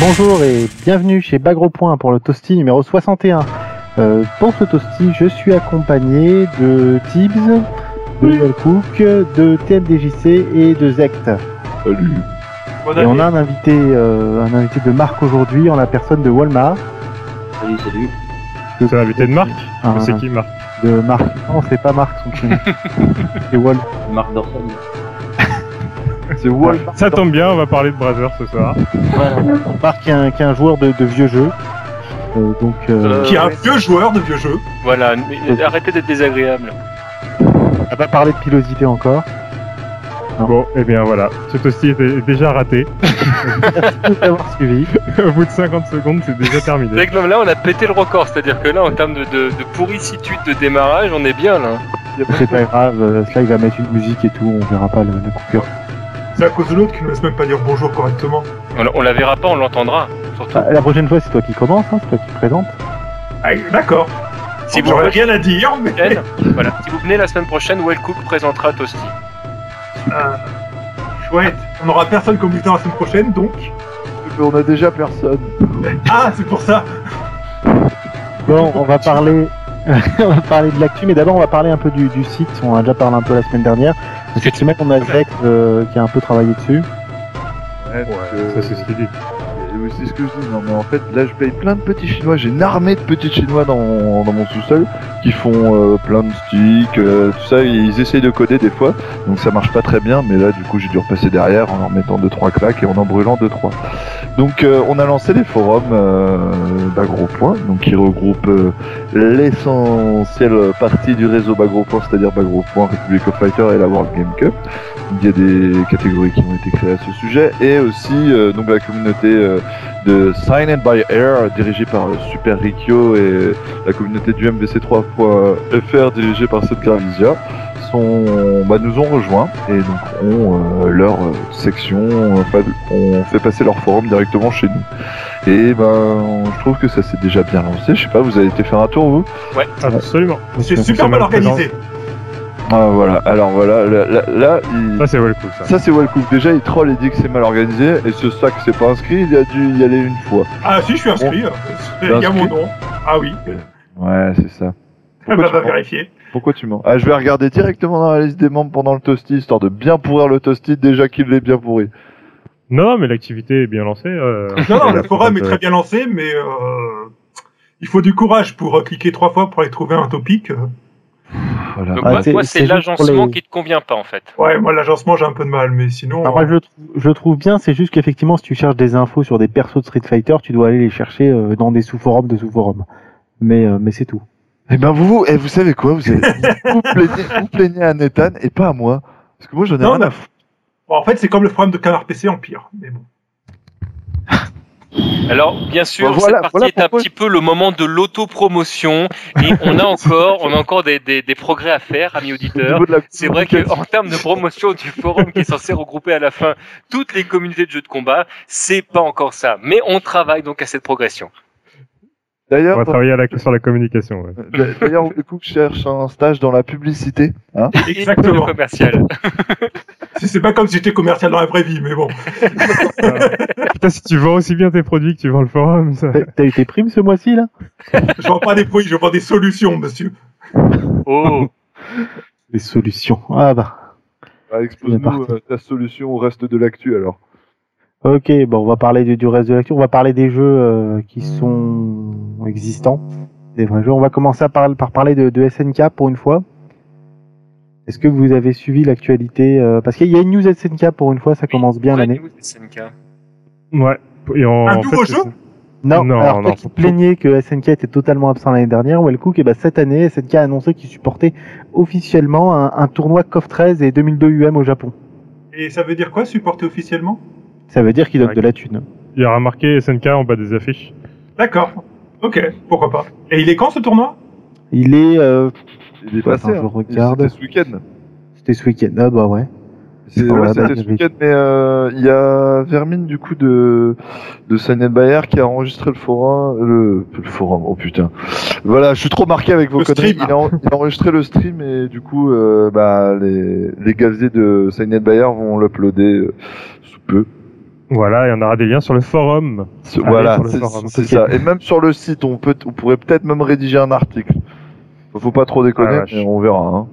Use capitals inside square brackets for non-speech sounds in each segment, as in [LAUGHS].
Bonjour et bienvenue chez Bagro Point pour le Toasty numéro 61. Euh, pour ce Toasty, je suis accompagné de Tibbs, de Wellcook, de TMDJC et de Zect. Salut. Et on a un invité, euh, un invité de marque aujourd'hui en la personne de Walmart. Salut, salut. C'est l'invité de Marc Un- C'est qui Marc De Marc. Non, c'est pas Marc son prénom. [LAUGHS] c'est Wal. Marc Dorson. C'est Walmart. Ça tombe bien, on va parler de Brother ce soir. Voilà. Marc qui est un, qui est un joueur de, de vieux jeux. Euh, donc, euh, Euh, Qui est un vieux joueur de vieux jeux. Voilà, mais arrêtez d'être désagréable. on va pas parler de pilosité encore. Non. Bon, et bien voilà, ce toasty était déjà raté. [LAUGHS] Merci d'avoir suivi. [LAUGHS] Au bout de 50 secondes, c'est déjà terminé. Avec même là, on a pété le record, c'est-à-dire que là, en termes de, de, de pourricitude de démarrage, on est bien là. C'est pas grave, euh, là il va mettre une musique et tout, on verra pas le- la coupure. C'est à cause de l'autre qui ne laisse même pas dire bonjour correctement. On, la- on la verra pas, on l'entendra. Surtout. Ah, la prochaine fois c'est toi qui commence, hein, c'est toi qui présente. Ah, D'accord. Si vous, J'aurais rien à dire, mais. voilà. si vous venez la semaine prochaine, Wellcook présentera Toasty. Ah, chouette. On n'aura personne comme invité la semaine prochaine, donc. On a déjà personne. Ah, c'est pour ça. Bon, on va parler, [LAUGHS] on va parler de l'actu, mais d'abord on va parler un peu du, du site. On a déjà parlé un peu la semaine dernière. Mais cette semaine on a Zek euh, qui a un peu travaillé dessus. Ouais, Ça, c'est ce qu'il dit. C'est ce que je dis. Non, mais en fait, là, je paye plein de petits chinois. J'ai une armée de petits chinois dans, dans mon sous-sol qui font euh, plein de sticks, euh, tout ça. Ils essayent de coder des fois, donc ça marche pas très bien. Mais là, du coup, j'ai dû repasser derrière en leur mettant deux trois claques et en en brûlant deux trois. Donc, euh, on a lancé les forums euh, d'Agro Point, donc qui regroupent euh, l'essentielle partie du réseau Bagro Point, c'est-à-dire Bagro Point, Republic of Fighter et la World Game Cup. Il y a des catégories qui ont été créées à ce sujet et aussi euh, donc la communauté euh, de Sign and by Air dirigée par euh, Super Rikyo et la communauté du MVC3.fr dirigée par Seth sont, bah, nous ont rejoints et donc ont euh, leur section, enfin, ont fait passer leur forum directement chez nous. Et ben, je trouve que ça s'est déjà bien lancé. Je sais pas, vous avez été faire un tour vous? Absolument. C'est super mal mal organisé. Ah voilà. Alors voilà, là, là, là, il- Ça, c'est Wellcook, ça. Ça c'est Wellcook. Déjà il troll et dit que c'est mal organisé et ce sac c'est pas inscrit, il a dû y aller une fois. Ah, si, je suis inscrit. [LAUGHS] Il y a mon nom. Ah oui. Ouais c'est ça. Elle Pourquoi va tu pas mens vérifier. Pourquoi tu mens Ah je vais regarder directement dans la liste des membres pendant le toasty histoire de bien pourrir le toasty déjà qu'il l'est bien pourri. Non, mais l'activité est bien lancée. euh, Non, non, on le [LAUGHS] forum est très bien lancé, mais euh, il faut du courage pour euh, cliquer trois fois pour aller trouver un topic. Euh. Voilà. Donc, Ah, moi, c'est- toi, l'agencement les- qui te convient pas en fait. Ouais, moi l'agencement j'ai un peu de mal, mais sinon. Alors, moi, je, le trou- je trouve bien, c'est juste qu'effectivement, si tu cherches des infos sur des persos de Street Fighter, tu dois aller les chercher euh, dans des sous-forums de sous-forums. Mais, euh, mais c'est tout. Eh ben vous vous, eh, vous savez quoi? Vous, avez- [LAUGHS] vous plaignez, vous plaignez à Nathan et pas à moi. Parce que moi j'en ai Non, rien à foutre. Bon, en fait, c'est comme le forum de Canard PC en pire. Mais bon. Alors, bien sûr, voilà, cette partie voilà est un petit peu le moment de l'autopromotion et [LAUGHS] on a encore, on a encore des, des, des progrès à faire, amis Au auditeurs. C'est vrai que en termes de promotion du forum qui est censé regrouper à la fin toutes les communautés de jeux de combat, c'est pas encore ça. Mais on travaille donc à cette progression. On D'ailleurs, va travailler à la- sur la communication. ouais. d'a- d'ailleurs Wellcook cherche un stage dans la publicité. Hein Exactement. Le commercial. [LAUGHS] C'est c'est pas comme si j'étais commercial dans la vraie vie, mais bon. Putain, si tu vends aussi bien tes produits que tu vends le forum, ça. T'as eu tes primes ce mois-ci, là? Je vends pas des produits, je vends des solutions, monsieur. Oh, Des solutions. Ah bah. Bah, Expose-nous euh, ta solution au reste de l'actu alors. Ok, bon, on va parler du, du reste de l'actu. On va parler des jeux euh, qui sont existants, des vrais jeux. On va commencer par, par parler de, de SNK pour une fois. Est-ce que vous avez suivi l'actualité euh, Parce qu'il y a une news SNK pour une fois, ça commence bien l'année. news SNK. Ouais. Et en, Un en nouveau fait, jeu Non, Non, alors toi non, qui plaignais que SNK était totalement absent l'année dernière, Wellcook, et bah cette année, SNK a annoncé qu'il supportait officiellement un, un tournoi KOF 13 et 2002 UM au Japon. Et ça veut dire quoi, supporter officiellement? Ça veut dire qu'il donne Ouais. de la thune. Il y aura marqué SNK en bas des affiches. D'accord. Ok, pourquoi pas. Et il est quand ce tournoi? Il est... euh, Il est Attends, passé. je hein. regarde. C'était ce week-end. C'était ce week-end. Ah bah ouais. C'était ce week-end, mais euh, il y a Vermine du coup de de and Bayer qui a enregistré le forum, le, le forum. Oh putain. Voilà, je suis trop marqué avec vos Le conneries. stream. Il a, en- il a enregistré le stream et du coup, euh, bah les les gazés de and Bayer vont l'uploader euh, sous peu. Voilà, et on aura des liens sur le forum. Allez, voilà, c'est ça. Et même sur le site, on peut, on pourrait peut-être même rédiger un article. Faut pas trop déconner, Ah, mais on verra. Hein.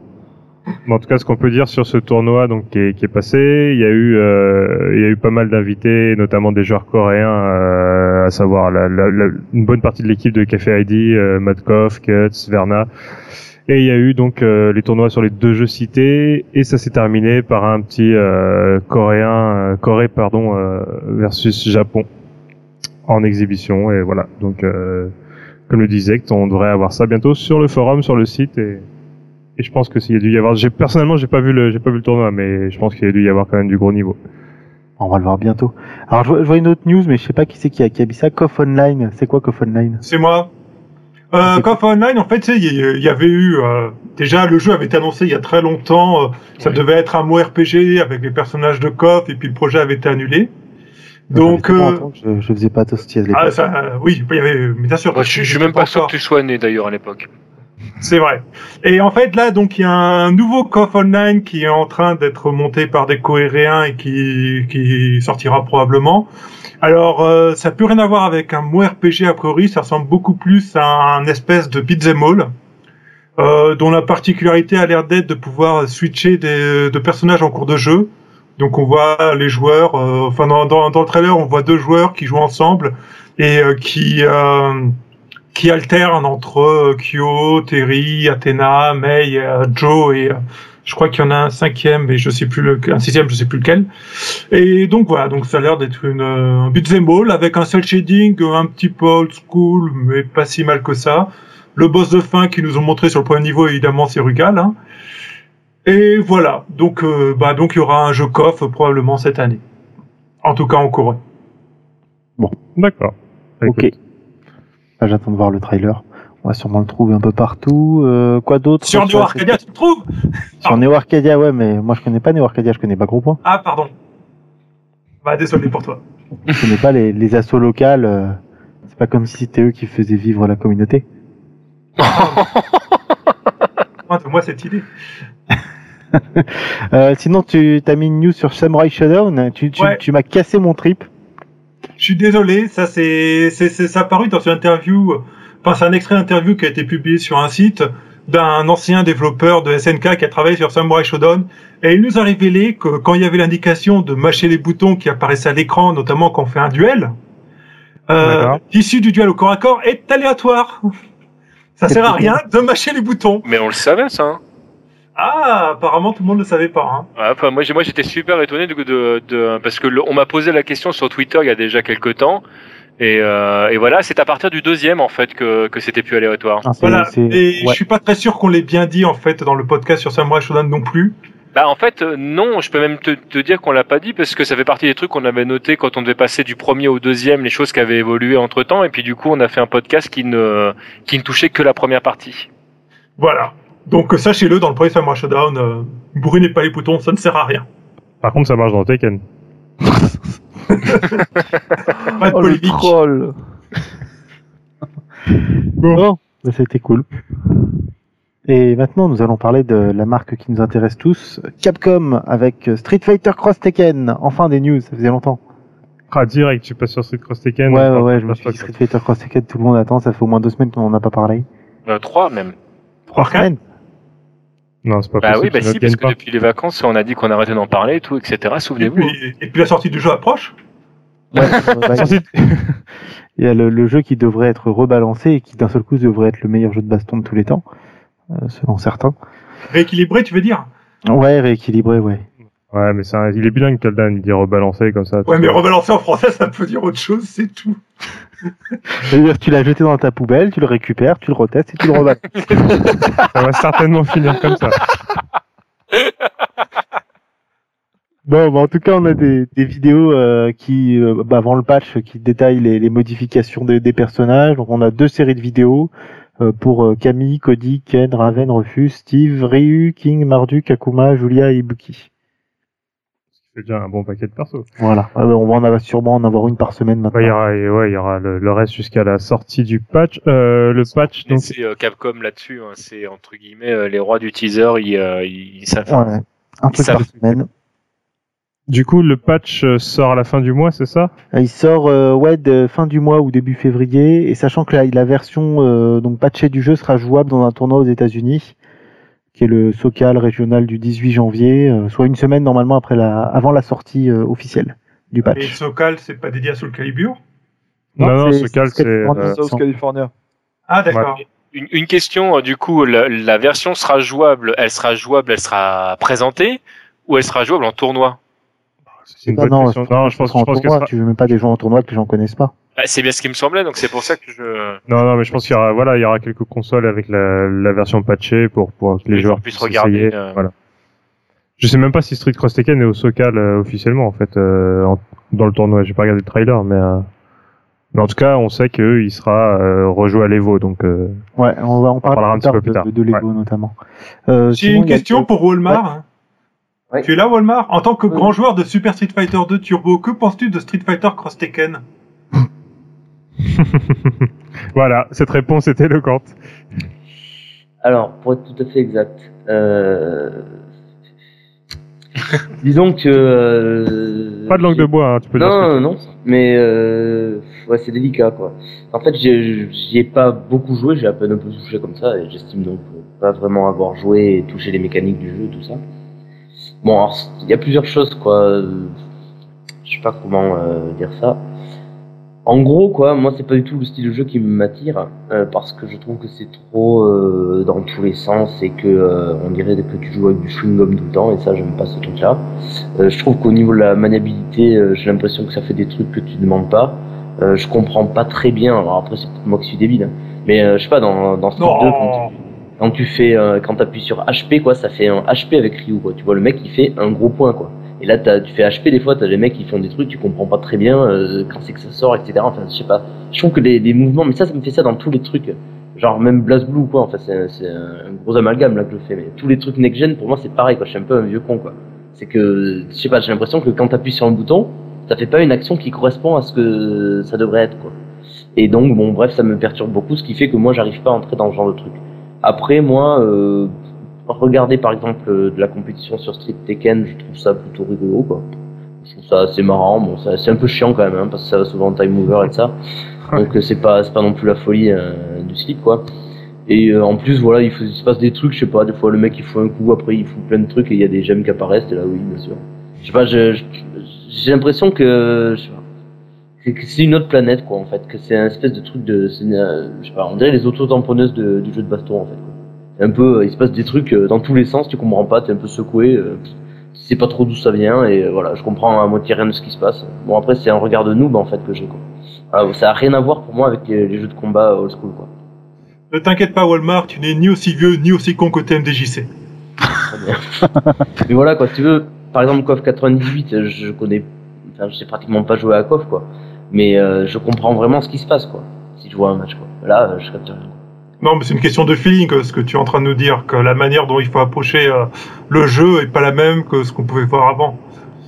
Bon, en tout cas, ce qu'on peut dire sur ce tournoi donc qui est, qui est passé, il y a eu euh, il y a eu pas mal d'invités, notamment des joueurs coréens, euh, à savoir la, la- la- une bonne partie de l'équipe de Café ID, euh, Matkov, Kuts, Verna. Et il y a eu donc euh, les tournois sur les deux jeux cités, et ça s'est terminé par un petit euh, coréen, euh, Corée pardon euh, versus Japon en exhibition. Et voilà, donc euh, comme le disait, on devrait avoir ça bientôt sur le forum, sur le site et et je pense que s'il y a dû y avoir, j'ai personnellement j'ai pas vu le j'ai pas vu le tournoi, mais je pense qu'il y a dû y avoir quand même du gros niveau. On va le voir bientôt. Alors je vois, je vois une autre news, mais je sais pas qui c'est qui a, qui a mis ça. Coff Online, c'est quoi Coff Online? C'est moi. Euh, KOF Online, en fait, tu sais, il y, avait eu euh, déjà le jeu avait été annoncé il y a très longtemps. euh, ça Oui. devait être un mot RPG avec les personnages de KOF, et puis le projet avait été annulé. Donc, euh, longtemps que je, je faisais pas Toasty à l'époque. ah, ça, euh, oui, il y avait, mais bien sûr. Moi, je, suis- je suis même pas sûr que tu sois né d'ailleurs à l'époque. C'est vrai. Et en fait, là, donc, il y a un nouveau KOF Online qui est en train d'être monté par des coréens et qui, qui sortira probablement. Alors, euh, ça plus rien à voir avec un mot RPG a priori, ça ressemble beaucoup plus à un espèce de beat'em all, euh, dont la particularité a l'air d'être de pouvoir switcher des, de personnages en cours de jeu. Donc, on voit les joueurs, euh, enfin, dans, dans, dans le trailer, on voit deux joueurs qui jouent ensemble et euh, qui... qui alternent entre euh, Kyo, Terry, Athena, Mei, euh, Joe et euh, je crois qu'il y en a un cinquième, mais je sais plus le, un sixième, je sais plus lequel. Et donc voilà, donc ça a l'air d'être une un beat'em all avec un seul shading un petit peu old school, mais pas si mal que ça. Le boss de fin qu'ils nous ont montré sur le premier niveau, évidemment, c'est Rugal. Hein. Et voilà, donc euh, bah donc il y aura un jeu KOF probablement cette année. En tout cas en Corée. D'accord. ok. Là, J'attends de voir le trailer. On va sûrement le trouver un peu partout. Euh, quoi d'autre Sur Neo Arcadia, tu le trouves Sur Neo Arcadia, ouais, mais moi je connais pas Neo Arcadia, je connais pas Gros Point. Ah pardon. Bah désolé pour toi. Je connais pas les, les assos locales. euh, c'est pas comme si c'était eux qui faisaient vivre la communauté. [LAUGHS] Ah, Moi cette idée. Euh, sinon, tu as mis une news sur Samurai Showdown. Tu, tu, Ouais. tu m'as cassé mon trip. Je suis désolé, ça c'est c'est c'est- ça a paru dans une interview, enfin c'est un extrait d'interview qui a été publié sur un site d'un ancien développeur de SNK qui a travaillé sur Samurai Shodown et il nous a révélé que quand il y avait l'indication de mâcher les boutons qui apparaissaient à l'écran, notamment quand on fait un duel, euh, l'issue du duel au corps à corps est aléatoire. Ça sert à rien de mâcher les boutons. Mais on le savait ça. Hein. Ah, apparemment tout le monde ne le savait pas. Hein. Ouais, enfin, moi, j'ai- moi j'étais super étonné de, de, de- parce que le- on m'a posé la question sur Twitter il y a déjà quelques temps. Et, euh, et voilà, c'est à partir du deuxième en fait que, que c'était plus aléatoire. Ah, Voilà. Et ouais. je suis pas très sûr qu'on l'ait bien dit en fait dans le podcast sur Samurai Shodown non plus. Bah en fait euh, non, je peux même te, te dire qu'on l'a pas dit parce que ça fait partie des trucs qu'on avait noté quand on devait passer du premier au deuxième, les choses qui avaient évolué entre temps et puis du coup on a fait un podcast qui ne qui ne touchait que la première partie. Voilà. Donc euh, sachez-le, dans le premier Samurai Shodown, euh, bourrinez pas les boutons, ça ne sert à rien. Par contre, ça marche dans Tekken. [LAUGHS] Pas de Oh le polémique. troll [LAUGHS] Bon, bah, c'était cool. Et maintenant, nous allons parler de la marque qui nous intéresse tous, Capcom, avec Street Fighter Cross Tekken. Enfin des news, ça faisait longtemps. Ah, direct, tu passes sur Street Cross Tekken. Ouais, on ouais, ouais, je me suis dit Street Fighter Cross Tekken, tout le monde attend, ça fait au moins deux semaines qu'on n'en a pas parlé. Euh, trois même. Trois quatre semaines Non, c'est pas Bah possible. oui, bah si, parce que pas. depuis les vacances on a dit qu'on arrêtait d'en parler et tout, etc. Et Souvenez-vous. puis, et puis la sortie du jeu approche. Ouais, bah, [LAUGHS] [LAUGHS] Il y a le, le jeu qui devrait être rebalancé et qui d'un seul coup devrait être le meilleur jeu de baston de tous les temps, euh, selon certains. Rééquilibré, tu veux dire? Ouais, rééquilibré, ouais. Ouais, mais c'est un- il est bilingue, Kaldan, il dit rebalancer comme ça. Ouais, mais rebalancer en français, ça peut dire autre chose, c'est tout. [LAUGHS] C'est-à-dire, tu l'as jeté dans ta poubelle, tu le récupères, tu le retestes et tu le rebalances. [LAUGHS] Ça va certainement finir comme ça. [LAUGHS] Bon, bah, en tout cas, on a des, des vidéos euh, qui, euh, bah, avant le patch, qui détaillent les, les modifications des, des personnages. Donc, on a deux séries de vidéos euh, pour euh, Camille, Cody, Ken, Raven, Rufus, Steve, Ryu, King, Marduk, Akuma, Julia et Ibuki. C'est déjà un bon paquet de persos. Voilà. Euh, on va en avoir sûrement en avoir une par semaine maintenant. Ouais, il y aura, ouais, il y aura le, le reste jusqu'à la sortie du patch. Euh, le patch, donc, c'est euh, Capcom là-dessus, hein, c'est entre guillemets euh, les rois du teaser, ils, euh, ils savent. Ouais, un truc par semaine. Du coup, le patch sort à la fin du mois, c'est ça? Il sort euh, ouais, de fin du mois ou début février, et sachant que la, la version euh, donc patchée du jeu sera jouable dans un tournoi aux États-Unis, qui est le SoCal régional du 18 janvier, euh, soit une semaine normalement après la, avant la sortie euh, officielle du Et patch. Sokal, c'est pas dédié à Soul Calibur? Non, non, c'est- ce cal, c'est euh, South California. Ah, d'accord. Une, une question, euh, du coup, la, la version sera jouable, elle sera jouable, elle sera présentée, ou elle sera jouable en tournoi? C'est une Ah bonne non, question. Non, je pense, en je pense que tournoi, ça- tu veux même pas des gens en tournoi que les gens connaissent pas. Bah, C'est bien ce qui me semblait, donc c'est pour ça que je... Non, non, mais je pense qu'il y aura, voilà, il y aura quelques consoles avec la, la version patchée pour, pour que les Les joueurs puissent regarder, euh. Voilà. Je sais même pas si Street Cross Tekken est au Socal euh, officiellement en fait euh, en- dans le tournoi. J'ai pas regardé le trailer, mais euh, mais en tout cas, on sait que il sera euh, rejoué à l'Evo, donc euh, Ouais, on va en parler parlera un petit peu plus de, tard. de Lego notamment. Euh, J'ai une a- question pour Walmart. hein. Tu es là, Walmart? En tant que Oui. grand joueur de Super Street Fighter 2 Turbo, que penses-tu de Street Fighter Cross Tekken? [LAUGHS] Voilà, cette réponse est éloquente. Alors, pour être tout à fait exact, euh... disons que. euh, Pas de langue de bois, hein, tu peux dire. Non, tu non, non, mais euh... ouais, c'est délicat quoi. En fait, j'ai- j'y ai pas beaucoup joué, j'ai à peine un peu touché comme ça, et j'estime donc pas vraiment avoir joué et touché les mécaniques du jeu, tout ça. Bon, alors, il y a plusieurs choses quoi. Je sais pas comment euh, dire ça. En gros, quoi, moi, c'est pas du tout le style de jeu qui m'attire, euh, parce que je trouve que c'est trop euh, dans tous les sens et que on dirait que tu joues avec du chewing-gum tout le temps, et ça, j'aime pas ce truc-là. Je trouve qu'au niveau de la maniabilité, j'ai l'impression que ça fait des trucs que tu demandes pas. Je comprends pas très bien. Alors après, c'est moi qui suis débile, hein. mais je sais pas dans dans Street 2 quand tu, fais euh, quand t'appuies sur HP quoi, ça fait un HP avec Ryu quoi. Tu vois le mec il fait un gros point quoi. Et là t'as, tu fais HP des fois t'as des mecs qui font des trucs tu comprends pas très bien euh, quand c'est que ça sort etc. Enfin je sais pas. Je trouve que les, les mouvements mais ça ça me fait ça dans tous les trucs. Genre même BlazBlue ou quoi. Enfin c'est, c'est un gros amalgame là que je fais. Mais tous les trucs next gen pour moi c'est pareil quoi. Je suis un peu un vieux con quoi. C'est que je sais pas j'ai l'impression que quand t'appuies sur un bouton ça fait pas une action qui correspond à ce que ça devrait être quoi. Et donc bon bref ça me perturbe beaucoup ce qui fait que moi j'arrive pas à entrer dans ce genre de truc. Après, moi, euh, regarder par exemple euh, de la compétition sur Street Tekken, je trouve ça plutôt rigolo, quoi. Je trouve ça assez marrant. Bon, c'est un peu chiant quand même, hein, parce que ça va souvent en time over et ça. Donc euh, c'est pas, pas non plus la folie euh, du slip, quoi. Et euh, en plus, voilà, il, faut, il se passe des trucs, je sais pas, des fois le mec il fout un coup, après il fout plein de trucs et il y a des gemmes qui apparaissent, et là oui, bien sûr. Je sais pas, j'ai l'impression que, je sais pas, c'est que c'est une autre planète, quoi, en fait, que c'est un espèce de truc de, une, euh, je sais pas, on dirait les auto-tamponneuses du jeu de baston, en fait. quoi. Un peu, euh, il se passe des trucs euh, dans tous les sens, tu comprends pas, t'es un peu secoué, tu sais pas trop d'où ça vient, et voilà, je comprends à moitié rien de ce qui se passe. Bon, après, c'est un regard de noob, en fait, que j'ai, quoi. Voilà, ça a rien à voir pour moi avec les, les jeux de combat old school, quoi. Ne t'inquiète pas, Walmart, tu n'es ni aussi vieux ni aussi con que TMDJC. [LAUGHS] Mais voilà, quoi, si tu veux, par exemple, KOF 98, euh, je connais, enfin, je sais pratiquement pas jouer à KOF, quoi. Mais euh, je comprends vraiment ce qui se passe, quoi. Si je vois un match, quoi. Là, euh, je capte rien. Non, mais c'est une question de feeling, ce que tu es en train de nous dire, que la manière dont il faut approcher euh, le jeu est pas la même que ce qu'on pouvait voir avant.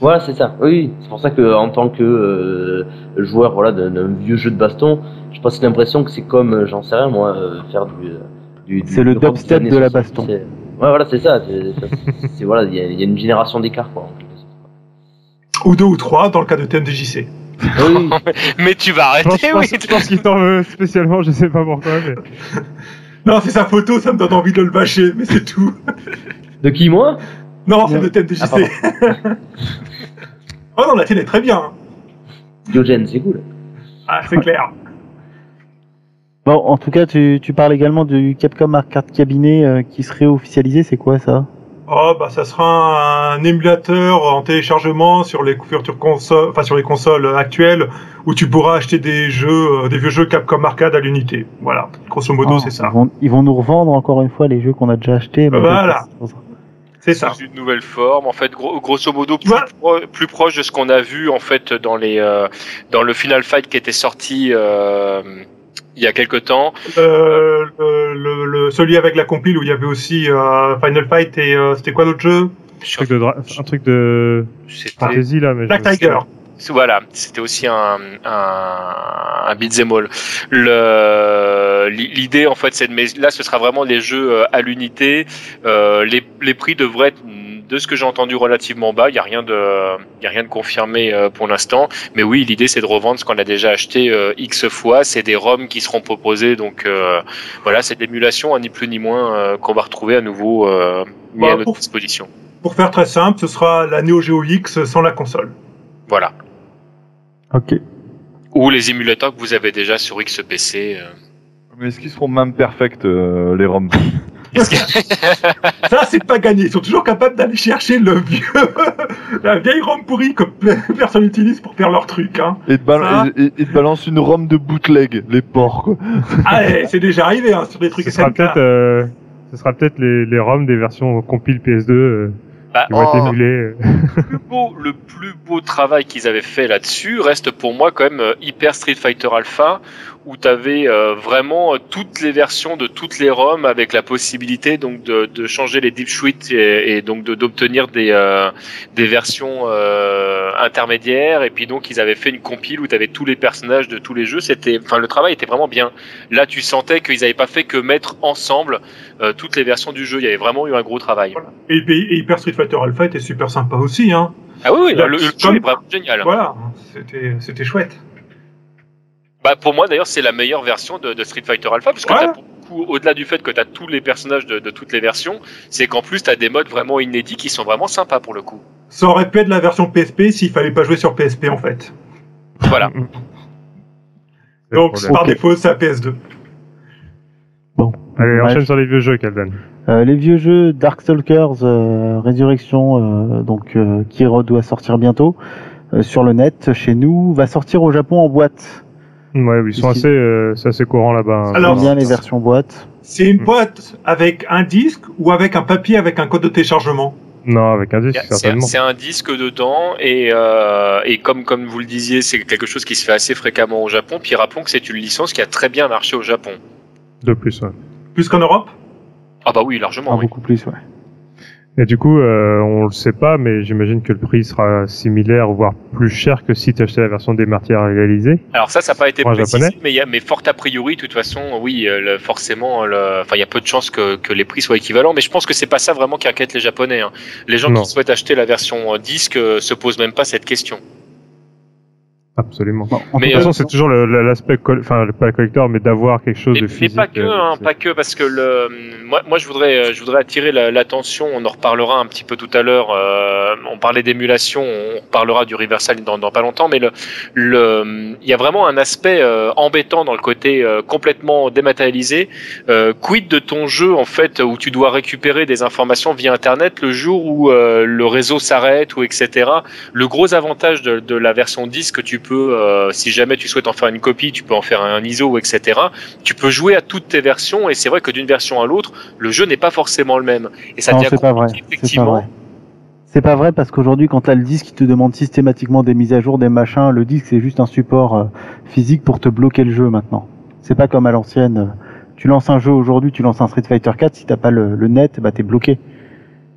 Voilà, c'est ça. Oui, c'est pour ça que en tant que euh, joueur, voilà, d'un vieux jeu de baston, je passe l'impression que c'est comme, j'en sais rien, moi, euh, faire du. du, du- C'est le dubstep de la 60. baston. Ouais, voilà, c'est ça. [LAUGHS] C'est voilà, il y, a- il y a une génération d'écart, quoi. en. Ou deux ou trois dans le cas de TMDJC. Oui, [LAUGHS] Mais tu vas Je pense, arrêter, je oui. pense- je pense qu'il t'en veut spécialement, je sais pas pourquoi. Mais... [LAUGHS] Non, c'est sa photo, ça me donne envie de le bâcher, mais c'est tout. [LAUGHS] de qui, moi? Non, c'est de TMDJC. Ah, oh non, la tienne est très bien. hein. Diogène, c'est cool. Ah, c'est clair. Bon, en tout cas, tu, tu parles également du Capcom Arcade Cabinet euh, qui serait officialisé. C'est quoi ça? Oh, bah, ça sera un émulateur en téléchargement sur les couvertures consoles, enfin, sur les consoles actuelles, où tu pourras acheter des jeux, euh, des vieux jeux Capcom Arcade à l'unité. Voilà. Grosso modo, Ah, c'est ça. Ils vont, ils vont nous revendre encore une fois les jeux qu'on a déjà achetés. mais Voilà. C'est ça. Une nouvelle forme, en fait, gros- grosso modo, plus, pro- plus proche de ce qu'on a vu en fait dans les euh, dans le Final Fight qui était sorti euh, il y a quelque temps. Euh, le, le- le- celui avec la compile où il y avait aussi euh, Final Fight et euh, c'était quoi l'autre jeu? Sur- truc de un truc de fantasy là, mais Black je- Tiger. Voilà, c'était aussi un un, un beat'em all. Le l'idée en fait, c'est de mais là, ce sera vraiment les jeux euh, à l'unité. Euh, les les prix devraient être de ce que j'ai entendu relativement bas. Il y a rien de, il y a rien de confirmé euh, pour l'instant. Mais oui, l'idée c'est de revendre ce qu'on a déjà acheté x fois. C'est des ROM qui seront proposés. Donc euh, voilà, c'est de l'émulation, hein, ni plus ni moins, euh, qu'on va retrouver à nouveau euh, mis Bah, à notre pour- disposition. Pour faire très simple, ce sera la Neo Geo X sans la console. Voilà. Ok. Ou les émulateurs que vous avez déjà sur XPC. euh. Mais est-ce qu'ils seront même perfects, euh, les ROM? [LAUGHS] Ça, c'est pas gagné. Ils sont toujours capables d'aller chercher le vieux, [LAUGHS] la vieille ROM pourrie que personne n'utilise pour faire leur truc. Hein. et, te bal- Ça et, et- et te balance une ROM de bootleg, les porcs, quoi. Ah, eh, c'est déjà arrivé hein, sur des trucs Ce sera SNK. peut-être, euh, ce sera peut-être les, les ROM des versions compile PS2 euh, Bah, oh, le plus beau, le plus beau travail qu'ils avaient fait là-dessus reste pour moi quand même euh, Hyper Street Fighter Alpha, où tu avais vraiment euh, toutes les versions de toutes les ROM avec la possibilité donc de, de changer les deep suites et, et donc de- d'obtenir des, euh, des versions euh, intermédiaires. Et puis donc ils avaient fait une compile où tu avais tous les personnages de tous les jeux. C'était, enfin le travail était vraiment bien. Là tu sentais qu'ils n'avaient pas fait que mettre ensemble euh, toutes les versions du jeu. Il y avait vraiment eu un gros travail. Et, et Hyper Street Fighter Alpha était super sympa aussi. Hein. Ah oui, oui, Là, le, le jeu comme- est vraiment génial. Voilà, c'était c'était chouette. Bah pour moi d'ailleurs c'est la meilleure version de, de Street Fighter Alpha parce que Ouais. t'as beaucoup au-delà du fait que t'as tous les personnages de, de toutes les versions, c'est qu'en plus t'as des modes vraiment inédits qui sont vraiment sympas pour le coup. Ça aurait pu être la version PSP s'il fallait pas jouer sur PSP en fait. Voilà. [LAUGHS] Donc par défaut c'est la PS2. Bon. Allez, enchaîne sur les vieux jeux, Caldan. Euh, les vieux jeux Darkstalkers euh, Résurrection, euh, donc euh, qui doit sortir bientôt euh, sur le net chez nous, va sortir au Japon en boîte. Ouais, ils sont assez, euh, c'est assez courant là-bas. hein. Alors, bien les versions boîte. C'est une boîte avec un disque ou avec un papier avec un code de téléchargement? Non, avec un disque, certainement. c'est un disque dedans et, euh, et comme comme vous le disiez c'est quelque chose qui se fait assez fréquemment au Japon. Puis rappelons que c'est une licence qui a très bien marché au Japon. De plus, ouais. Plus qu'en Europe? Ah bah oui Ah, largement. oui. beaucoup plus, ouais. Et du coup, euh, on le sait pas, mais j'imagine que le prix sera similaire, voire plus cher que si tu achetais la version dématérialisée. Alors ça, ça n'a pas été précisé, mais, y a, mais fort a priori, de toute façon, oui, euh, le- forcément, le- enfin, il y a peu de chances que, que les prix soient équivalents, mais je pense que c'est pas ça vraiment qui inquiète les Japonais. hein. Les gens Non. qui souhaitent acheter la version euh, disque euh, se posent même pas cette question. Absolument. Bon, en Mais, toute cas, façon, c'est toujours l'aspect, enfin, pas le collector, mais d'avoir quelque chose Mais, de mais physique. pas que, euh, hein, pas que, parce que le, moi, moi, je voudrais, euh, je voudrais attirer la- l'attention. On en reparlera un petit peu tout à l'heure. euh, on parlait d'émulation, on reparlera du Reversal dans, dans pas longtemps, mais le, le, il y a vraiment un aspect euh, embêtant dans le côté euh, complètement dématérialisé. Euh, quid de ton jeu en fait où tu dois récupérer des informations via Internet le jour où euh, le réseau s'arrête ou etc. Le gros avantage de, de la version disque que tu peux, euh, si jamais tu souhaites en faire une copie, tu peux en faire un ISO etc. Tu peux jouer à toutes tes versions et c'est vrai que d'une version à l'autre, le jeu n'est pas forcément le même et ça non, devient c'est pas vrai. C'est pas effectivement. vrai. C'est pas vrai parce qu'aujourd'hui, quand t'as le disque, il te demande systématiquement des mises à jour, des machins. Le disque, c'est juste un support euh, physique pour te bloquer le jeu maintenant. C'est pas comme à l'ancienne. euh, Tu lances un jeu aujourd'hui, tu lances un Street Fighter 4, si t'as pas le, le net, bah t'es bloqué.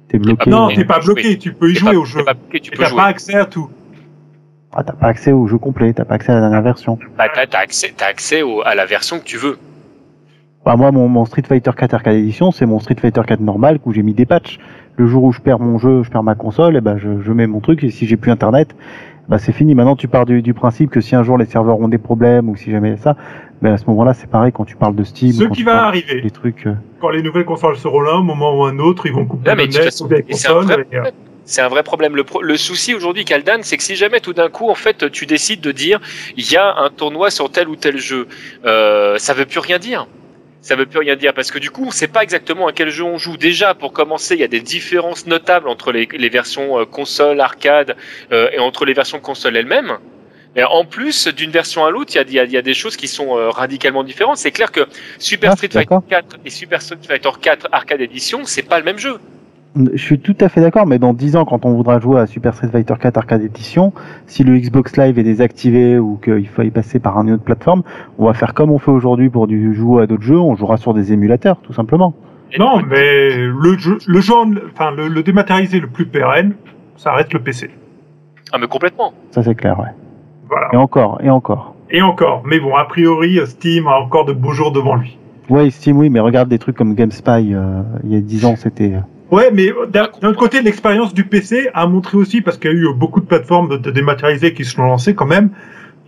T'es bloqué. Non, mais t'es pas tu bloqué, tu peux y jouer pas- au jeu. pas bloqué, tu Et peux t'as jouer. pas accès à tout. Ah, t'as pas accès au jeu complet, t'as pas accès à la dernière version. Bah, t'as, t'as accès, t'as accès au- à la version que tu veux. Bah, moi, mon, mon Street Fighter 4 Arcade Edition, c'est mon Street Fighter 4 normal où j'ai mis des patchs. Le jour où je perds mon jeu, je perds ma console, et ben je, je mets mon truc. Et si j'ai plus internet, bah c'est fini. Maintenant, tu pars du, du principe que si un jour les serveurs ont des problèmes ou si jamais ça, ben à ce moment-là, c'est pareil quand tu parles de Steam. Ce qui va arriver, des trucs. euh, quand les nouvelles consoles seront là, au moment ou un autre, ils vont couper Non, mais le net façon, consoles. C'est un vrai problème. Le, pro- le souci aujourd'hui, Kaldan, c'est que si jamais tout d'un coup, en fait, tu décides de dire il y a un tournoi sur tel ou tel jeu, euh, ça veut plus rien dire. Ça veut plus rien dire parce que du coup, on sait pas exactement à quel jeu on joue. Déjà, pour commencer, il y a des différences notables entre les, les versions euh, console, arcade euh, et entre les versions console elles-mêmes. Et en plus, d'une version à l'autre, il y a, y a- il y a des choses qui sont euh, radicalement différentes. C'est clair que Super Ah, Street Fighter d'accord. 4 et Super Street Fighter 4 Arcade Edition, c'est pas le même jeu. Je suis tout à fait d'accord, mais dans 10 ans, quand on voudra jouer à Super Street Fighter 4 Arcade Edition, si le Xbox Live est désactivé ou qu'il faut y passer par une autre plateforme, on va faire comme on fait aujourd'hui pour du jouer à d'autres jeux, on jouera sur des émulateurs, tout simplement. Non, mais le jeu, le jeu, enfin le, le dématérialisé le plus pérenne, ça reste le PC. Ah, mais complètement. Ça c'est clair, ouais. Voilà. Et encore, et encore. Et encore. Mais bon, a priori, Steam a encore de beaux jours devant lui. Ouais, Steam, oui, mais regarde des trucs comme GameSpy, euh, il y a 10 ans, c'était... Ouais, mais d'un d'un autre côté, l'expérience du PC a montré aussi, parce qu'il y a eu beaucoup de plateformes dématérialisées qui se sont lancées quand même,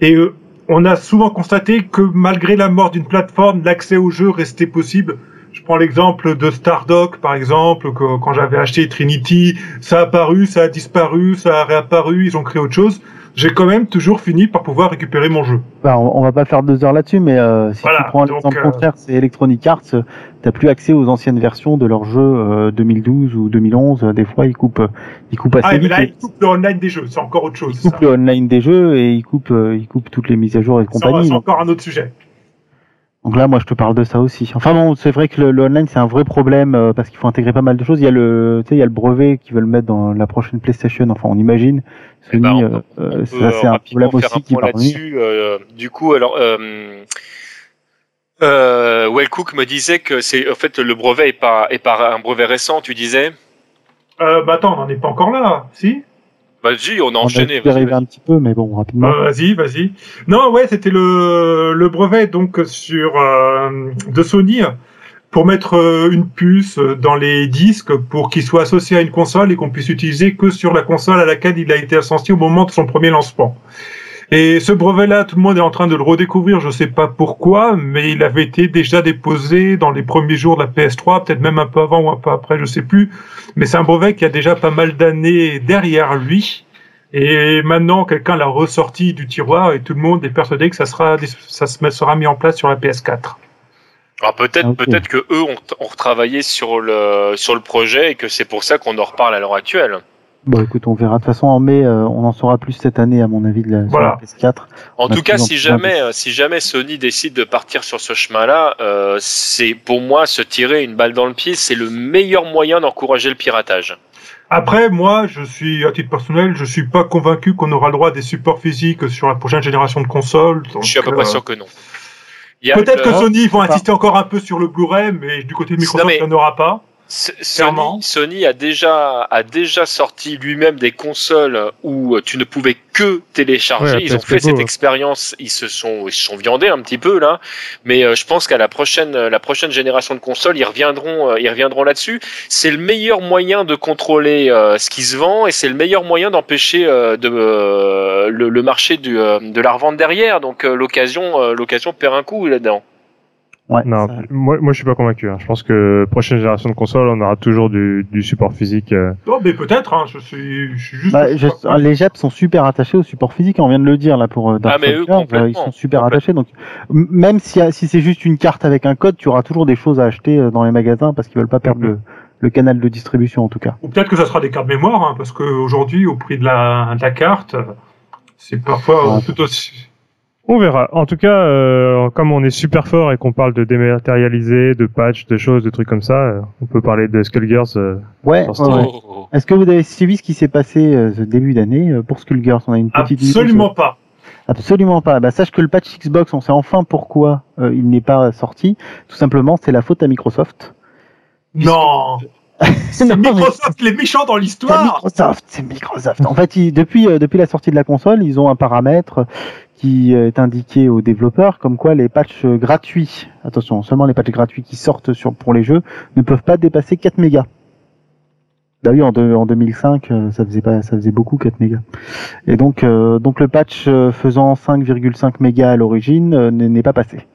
et euh, on a souvent constaté que malgré la mort d'une plateforme, l'accès au jeu restait possible. Je prends l'exemple de Stardock, par exemple, que quand j'avais acheté Trinity, ça a apparu, ça a disparu, ça a réapparu, ils ont créé autre chose. J'ai quand même toujours fini par pouvoir récupérer mon jeu. Bah, on, on va pas faire deux heures là-dessus, mais euh, si Voilà, tu prends l'exemple euh, contraire, c'est Electronic Arts, euh, t'as plus accès aux anciennes versions de leurs jeux euh, 2012 ou 2011. euh, Des fois, ils coupent, ils coupent assez Ah, mais vite. là, ils coupent le online des jeux, c'est encore autre chose. ils coupent ça. le online des jeux et ils coupent, ils coupent toutes les mises à jour et compagnie. C'est encore un autre sujet. Donc là, moi, je te parle de ça aussi. Enfin bon, c'est vrai que le, le online, c'est un vrai problème euh, parce qu'il faut intégrer pas mal de choses. Il y a le, tu sais, il y a le brevet qu'ils veulent mettre dans la prochaine PlayStation. Enfin, on imagine. Eh Sony, ben, on euh, euh, On peut, ça, c'est euh, un problème faire aussi un qui là-dessus. euh, du coup, alors, euh, euh, Wellcook me disait que c'est en fait le brevet est pas est pas un brevet récent. Tu disais? Euh, bah attends, on n'en est pas encore là, si? Vas-y, on a On a enchaîné. y arriver un petit peu, mais bon, rapidement. Bah, Vas-y, vas-y. Non, ouais, c'était le, le brevet donc sur euh, de Sony pour mettre euh, une puce dans les disques pour qu'il soit associé à une console et qu'on puisse utiliser que sur la console à laquelle il a été associé au moment de son premier lancement. Et ce brevet-là, tout le monde est en train de le redécouvrir, je sais pas pourquoi, mais il avait été déjà déposé dans les premiers jours de la PS3, peut-être même un peu avant ou un peu après, je sais plus. Mais c'est un brevet qui a déjà pas mal d'années derrière lui. Et maintenant, quelqu'un l'a ressorti du tiroir et tout le monde est persuadé que ça sera, ça sera mis en place sur la PS4. Alors peut-être Ok. peut-être que eux ont, ont retravaillé sur le sur le projet et que c'est pour ça qu'on en reparle à l'heure actuelle. Bon, écoute, on verra. De toute façon, en mai, euh, on en saura plus cette année, à mon avis, de la, sur Voilà. la PS4. En tout cas, si jamais, euh, si jamais Sony décide de partir sur ce chemin-là, euh, c'est pour moi se tirer une balle dans le pied, c'est le meilleur moyen d'encourager le piratage. Après, moi, je suis, à titre personnel, je suis pas convaincu qu'on aura le droit à des supports physiques sur la prochaine génération de consoles. donc, Je suis à peu euh, près sûr que non. Peut-être le- que Sony vont insister encore un peu sur le Blu-ray, mais du côté de Microsoft, Non, mais- il n'y en aura pas. Sony, Sony a déjà a déjà sorti lui-même des consoles où tu ne pouvais que télécharger. Ouais, ils ont PS4 fait cette ouais. expérience. Ils se sont ils se sont viandés un petit peu là, mais euh, je pense qu'à la prochaine la prochaine génération de consoles, ils reviendront euh, ils reviendront là-dessus. C'est le meilleur moyen de contrôler euh, ce qui se vend et c'est le meilleur moyen d'empêcher euh, de euh, le, le marché du, euh, de la revente derrière. Donc euh, l'occasion euh, l'occasion perd un coup là-dedans. Ouais, Non, ça- moi, moi je suis pas convaincu. hein. Je pense que prochaine génération de consoles, on aura toujours du, du support physique. euh. Non, mais peut-être, hein, je suis, je suis juste. Bah, je- les JAP sont super attachés au support physique, on vient de le dire là pour euh, Dark Ah, mais eux, Souls, complètement, ils sont super attachés. Donc même si, si c'est juste une carte avec un code, tu auras toujours des choses à acheter euh, dans les magasins parce qu'ils veulent pas perdre Mhm. le, le canal de distribution en tout cas. Ou peut-être que ça sera des cartes mémoire, hein, parce qu'aujourd'hui, au prix de la, de la carte, c'est parfois Ouais. tout aussi. On verra. En tout cas, euh, comme on est super fort et qu'on parle de dématérialiser, de patch, de choses, de trucs comme ça, euh, on peut parler de Skullgirls. euh, Ouais. Ouais, ouais. Oh. Est-ce que vous avez suivi ce qui s'est passé euh, ce début d'année pour Skullgirls? On a une petite Absolument pas. Absolument pas. Bah, sache que le patch Xbox, on sait enfin pourquoi euh, il n'est pas sorti. Tout simplement, c'est la faute à Microsoft. Non. [LAUGHS] C'est Microsoft les méchants dans C'est l'histoire. Microsoft, c'est Microsoft. En fait, ils- depuis euh, depuis la sortie de la console, ils ont un paramètre qui euh, est indiqué aux développeurs, comme quoi les patchs euh, gratuits, attention, seulement les patchs gratuits qui sortent sur pour les jeux ne peuvent pas dépasser 4 mégas. D'ailleurs, en, deux- en 2005, euh, ça faisait pas, ça faisait beaucoup 4 mégas. Et donc, euh, donc le patch faisant 5,5 mégas à l'origine euh, n'est pas passé.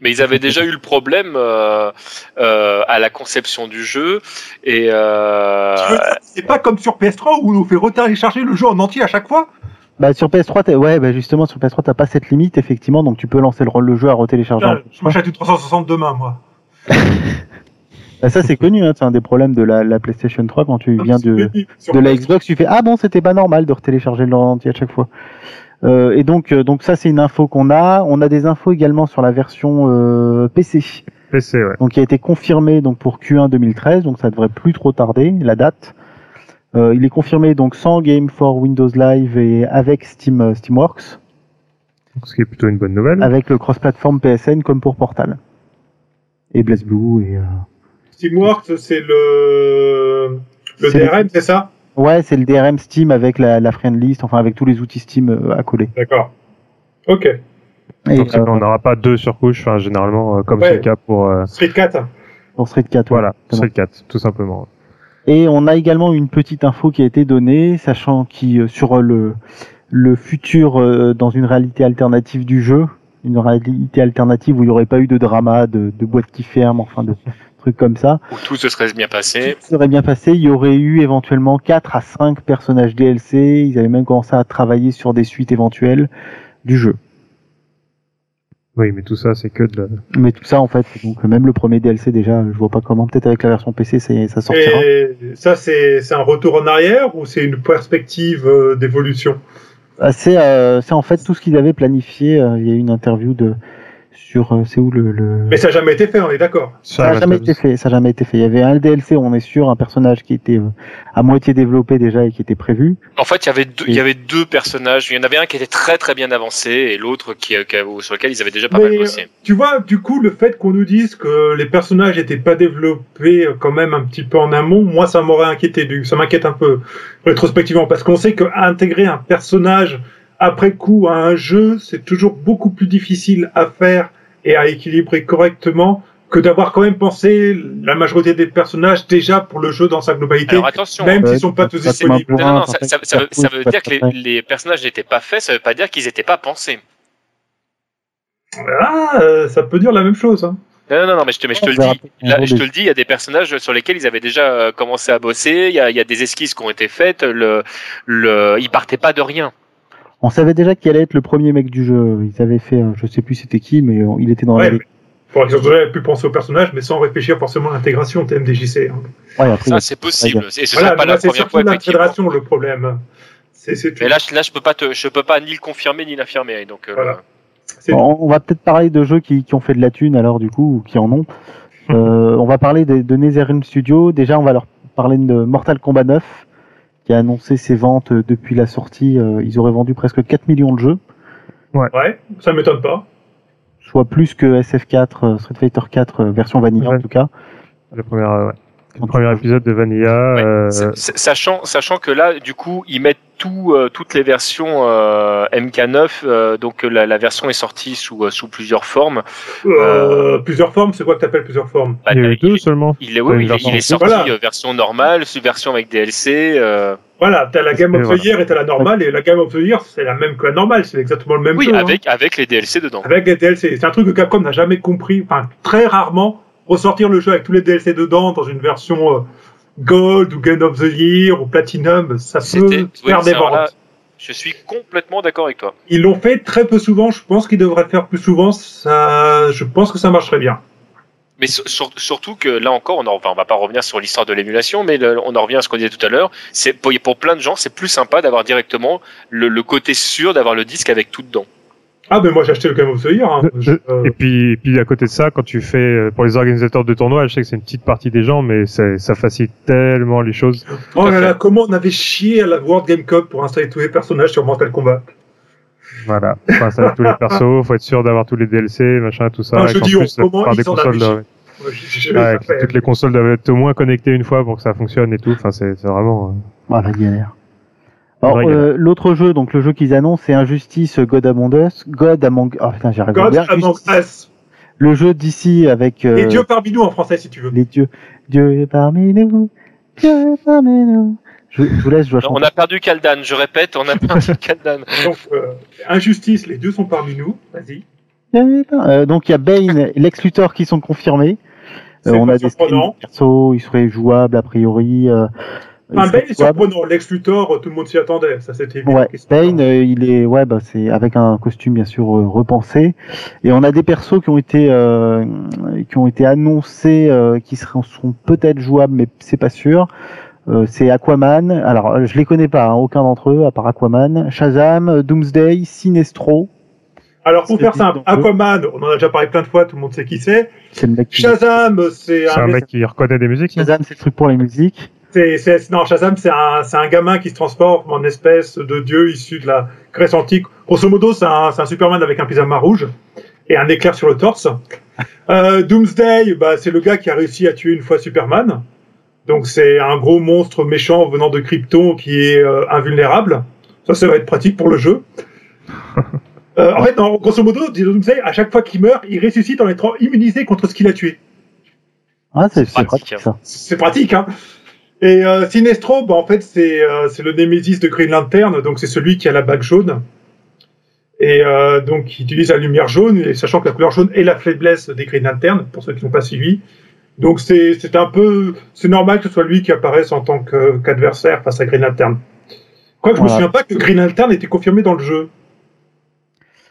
Mais ils avaient déjà eu le problème euh, euh, à la conception du jeu et euh, Tu veux dire, C'est pas comme sur PS3 où on nous fait retélécharger le jeu en entier à chaque fois? Bah sur PS3, t'as- ouais, bah justement sur PS3, t'as pas cette limite effectivement, donc tu peux lancer le, le jeu à retélécharger. Je m'achète une 360 demain, moi. [LAUGHS] Bah, ça c'est connu, hein, c'est un des problèmes de la, la PlayStation 3 quand tu viens de, de la PS3. Xbox, tu fais ah bon c'était pas normal de retélécharger le entier à chaque fois. Euh, et donc euh, donc ça c'est une info qu'on a. On a des infos également sur la version euh, PC, PC, ouais. donc qui a été confirmée donc pour Q1 2013, donc ça devrait plus trop tarder la date. Euh, il est confirmé donc sans Game for Windows Live et avec Steam euh, Steamworks, Ce qui est plutôt une bonne nouvelle. avec le cross-platform PSN comme pour Portal et BlazBlue et euh, Steamworks, c'est le le C'est le- DRM, c'est ça? Ouais c'est le DRM Steam avec la, la friend list, enfin avec tous les outils Steam euh, accolés. D'accord. Ok. Et, Donc euh, qu'on n'aura pas deux surcouches, enfin généralement comme Ouais. c'est le cas pour euh, Street 4. pour Street 4. ouais, voilà exactement. Street 4, tout simplement. Et on a également une petite info qui a été donnée, sachant qui euh, sur le le futur euh, dans une réalité alternative du jeu, une réalité alternative où il n'y aurait pas eu de drama, de, de boîte qui ferme, enfin de trucs comme ça. Où tout se serait bien passé. Tout serait bien passé. Il y aurait eu éventuellement 4 à 5 personnages DLC. Ils avaient même commencé à travailler sur des suites éventuelles du jeu. Oui, mais tout ça, c'est que de la... Mais tout ça, en fait, donc même le premier DLC déjà, je vois pas comment. Peut-être avec la version PC, ça sortira. Et ça, c'est c'est un retour en arrière ou c'est une perspective euh, d'évolution? Ah, C'est euh, c'est en fait tout ce qu'ils avaient planifié. euh, Il y a eu une interview de sur euh, c'est où le, le... Mais ça n'a jamais été fait, on est d'accord. Ça n'a jamais été fait. Ça n'a jamais été fait. Il y avait un DLC, on est sûr, un personnage qui était euh, à moitié développé déjà et qui était prévu. En fait, il y avait deux, il y avait deux personnages. Il y en avait un qui était très très bien avancé et l'autre qui, qui- sur lequel ils avaient déjà pas Mais, mal bossé. Tu vois, du coup, le fait qu'on nous dise que les personnages n'étaient pas développés euh, quand même un petit peu en amont, moi, ça m'aurait inquiété. du- Ça m'inquiète un peu rétrospectivement parce qu'on sait qu'intégrer un personnage après coup à un jeu, c'est toujours beaucoup plus difficile à faire et à équilibrer correctement que d'avoir quand même pensé la majorité des personnages déjà pour le jeu dans sa globalité, Alors attention, même s'ils sont pas tous disponibles. un non, non, non, pour ça, un, ça- ça veut, ça dire que les, personnages n'étaient pas faits, ça veut pas dire qu'ils n'étaient pas pensés. Ah, ça peut dire la même chose. Hein. Non, non, non, mais je te, mais je te On le dis. peut-être un Là, jour je te des- le dis, il y a des personnages sur lesquels ils avaient déjà euh, commencé à bosser. Il y a, il y a des esquisses qui ont été faites. Le, le, ils partaient pas de rien. On savait déjà qu'il allait être le premier mec du jeu. Ils avaient fait, euh, je sais plus c'était qui, mais euh, il était dans Ouais, la. ils ont déjà pu penser au personnage, mais sans réfléchir forcément à l'intégration TMDJC. Hein. Ouais, après, Ça, c'est possible. Et ce Voilà, pas mais là, la c'est première surtout fois, fédération le problème. C'est c'est tout. Mais là, je- là, je peux pas te, je peux pas ni le confirmer ni l'affirmer. Donc, euh, Voilà. C'est- On, on va peut-être parler de jeux qui, qui ont fait de la thune alors du coup, ou qui en ont. [LAUGHS] Euh, on va parler de, de NetherRealm Studio. Déjà, on va leur parler de Mortal Kombat 9, qui a annoncé ses ventes euh, depuis la sortie. Euh, ils auraient vendu presque 4 millions de jeux, Ouais, ça m'étonne pas. soit plus que SF4, euh, Street Fighter 4 euh, version vanilla Ouais. en tout cas. Le premier, euh, ouais. Le premier épisode de Vanilla. Ouais, euh, sachant, sachant que là, du coup, ils mettent tout, euh, toutes les versions euh, MK9. euh, donc la, la version est sortie sous, sous plusieurs formes. Euh, Plusieurs formes, c'est quoi que t'appelles plusieurs formes? Bah, il y a eu deux seulement. Il est, il, il sorti Voilà. version normale, sous version avec DLC. euh, Voilà, t'as la Game Et of the. Year et t'as la normale, et la Game of the Year, c'est la même que la normale, c'est exactement le même oui, jeu. hein. avec, avec les DLC dedans. Avec les DLC. C'est un truc que Capcom n'a jamais compris, enfin très rarement, ressortir le jeu avec tous les DLC dedans dans une version euh, Gold ou Game of the Year ou Platinum, ça peut oui, faire des ventes. je suis complètement d'accord avec toi. Ils l'ont fait très peu souvent, je pense qu'ils devraient le faire plus souvent, ça, je pense que ça marcherait bien. Mais sur- sur- surtout que là encore, on, enfin, on va pas revenir sur l'histoire de l'émulation, mais le- on en revient à ce qu'on disait tout à l'heure. C'est pour, pour plein de gens, c'est plus sympa d'avoir directement le, le côté sûr d'avoir le disque avec tout dedans. Ah, mais moi j'ai acheté le Game of the Year. hein. Je- euh, Et puis, et puis à côté de ça, quand tu fais euh, pour les organisateurs de tournois, je sais que c'est une petite partie des gens, mais ça facilite tellement les choses. oh là là, comment on avait chié à la World Game Cup pour installer tous les personnages sur Mortal Kombat. Voilà. Ça avec tous les persos, faut être sûr d'avoir tous les DLC, machin, tout ça. Non, et je dis, plus, on- comment par des ils consoles ouais, toutes les consoles doivent être au moins connectées une fois pour que ça fonctionne et tout. Enfin, c'est c'est vraiment. euh, Voilà, galère. Alors, euh, l'autre jeu, donc le jeu qu'ils annoncent, c'est Injustice God Among Us. God Among Oh putain, God. Among. Us. Le jeu d'ici avec euh, Et Dieu parmi nous en français si tu veux. les dieux. Dieu est parmi nous. Dieu est parmi nous. Je, je vous laisse, je dois Non, on a perdu Kaldan, je répète, on a perdu [LAUGHS] Kaldan. Donc, euh, Injustice, les deux sont parmi nous. Vas-y. Euh, donc il y a Bane et [LAUGHS] Lex Luthor qui sont confirmés. Euh, C'est on pas a des surprenant. perso, ils seraient jouables a priori. Seraient Bane est surprenant. Lex Luthor, tout le monde s'y attendait. Ça, c'était évident. Ouais, Bane, euh, il est, ouais, bah c'est avec un costume bien sûr euh, repensé. Et on a des persos qui ont été, euh, qui ont été annoncés, euh, qui seront, seront peut-être jouables, mais c'est pas sûr. Euh, c'est Aquaman. Alors, je les connais pas, hein, aucun d'entre eux, à part Aquaman. Shazam, Doomsday, Sinestro. Alors, pour faire simple, Aquaman, on en a déjà parlé plein de fois, tout le monde sait qui c'est. C'est le mec qui. Shazam, c'est C'est un un, mec qui reconnaît des musiques. Shazam, c'est le truc pour les musiques. C'est, c'est- non, Shazam, c'est un, c'est un gamin qui se transforme en espèce de dieu issu de la Grèce antique. Grosso modo, c'est un, c'est un Superman avec un pyjama rouge et un éclair sur le torse. [LAUGHS] Euh, Doomsday, bah, c'est le gars qui a réussi à tuer une fois Superman. Donc, c'est un gros monstre méchant venant de Krypton qui est euh, invulnérable. Ça, ça va être pratique pour le jeu. [LAUGHS] Euh, en fait, non, grosso modo, Doomsday, à chaque fois qu'il meurt, il ressuscite en étant immunisé contre ce qu'il a tué. Ah, c'est c'est pratique, pratique ça. C'est pratique, hein. Et euh, Sinestro, bah, en fait, c'est euh, c'est le Némésis de Green Lantern, donc c'est celui qui a la bague jaune. Et euh, donc, il utilise la lumière jaune, et sachant que la couleur jaune est la faiblesse des Green Lantern, pour ceux qui n'ont pas suivi. Donc, c'est un peu. C'est normal que ce soit lui qui apparaisse en tant qu'adversaire face à Green Lantern. Quoique, je me Voilà. souviens pas que Green Lantern était confirmé dans le jeu.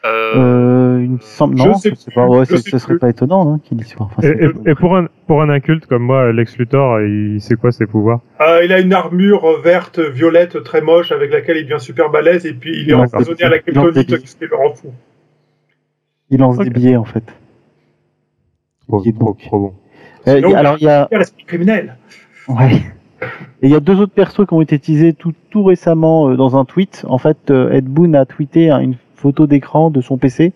Euh, Euh, il me semble, je non, sais je sais pas, ouais, je ce sais ce serait plus. pas étonnant, hein, qu'il y soit. Enfin, Et, et- et pour un pour un inculte comme moi, Lex Luthor, il sait quoi ses pouvoirs? Euh, il a une armure verte, violette, très moche, avec laquelle il devient super balèze, et puis il est des- à la kryptonite, ce qui le rend fou. il lance Ok. des billets, en fait. trop, est trop, bon. Euh, Sinon, il y a- alors, il y a, Il a l'esprit criminel. Ouais. Et il y a deux autres persos qui ont été teasés tout, tout récemment euh, dans un tweet. En fait, euh, Ed Boon a tweeté hein, une photo d'écran de son PC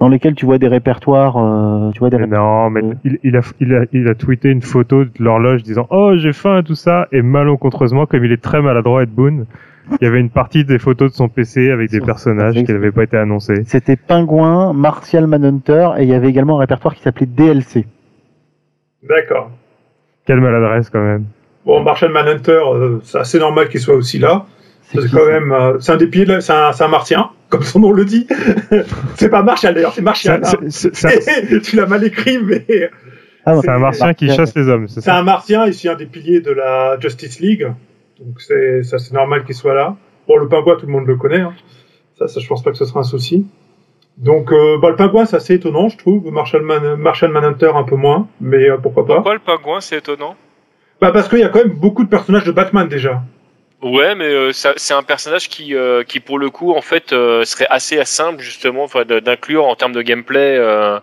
dans lesquels tu vois des répertoires. euh, tu vois des Mais répertoires. non, mais Euh. il, il, a, il, a, il a tweeté une photo de l'horloge disant Oh, j'ai faim, tout ça. Et malencontreusement, comme il est très maladroit, Ed Boon, il y avait une partie des photos de son PC avec des personnages qui n'avaient pas été annoncés. C'était Pingouin, Martial Manhunter et il y avait également un répertoire qui s'appelait DLC. D'accord. Quelle maladresse quand même. Bon, Martian Manhunter, euh, c'est assez normal qu'il soit aussi là. C'est C'est quand même, euh, c'est un des piliers, de la- c'est un, c'est un martien, [LAUGHS] comme son nom le dit. [LAUGHS] c'est pas Martial d'ailleurs, c'est Martial. C'est- hein. c'est- c'est- [LAUGHS] tu l'as mal écrit, mais Ah, C'est un martien qui chasse les hommes, c'est c'est ça un martien, ici un des piliers de la Justice League. Donc c'est, ça c'est normal qu'il soit là. Bon, le pingouin, tout le monde le connaît. hein. Ça, ça, je pense pas que ce sera un souci. Donc, euh, bah, le pingouin, c'est assez étonnant, je trouve. Martial, Man, Manhunter, un peu moins, mais euh, pourquoi pas. Pourquoi le pingouin, c'est étonnant? Bah, parce qu'il y a quand même beaucoup de personnages de Batman déjà. Ouais, mais euh, ça- c'est un personnage qui, euh, qui pour le coup, en fait, euh, serait assez simple justement, d'inclure en termes de gameplay. euh,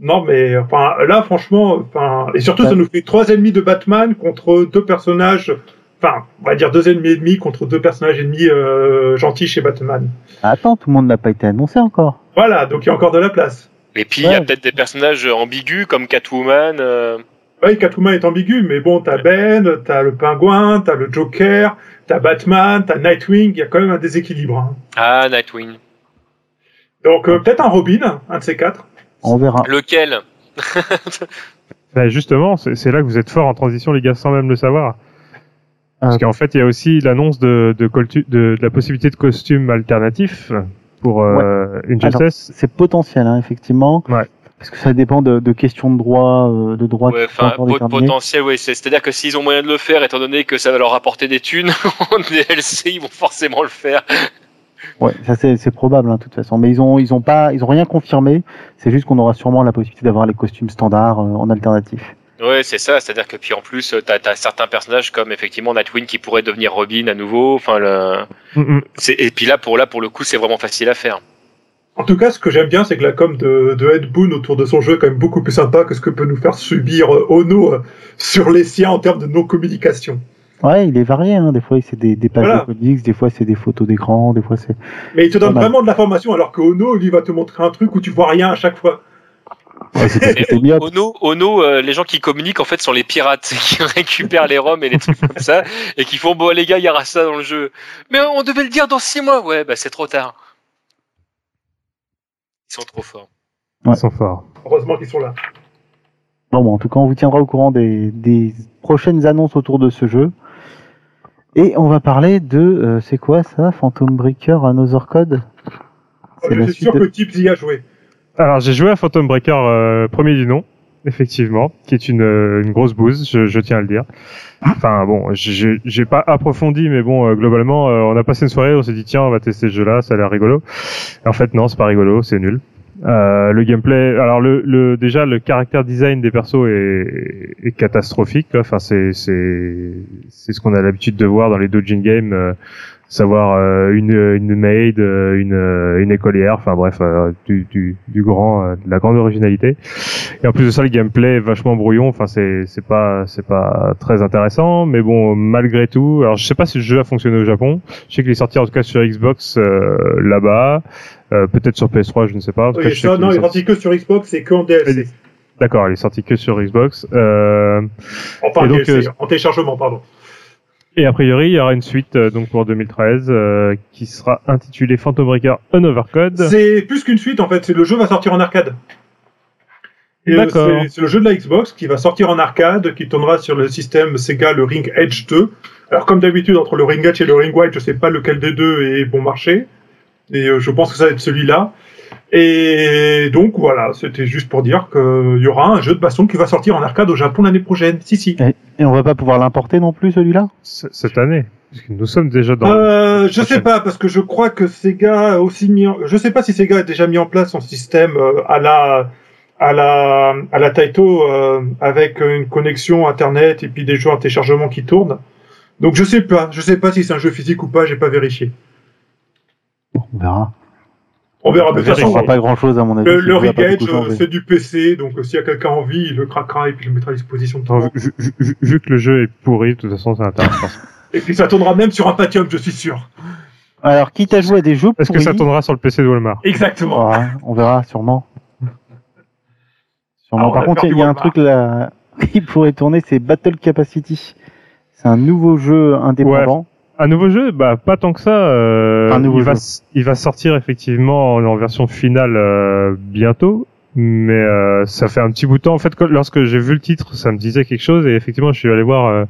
Non, mais enfin là, franchement, enfin et surtout, Ouais. ça nous fait trois ennemis de Batman contre deux personnages. Enfin, on va dire deux ennemis et demi contre deux personnages ennemis euh, gentils chez Batman. Attends, tout le monde n'a pas été annoncé encore. Voilà, donc il y a encore de la place. Et puis il y a peut-être des personnages ambigus comme Catwoman. Oui, Catwoman est ambigu, mais bon, t'as Ben, t'as le Pingouin, t'as le Joker, t'as Batman, t'as Nightwing. Il y a quand même un déséquilibre. hein. Ah, Nightwing. Donc euh, peut-être un Robin, un de ces quatre. On verra. Lequel? [LAUGHS] Bah, justement, c'est là que vous êtes fort en transition, les gars, sans même le savoir. Parce Euh, qu'en fait, il y a aussi l'annonce de, de, coltu- de, de la possibilité de costumes alternatifs pour euh, une Justice. C'est potentiel, hein, effectivement. Ouais. Parce que ça dépend de, de questions de droit, euh, de droit Ouais, pot- potentiel, oui. c'est- C'est-à-dire que s'ils ont moyen de le faire, étant donné que ça va leur rapporter des thunes [LAUGHS] en DLC, ils vont forcément le faire. Ouais, ça c'est probable, hein, de toute façon. Mais ils ont, ils ont pas, ils ont rien confirmé. C'est juste qu'on aura sûrement la possibilité d'avoir les costumes standards euh, en alternatif. Ouais, c'est ça. C'est-à-dire que puis en plus, euh, t'as as certains personnages comme effectivement Nightwing qui pourrait devenir Robin à nouveau. Enfin, le... Mm, mm. et puis là, pour là, pour le coup, c'est vraiment facile à faire. En tout cas, ce que j'aime bien, c'est que la com de, de Ed Boon autour de son jeu est quand même beaucoup plus sympa que ce que peut nous faire subir euh, Ono euh, sur les siens en termes de non-communication. Ouais, il est varié. Hein. Des fois, c'est des, des pages Voilà. de comics, des fois, c'est des photos d'écran, des fois, c'est. Mais il te donne vraiment de l'information, alors que Ono, lui, va te montrer un truc où tu vois rien à chaque fois. Ouais. [LAUGHS] Ono, Ono euh, les gens qui communiquent en fait sont les pirates [LAUGHS] qui récupèrent les roms et les trucs comme ça et qui font bon les gars il y aura ça dans le jeu. Mais on devait le dire dans six mois. Ouais, bah c'est trop tard. Ils sont trop forts. Ouais. Ils sont forts. Heureusement qu'ils sont là. Bon, bon, en tout cas, on vous tiendra au courant des, des prochaines annonces autour de ce jeu. Et on va parler de, euh, c'est quoi ça Phantom Breaker Another Code? C'est Je suis suite sûr de- que Tips y a joué. Alors, j'ai joué à Phantom Breaker euh, premier du nom, effectivement, qui est une, euh, une grosse bouse, je, je tiens à le dire. Enfin bon, j'ai j'ai pas approfondi, mais bon, euh, globalement, euh, on a passé une soirée, on s'est dit tiens, on va tester ce jeu-là, ça a l'air rigolo. Et en fait, non, c'est pas rigolo, c'est nul. Euh, le gameplay, alors le, le déjà le caractère design des persos est, est catastrophique. quoi. Enfin, c'est c'est c'est ce qu'on a l'habitude de voir dans les doujin games, euh, savoir euh, une une maid, euh, une euh, une écolière. Enfin bref, du du du grand, de la grande originalité. Et en plus de ça, le gameplay est vachement brouillon. Enfin, c'est c'est pas c'est pas très intéressant, mais bon, malgré tout. Alors, je sais pas si le jeu a fonctionné au Japon. Je sais qu'il est sorti en tout cas sur Xbox là-bas, euh, peut-être sur PS3, je ne sais pas. Cas, Oui, je qu'il non, il est sorti- que sur Xbox et que en DLC. D'accord, il est sorti que sur Xbox. Euh, Enfin, Et donc, DLC, euh, en téléchargement, pardon. et a priori, il y aura une suite donc pour 2013 euh, qui sera intitulée Phantom Breaker Unovercode. C'est plus qu'une suite, en fait. C'est le jeu va sortir en arcade. C'est- C'est le jeu de la Xbox qui va sortir en arcade, qui tournera sur le système Sega, le Ring Edge 2. Alors comme d'habitude, entre le Ring Edge et le Ring White, je sais pas lequel des deux est bon marché. Et euh, je pense que ça va être celui-là. Et donc voilà, c'était juste pour dire qu'il y aura un jeu de baston qui va sortir en arcade au Japon l'année prochaine. Si, si. Et on va pas pouvoir l'importer non plus celui-là? Cette année. Parce que nous sommes déjà dans. Euh, je sais pas parce que je crois que Sega a aussi mis. En... Je sais pas si Sega a déjà mis en place son système euh, à la à la à la Taito euh, avec une connexion internet et puis des jeux en téléchargement qui tournent. Donc je sais pas, je sais pas si c'est un jeu physique ou pas, j'ai pas vérifié. On verra. On verra. De toute façon, fera pas grand chose à mon avis. le, le beaucoup euh, c'est du PC, donc euh, s'il y a quelqu'un envie, il le craquera et puis il le mettra à disposition de tout le monde. vu, vu- vu- vu que le jeu est pourri, de toute façon, ça intéresse pas. [LAUGHS] Et puis ça tournera même sur un Pentium, je suis sûr. Alors, quitte à jouer à des jeux Est-ce que ça tournera sur le PC de Walmart? Exactement. Ouais, on verra sûrement. Sûrement. Ah, Par contre, il y a un truc là [LAUGHS] qui pourrait tourner, c'est Battle Capacity. C'est un nouveau jeu indépendant. Un nouveau jeu Bah, pas tant que ça. euh, Un nouveau il, va, jeu. il va sortir effectivement en, en version finale euh, bientôt. Mais euh, ça fait un petit bout de temps. En fait, quand- lorsque j'ai vu le titre, ça me disait quelque chose. Et effectivement, je suis allé voir euh,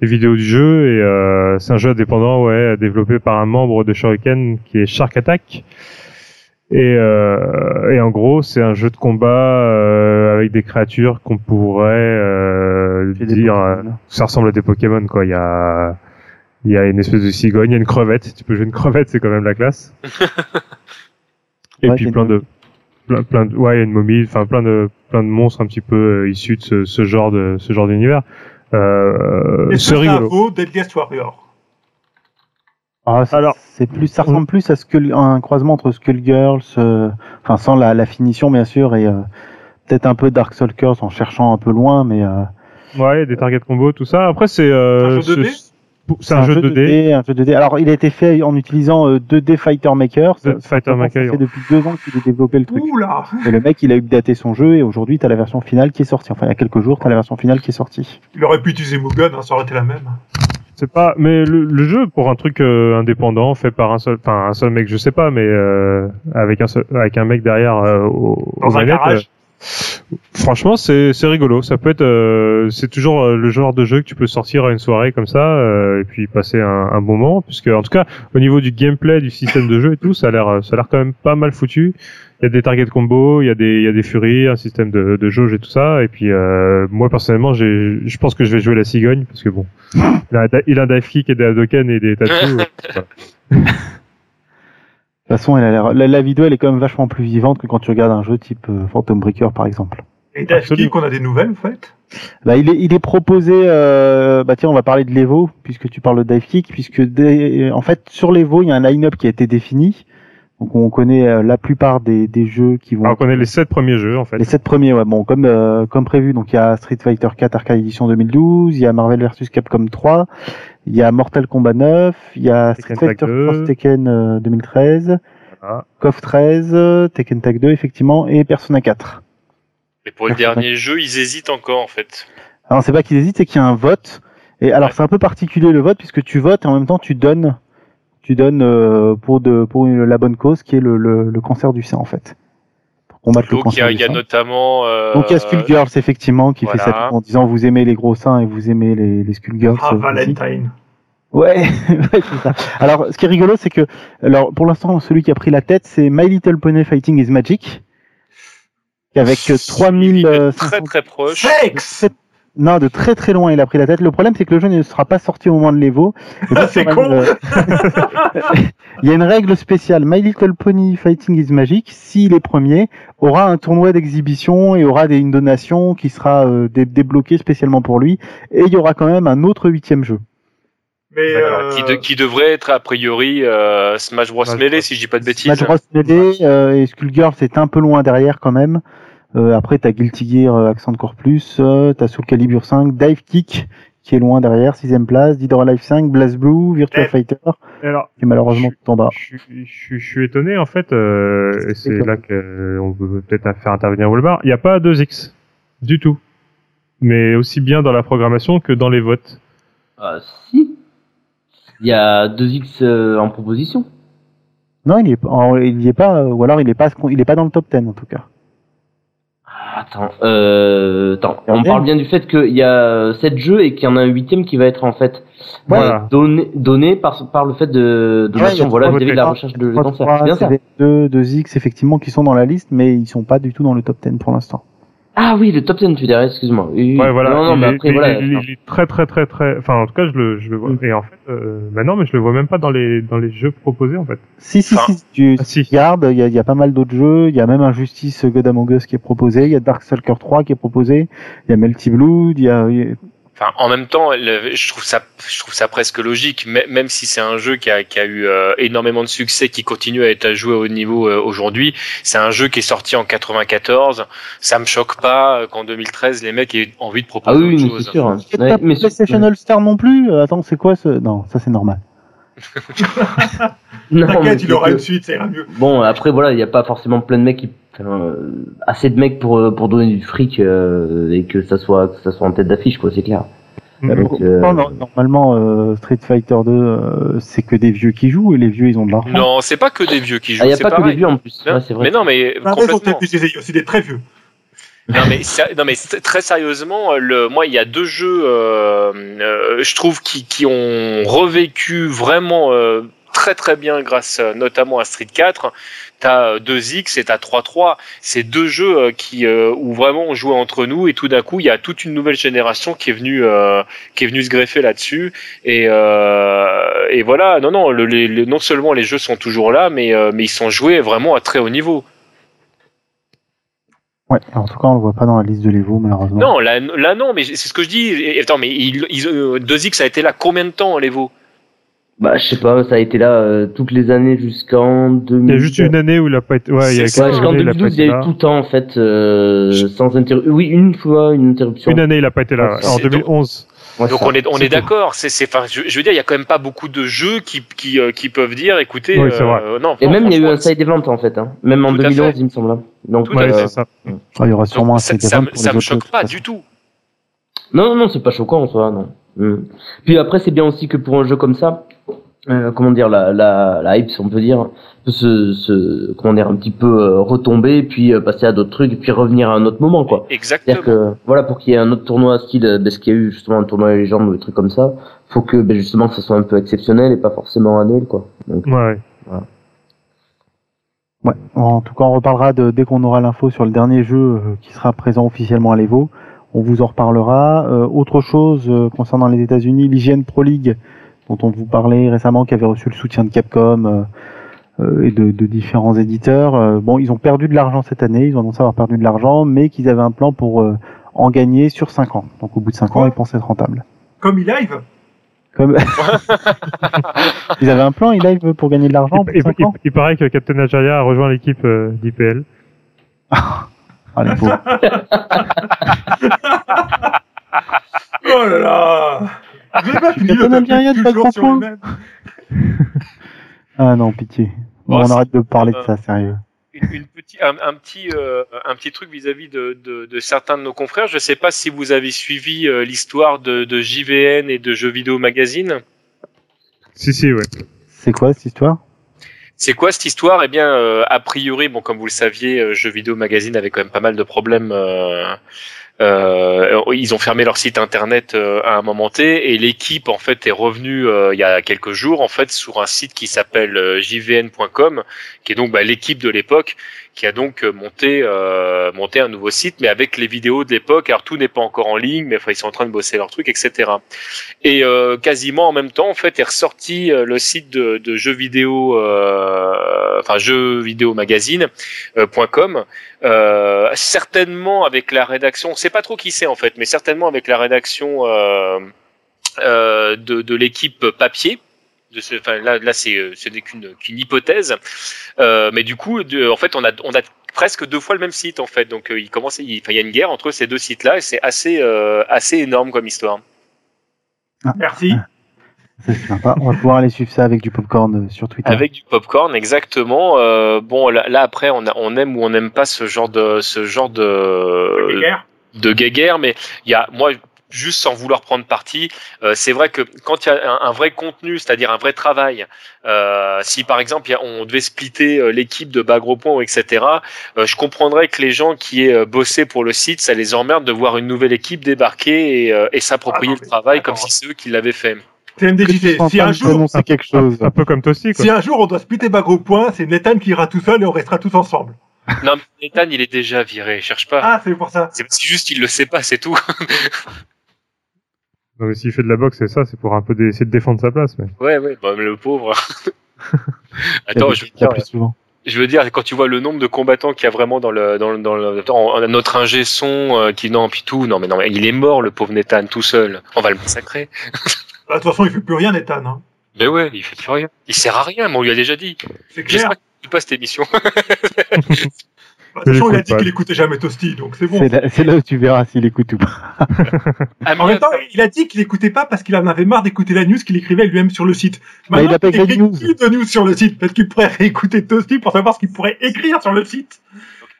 les vidéos du jeu. Et euh, c'est un jeu indépendant, ouais, développé par un membre de Shuriken qui est Shark Attack. Et, euh, et en gros, c'est un jeu de combat euh, avec des créatures qu'on pourrait euh, dire. Ça ressemble à des Pokémon, quoi. Il y a, il y a une espèce de cigogne, il y a une crevette. Tu peux jouer une crevette, c'est quand même la classe. [LAUGHS] Et Ouais, puis plein de, plein, plein de, ouais, il y a une momie, enfin plein de, plein de monstres un petit peu euh, issus de ce, ce genre de, ce genre d'univers. Euh, Est-ce c'est que ça rigolo. vaut Deadliest Warrior? Ah, c'est- Alors- c'est plus, ça ressemble plus à Skull, un croisement entre Skullgirls, euh, enfin sans la, la finition bien sûr, et euh, peut-être un peu Darkstalkers en cherchant un peu loin, mais euh, Ouais, des target combo, tout ça. Après, c'est, euh, Un jeu 2D c'est- un, jeu 2D. un jeu 2D. Alors, il a été fait en utilisant euh, 2D Fighter Maker. Ça, 2D Fighter ça Maker. fait depuis deux ans qu'il a développé le truc. Ouh là Et le mec, il a updaté son jeu et aujourd'hui, t'as la version finale qui est sortie. Enfin, il y a quelques jours, t'as la version finale qui est sortie. Il aurait pu utiliser Mugen, hein, ça aurait été la même. C'est pas, mais le, le jeu pour un truc euh, indépendant fait par un seul, enfin un seul mec, je sais pas, mais euh, avec un seul, avec un mec derrière euh, au, Dans aux un manettes, garage. Euh, franchement, c'est c'est rigolo. Ça peut être, euh, c'est toujours euh, le genre de jeu que tu peux sortir à une soirée comme ça euh, et puis passer un, un bon moment, puisque en tout cas au niveau du gameplay, du système de jeu et tout, ça a l'air, ça a l'air quand même pas mal foutu. Il y a des target combos, il y a des, il y a des furies, un système de, de jauge et tout ça. Et puis euh, moi personnellement, j'ai, je pense que je vais jouer la cigogne parce que bon, [LAUGHS] il a, il a un dive kick et des Hadoken et des tattoos. [LAUGHS] [LAUGHS] euh, De toute façon, elle a l'air- la, la vidéo, elle est quand même vachement plus vivante que quand tu regardes un jeu type euh, Phantom Breaker, par exemple. Et Dave Absolument. Kick, on a des nouvelles, en fait? Bah, il, est, il est proposé. Euh, bah tiens, on va parler de l'Evo puisque tu parles de dive kick, puisque des- en fait sur l'Evo, il y a un line-up qui a été défini. Donc on connaît euh, la plupart des, des jeux qui vont. Alors, on connaît les sept premiers jeux en fait. Les sept premiers, ouais, bon, comme euh, comme prévu. Donc il y a Street Fighter 4 Arcade Edition 2012, il y a Marvel vs Capcom 3, il y a Mortal Kombat 9, il y a Street Fighter 2. Cross Tekken euh, 2013, Voilà. KOF 13, euh, Tekken Tag 2 effectivement et Persona 4. Et pour le dernier jeu, ils hésitent encore en fait. Alors c'est pas qu'ils hésitent, c'est qu'il y a un vote. Et alors Ouais. c'est un peu particulier le vote puisque tu votes et en même temps tu donnes, tu donnes euh, pour de pour une- la bonne cause qui est le, le, le cancer du sein en fait. Combattre le Donc il y cancer a, du il y a sein. notamment. euh, Donc il y a Skullgirls effectivement qui fait ça en disant vous aimez les gros seins et vous aimez les, les Skullgirls. Ah, euh. Valentine. Ouais, [LAUGHS] ouais, c'est ça. Alors ce qui est rigolo c'est que alors pour l'instant celui qui a pris la tête c'est My Little Pony Fighting is Magic avec euh, suivi de 3500 très très proche. Sexe non, de très très loin, il a pris la tête. Le problème, c'est que le jeu ne sera pas sorti au moment de l'Evo. [LAUGHS] C'est con. une, euh, [LAUGHS] Il y a une règle spéciale. My Little Pony Fighting is Magic, s'il est premier, aura un tournoi d'exhibition et aura des, une donation qui sera euh, dé- débloquée spécialement pour lui. Et il y aura quand même un autre huitième jeu. Mais euh, qui, de- qui devrait être a priori euh, Smash Bros Smash Melee Bros. si je dis pas de bêtises. Smash Bros Melee euh, et Skullgirls c'est un peu loin derrière quand même. Euh, après, t'as Guilty Gear euh, Accent Core Plus, euh, t'as Soul Calibur 5, Dive Kick qui est loin derrière, sixième place, Dead or Alive 5, Blast Blue, Virtua Eh. Fighter alors, qui est malheureusement tout en bas. je, suis- je, suis- je suis étonné en fait, euh, et c'est là qu'on peut peut-être faire intervenir Walmart. Il n'y a pas 2X du tout, mais aussi bien dans la programmation que dans les votes. Ah, si. Il y a 2X euh, en proposition. Non, il y est, pas- est euh, ou alors il est pas, il est pas dans le top 10 en tout cas. Attends, euh, attends. On parle bien du fait qu'il y a sept jeux et qu'il y en a un huitième qui va être en fait Voilà. euh, donné, donné par, par le fait de donation. voilà, vis-à-vis de la recherche de, de 3, cancer. C'est bien ça. CV2, 2X, effectivement, qui sont dans la liste, mais ils sont pas du tout dans le top 10 pour l'instant. Ah oui, le top 10, tu dirais, excuse-moi. Ouais, voilà. Non, non, il mais est- après, il- voilà. il- est très, très, très, très. Enfin, en tout cas, je le, je le vois. Mm. Et en fait, euh, bah non, mais je le vois même pas dans les, dans les jeux proposés, en fait. Si, si, Enfin, si, tu Ah, si. regardes, il y a, il y a pas mal d'autres jeux, il y a même Injustice God Among Us qui est proposé, il y a Darkstalker 3 qui est proposé, il y a Melty Blood, il y a... Enfin, en même temps, le- je trouve ça, je trouve ça presque logique, mê- même si c'est un jeu qui a, qui a eu euh, énormément de succès, qui continue à être à jouer au niveau euh, aujourd'hui. C'est un jeu qui est sorti en 94. Ça me choque pas euh, qu'en 2013 les mecs aient envie de Ah proposer oui, autre mais chose. c'est sûr. hein. Ouais, mais PlayStation All Star non plus Attends, c'est quoi ce... Non, ça c'est normal. [LAUGHS] Non, mais T'inquiète, il aura que- une suite, ça ira mieux. Bon, après, voilà, il n'y a pas forcément plein de mecs qui. Euh, assez de mecs pour, euh, pour donner du fric euh, et que ça soit, que ça soit en tête d'affiche, quoi, c'est clair. Mm. Donc, euh, Non, non, normalement, euh, Street Fighter 2, euh, c'est que des vieux qui jouent, et les vieux, ils ont de l'argent. Non, c'est pas que des vieux qui jouent. Ah, il n'y a c'est pas que des vieux en plus. Non, Ouais, vrai. mais non, mais complètement. que c'est aussi des très vieux. Non mais, non très sérieusement, le, moi il y a deux jeux, euh, euh, je trouve qui, qui ont revécu vraiment euh, très très bien grâce euh, notamment à Street 4. T'as euh, 2X et t'as 3-3. C'est deux jeux euh, qui euh, où vraiment on jouait entre nous et tout d'un coup il y a toute une nouvelle génération qui est venue euh, qui est venue se greffer là-dessus et euh, et voilà non non le, les- non seulement les jeux sont toujours là mais euh, mais ils sont joués vraiment à très haut niveau. Ouais, en tout cas, on le voit pas dans la liste de l'Evo, malheureusement. Non, là, là non, mais c'est ce que je dis. Attends, mais ils, ils, euh, 2X a été là combien de temps, l'Evo Bah, je sais pas, ça a été là euh, toutes les années jusqu'en 2000. Il y a juste une année où il a pas été. Ouais, il y a Ouais, jusqu'en années, il a pas 2012, il y été a eu tout le temps, en fait, euh, sans interruption. Oui, une fois, une interruption. Une année, il a pas été là. Ouais, En c'est- 2011. Ouais, Donc ça. on est, on est d'accord. C'est, c'est, enfin, je, je veux dire, il y a quand même pas beaucoup de jeux qui, qui, euh, qui peuvent dire, écoutez, Oui, c'est vrai. euh, non. Et même, il y a eu un side event, en fait. Hein. Même en Tout à 2011, fait. il me semble. hein. Donc, Ouais, euh, ça. Ah, il y aura sûrement un ça, CD ça, me- choque pas du tout. Non, non, non, c'est pas choquant en soi, non. Hmm. Puis après, c'est bien aussi que pour un jeu comme ça, euh, comment dire, la, la, la hype, si on peut dire, peut se, se comment dire, un petit peu euh, retomber, puis euh, passer à d'autres trucs, et puis revenir à un autre moment, quoi. Exactement. C'est-à-dire que, voilà, pour qu'il y ait un autre tournoi style, euh, ben, ce qu'il y a eu justement un tournoi légende ou des trucs comme ça, faut que, ben, justement, que ça soit un peu exceptionnel et pas forcément annuel, quoi. Donc, Ouais. Ouais. En tout cas, on reparlera de, dès qu'on aura l'info sur le dernier jeu euh, qui sera présent officiellement à l'Evo. On vous en reparlera. Euh, autre chose euh, concernant les États-Unis, l'IGN Pro League, dont on vous parlait récemment, qui avait reçu le soutien de Capcom euh, euh, et de, de différents éditeurs. Euh, bon, ils ont perdu de l'argent cette année, ils ont annoncé avoir perdu de l'argent, mais qu'ils avaient un plan pour euh, en gagner sur 5 ans. Donc au bout de 5 ans, ils pensaient être rentables. Comme e-live? Comme... [LAUGHS] ils avaient un plan, il live pour gagner de l'argent Il, pour il- 5 ans? il- il paraît que Captain Ajaria a rejoint l'équipe euh, d'IPL. [LAUGHS] Ah, les [LAUGHS] pauvres. Oh là là Pas grand point. Ah non, pitié. Bon, on arrête de parler de ça, sérieux. une, une petit, un, un petit, euh, un petit truc vis-à-vis de, de, de certains de nos confrères. Je sais pas si vous avez suivi euh, l'histoire de, de JVN et de Jeux Vidéo Magazine. Si, si, ouais. C'est quoi cette histoire? C'est quoi cette histoire? Eh bien, euh, a priori, bon, comme vous le saviez, euh, Jeux Vidéo Magazine avait quand même pas mal de problèmes. Euh, ils ont fermé leur site internet euh, à un moment T et l'équipe en fait est revenue euh, il y a quelques jours en fait sur un site qui s'appelle jvn.com qui est donc bah, l'équipe de l'époque qui a donc euh, monté euh, monté un nouveau site mais avec les vidéos de l'époque. Alors tout n'est pas encore en ligne mais enfin, ils sont en train de bosser leur truc etc et euh, quasiment en même temps en fait est ressorti euh, le site de, de jeux vidéo euh, enfin jeux vidéo magazine euh, certainement avec la rédaction, on sait pas trop qui c'est en fait, mais certainement avec la rédaction de, de l'équipe papier. De ce, enfin, là, là c'est euh, ce n'est qu'une qu'une hypothèse, euh, mais du coup, de, en fait, on a on a presque deux fois le même site en fait, donc euh, il commence, il, enfin, il y a une guerre entre ces deux sites-là et c'est assez euh, assez énorme comme histoire. Merci. C'est sympa. On va pouvoir aller suivre ça avec du popcorn euh, sur Twitter. Avec du popcorn, exactement. Euh, bon, là, là, après, on, a, on aime ou on n'aime pas ce genre de ce genre de Guerre. de guéguerre, mais il y a, moi, juste sans vouloir prendre parti, euh, c'est vrai que quand il y a un, un vrai contenu, c'est-à-dire un vrai travail, euh, si par exemple il y a- on devait splitter euh, l'équipe de bas gros points, etc., euh, je comprendrais que les gens qui aient euh, bossé pour le site, ça les emmerde de voir une nouvelle équipe débarquer et, euh, et s'approprier Ah le travail attends, comme si c'est eux qui l'avaient fait. TMDJC, en si un jour, quelque chose. Un, un peu comme quoi. si un jour on doit splitter bas gros point, c'est Nathan qui ira tout seul et on restera tous ensemble. [LAUGHS] Non, mais Nathan, il est déjà viré, cherche pas. Ah, c'est pour ça. C'est c'est juste qu'il le sait pas, c'est tout. [LAUGHS] Non, mais s'il fait de la boxe, c'est ça, c'est pour un peu essayer de défendre sa place. Mais... Ouais, ouais, bah, mais le pauvre. [LAUGHS] Attends, je veux dire, plus souvent. je veux dire, quand tu vois le nombre de combattants qu'il y a vraiment dans le, dans le, dans le, dans notre ingé son, euh, qui, non, puis tout, non, mais non, mais il est mort, le pauvre Nathan, tout seul. On va le massacrer. [LAUGHS] Bah, De toute façon, il fait plus rien, Nathan. Hein. Mais ouais, il fait plus rien. Il sert à rien, mais on lui a déjà dit. C'est clair. J'espère qu'il écoute pas cette émission. [LAUGHS] Bah, de toute façon, il a dit qu'il écoutait jamais Toasty, donc c'est bon. C'est là, c'est là où tu verras s'il écoute ou pas. [LAUGHS] Ah, En même temps, il a dit qu'il écoutait pas parce qu'il en avait marre d'écouter la news qu'il écrivait lui-même sur le site. Bah, il Maintenant, a pas écrit de news. plus de news sur le site. Peut-être qu'il pourrait réécouter Toasty pour savoir ce qu'il pourrait écrire sur le site.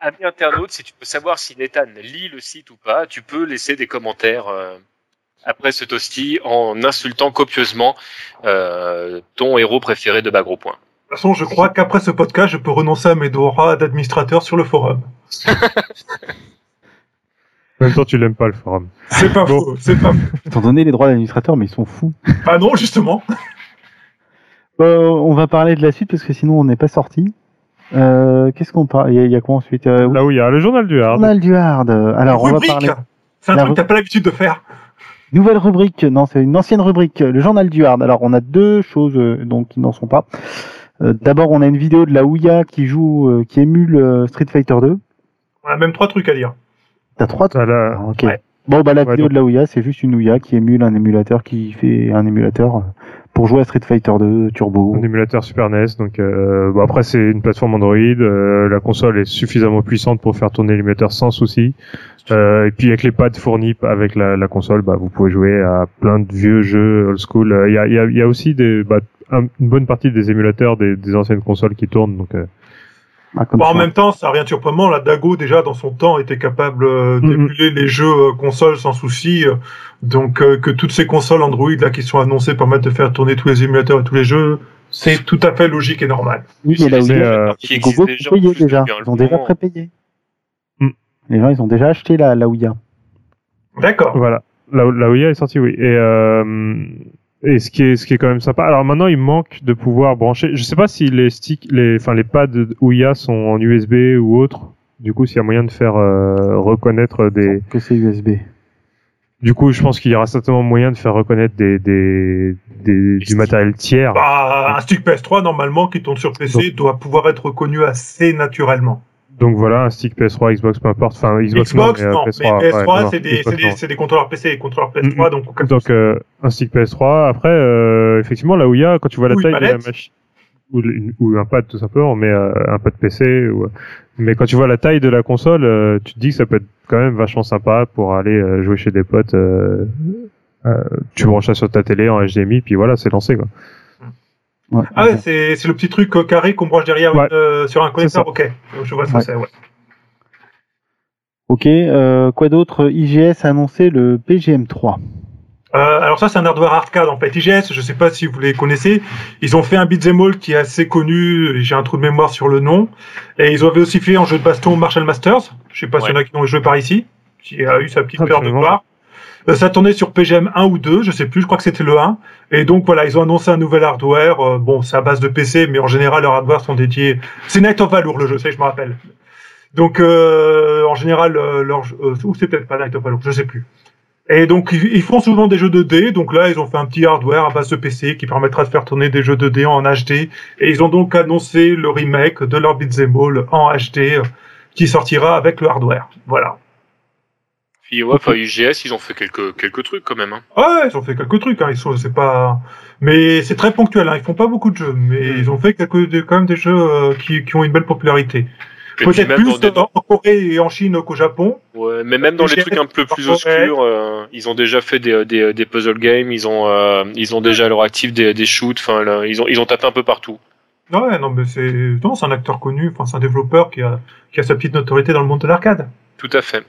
Ami internaute, si tu veux savoir si Nathan lit le site ou pas, tu peux laisser des commentaires euh, après ce toasty en insultant copieusement euh, ton héros préféré de Bagro Point. De toute façon, je crois qu'après ce podcast, je peux renoncer à mes droits d'administrateur sur le forum. En même temps, tu l'aimes pas, le forum. C'est pas Bon. faux, c'est pas faux. Ils t'ont donné les droits d'administrateur, mais ils sont fous. Ah non, justement. Euh, on va parler de la suite parce que sinon on n'est pas sorti. Euh, Qu'est-ce qu'on parle Il y, a- il y a quoi ensuite? Euh, oui, Là où il y a le journal du hard. Journal du hard. Alors on va parler C'est un La truc que t'as pas l'habitude de faire. nouvelle rubrique. Non, c'est une ancienne rubrique. Le journal du hard. Alors on a deux choses donc qui n'en sont pas. Euh, D'abord, on a une vidéo de la Ouya qui joue, euh, qui émule euh, Street Fighter 2. On a même trois trucs à dire. T'as trois. trucs? Voilà. Ok. Ouais. Bon, bah la Ouais, vidéo donc- de la Ouya, c'est juste une Ouya qui émule un émulateur qui fait un émulateur jouer à Street Fighter 2 Turbo. Un émulateur Super NES. Donc, euh, bon, après, c'est une plateforme Android. euh, la console est suffisamment puissante pour faire tourner l'émulateur sans souci. Euh, et puis, avec les pads fournis avec la, la console, bah, vous pouvez jouer à plein de vieux jeux old school. Euh, Il y, a, y, a, y a aussi des, bah, un- une bonne partie des émulateurs des, des anciennes consoles qui tournent. Donc, euh, Ah, comme Bon, en même temps, ça n'a rien de surprenant. La Dago, déjà, dans son temps, était capable euh, d'émuler les jeux euh, consoles sans souci. euh, donc, euh, que toutes ces consoles Android là qui sont annoncées permettent de faire tourner tous les émulateurs et tous les jeux, c'est tout à fait logique et normal. Oui, mais euh, qui gogos déjà Ils ont déjà prépayé. Hmm. Les gens, ils ont déjà acheté la, la Ouya. D'accord. Voilà, la, la Ouya est sortie, oui. Et, euh, et ce qui est ce qui est quand même sympa. Alors maintenant, il manque de pouvoir brancher. Je sais pas si les sticks, les, enfin les pads Ouya sont en USB ou autre. Du coup, s'il y a moyen de faire euh, reconnaître des. Que c'est USB. Du coup, je pense qu'il y aura certainement moyen de faire reconnaître des, des, des- du matériel tiers. Bah, un stick PS3, normalement, qui tourne sur PC, doit pouvoir être reconnu assez naturellement. Donc voilà, un stick PS3, Xbox, peu importe. Enfin, Xbox, Xbox, non, mais, euh, non. PS3, Mais ouais, PS3, non, c'est des, des, des contrôleurs PC, contrôleurs PS3, donc aucun Donc souci. euh, un stick PS3. Après, euh, effectivement, la Ouya, quand tu vois la Ou taille de la machine, ou, ou un pad tout simplement, mais euh, un pad PC. Ou... Mais quand tu vois la taille de la console, euh, tu te dis que ça peut être quand même vachement sympa pour aller euh, jouer chez des potes. euh, euh, tu branches ça sur ta télé en HDMI, puis voilà, c'est lancé quoi. Ouais. Ah ouais, c'est, c'est le petit truc euh, carré qu'on branche derrière Ouais. une, euh, sur un connecteur, ok. Je vois ce que c'est, ouais. Ok, euh, quoi d'autre? IGS a annoncé le PGM3. Euh, alors ça, c'est un hardware arcade en fait. IGS, je sais pas si vous les connaissez. Ils ont fait un beat'em all qui est assez connu. J'ai un trou de mémoire sur le nom. Et ils avaient aussi fait en jeu de baston Marshall Masters. Je sais pas s'il y en a qui ont joué par ici. Qui a eu sa petite paire de Absolument. Euh, ça tournait sur PGM 1 ou 2, je sais plus. Je crois que c'était le 1. Et donc voilà, ils ont annoncé un nouvel hardware. Euh, bon, c'est à base de PC, mais en général, leurs hardware sont dédiés. C'est Night of Valor le jeu, ça, je me rappelle. Donc euh, en général, euh, leur ou c'est peut-être pas Night of Valor, je sais plus. Et donc ils, ils font souvent des jeux 2D, donc là ils ont fait un petit hardware à base de PC qui permettra de faire tourner des jeux 2D en HD. Et ils ont donc annoncé le remake de leur Beat'em All en HD qui sortira avec le hardware. Voilà. Puis ouais, enfin UGS, ils ont fait quelques quelques trucs quand même. Hein. Ouais, ils ont fait quelques trucs, hein. ils sont, c'est pas, mais c'est très ponctuel. Hein. Ils font pas beaucoup de jeux, mais ils ont fait quelques, quand même des jeux euh, qui, qui ont une belle popularité. Peut-être plus des- en Corée et en Chine qu'au Japon. Ouais, mais même dans les trucs un peu plus obscurs, euh, ils ont déjà fait des, des, des puzzle games, ils ont euh, ils ont déjà à leur actif des, des shoots, enfin ils ont ils ont tapé un peu partout. Ouais, non, mais c'est, non, c'est un acteur connu. Enfin, c'est un développeur qui a, qui a sa petite notoriété dans le monde de l'arcade. Tout à fait.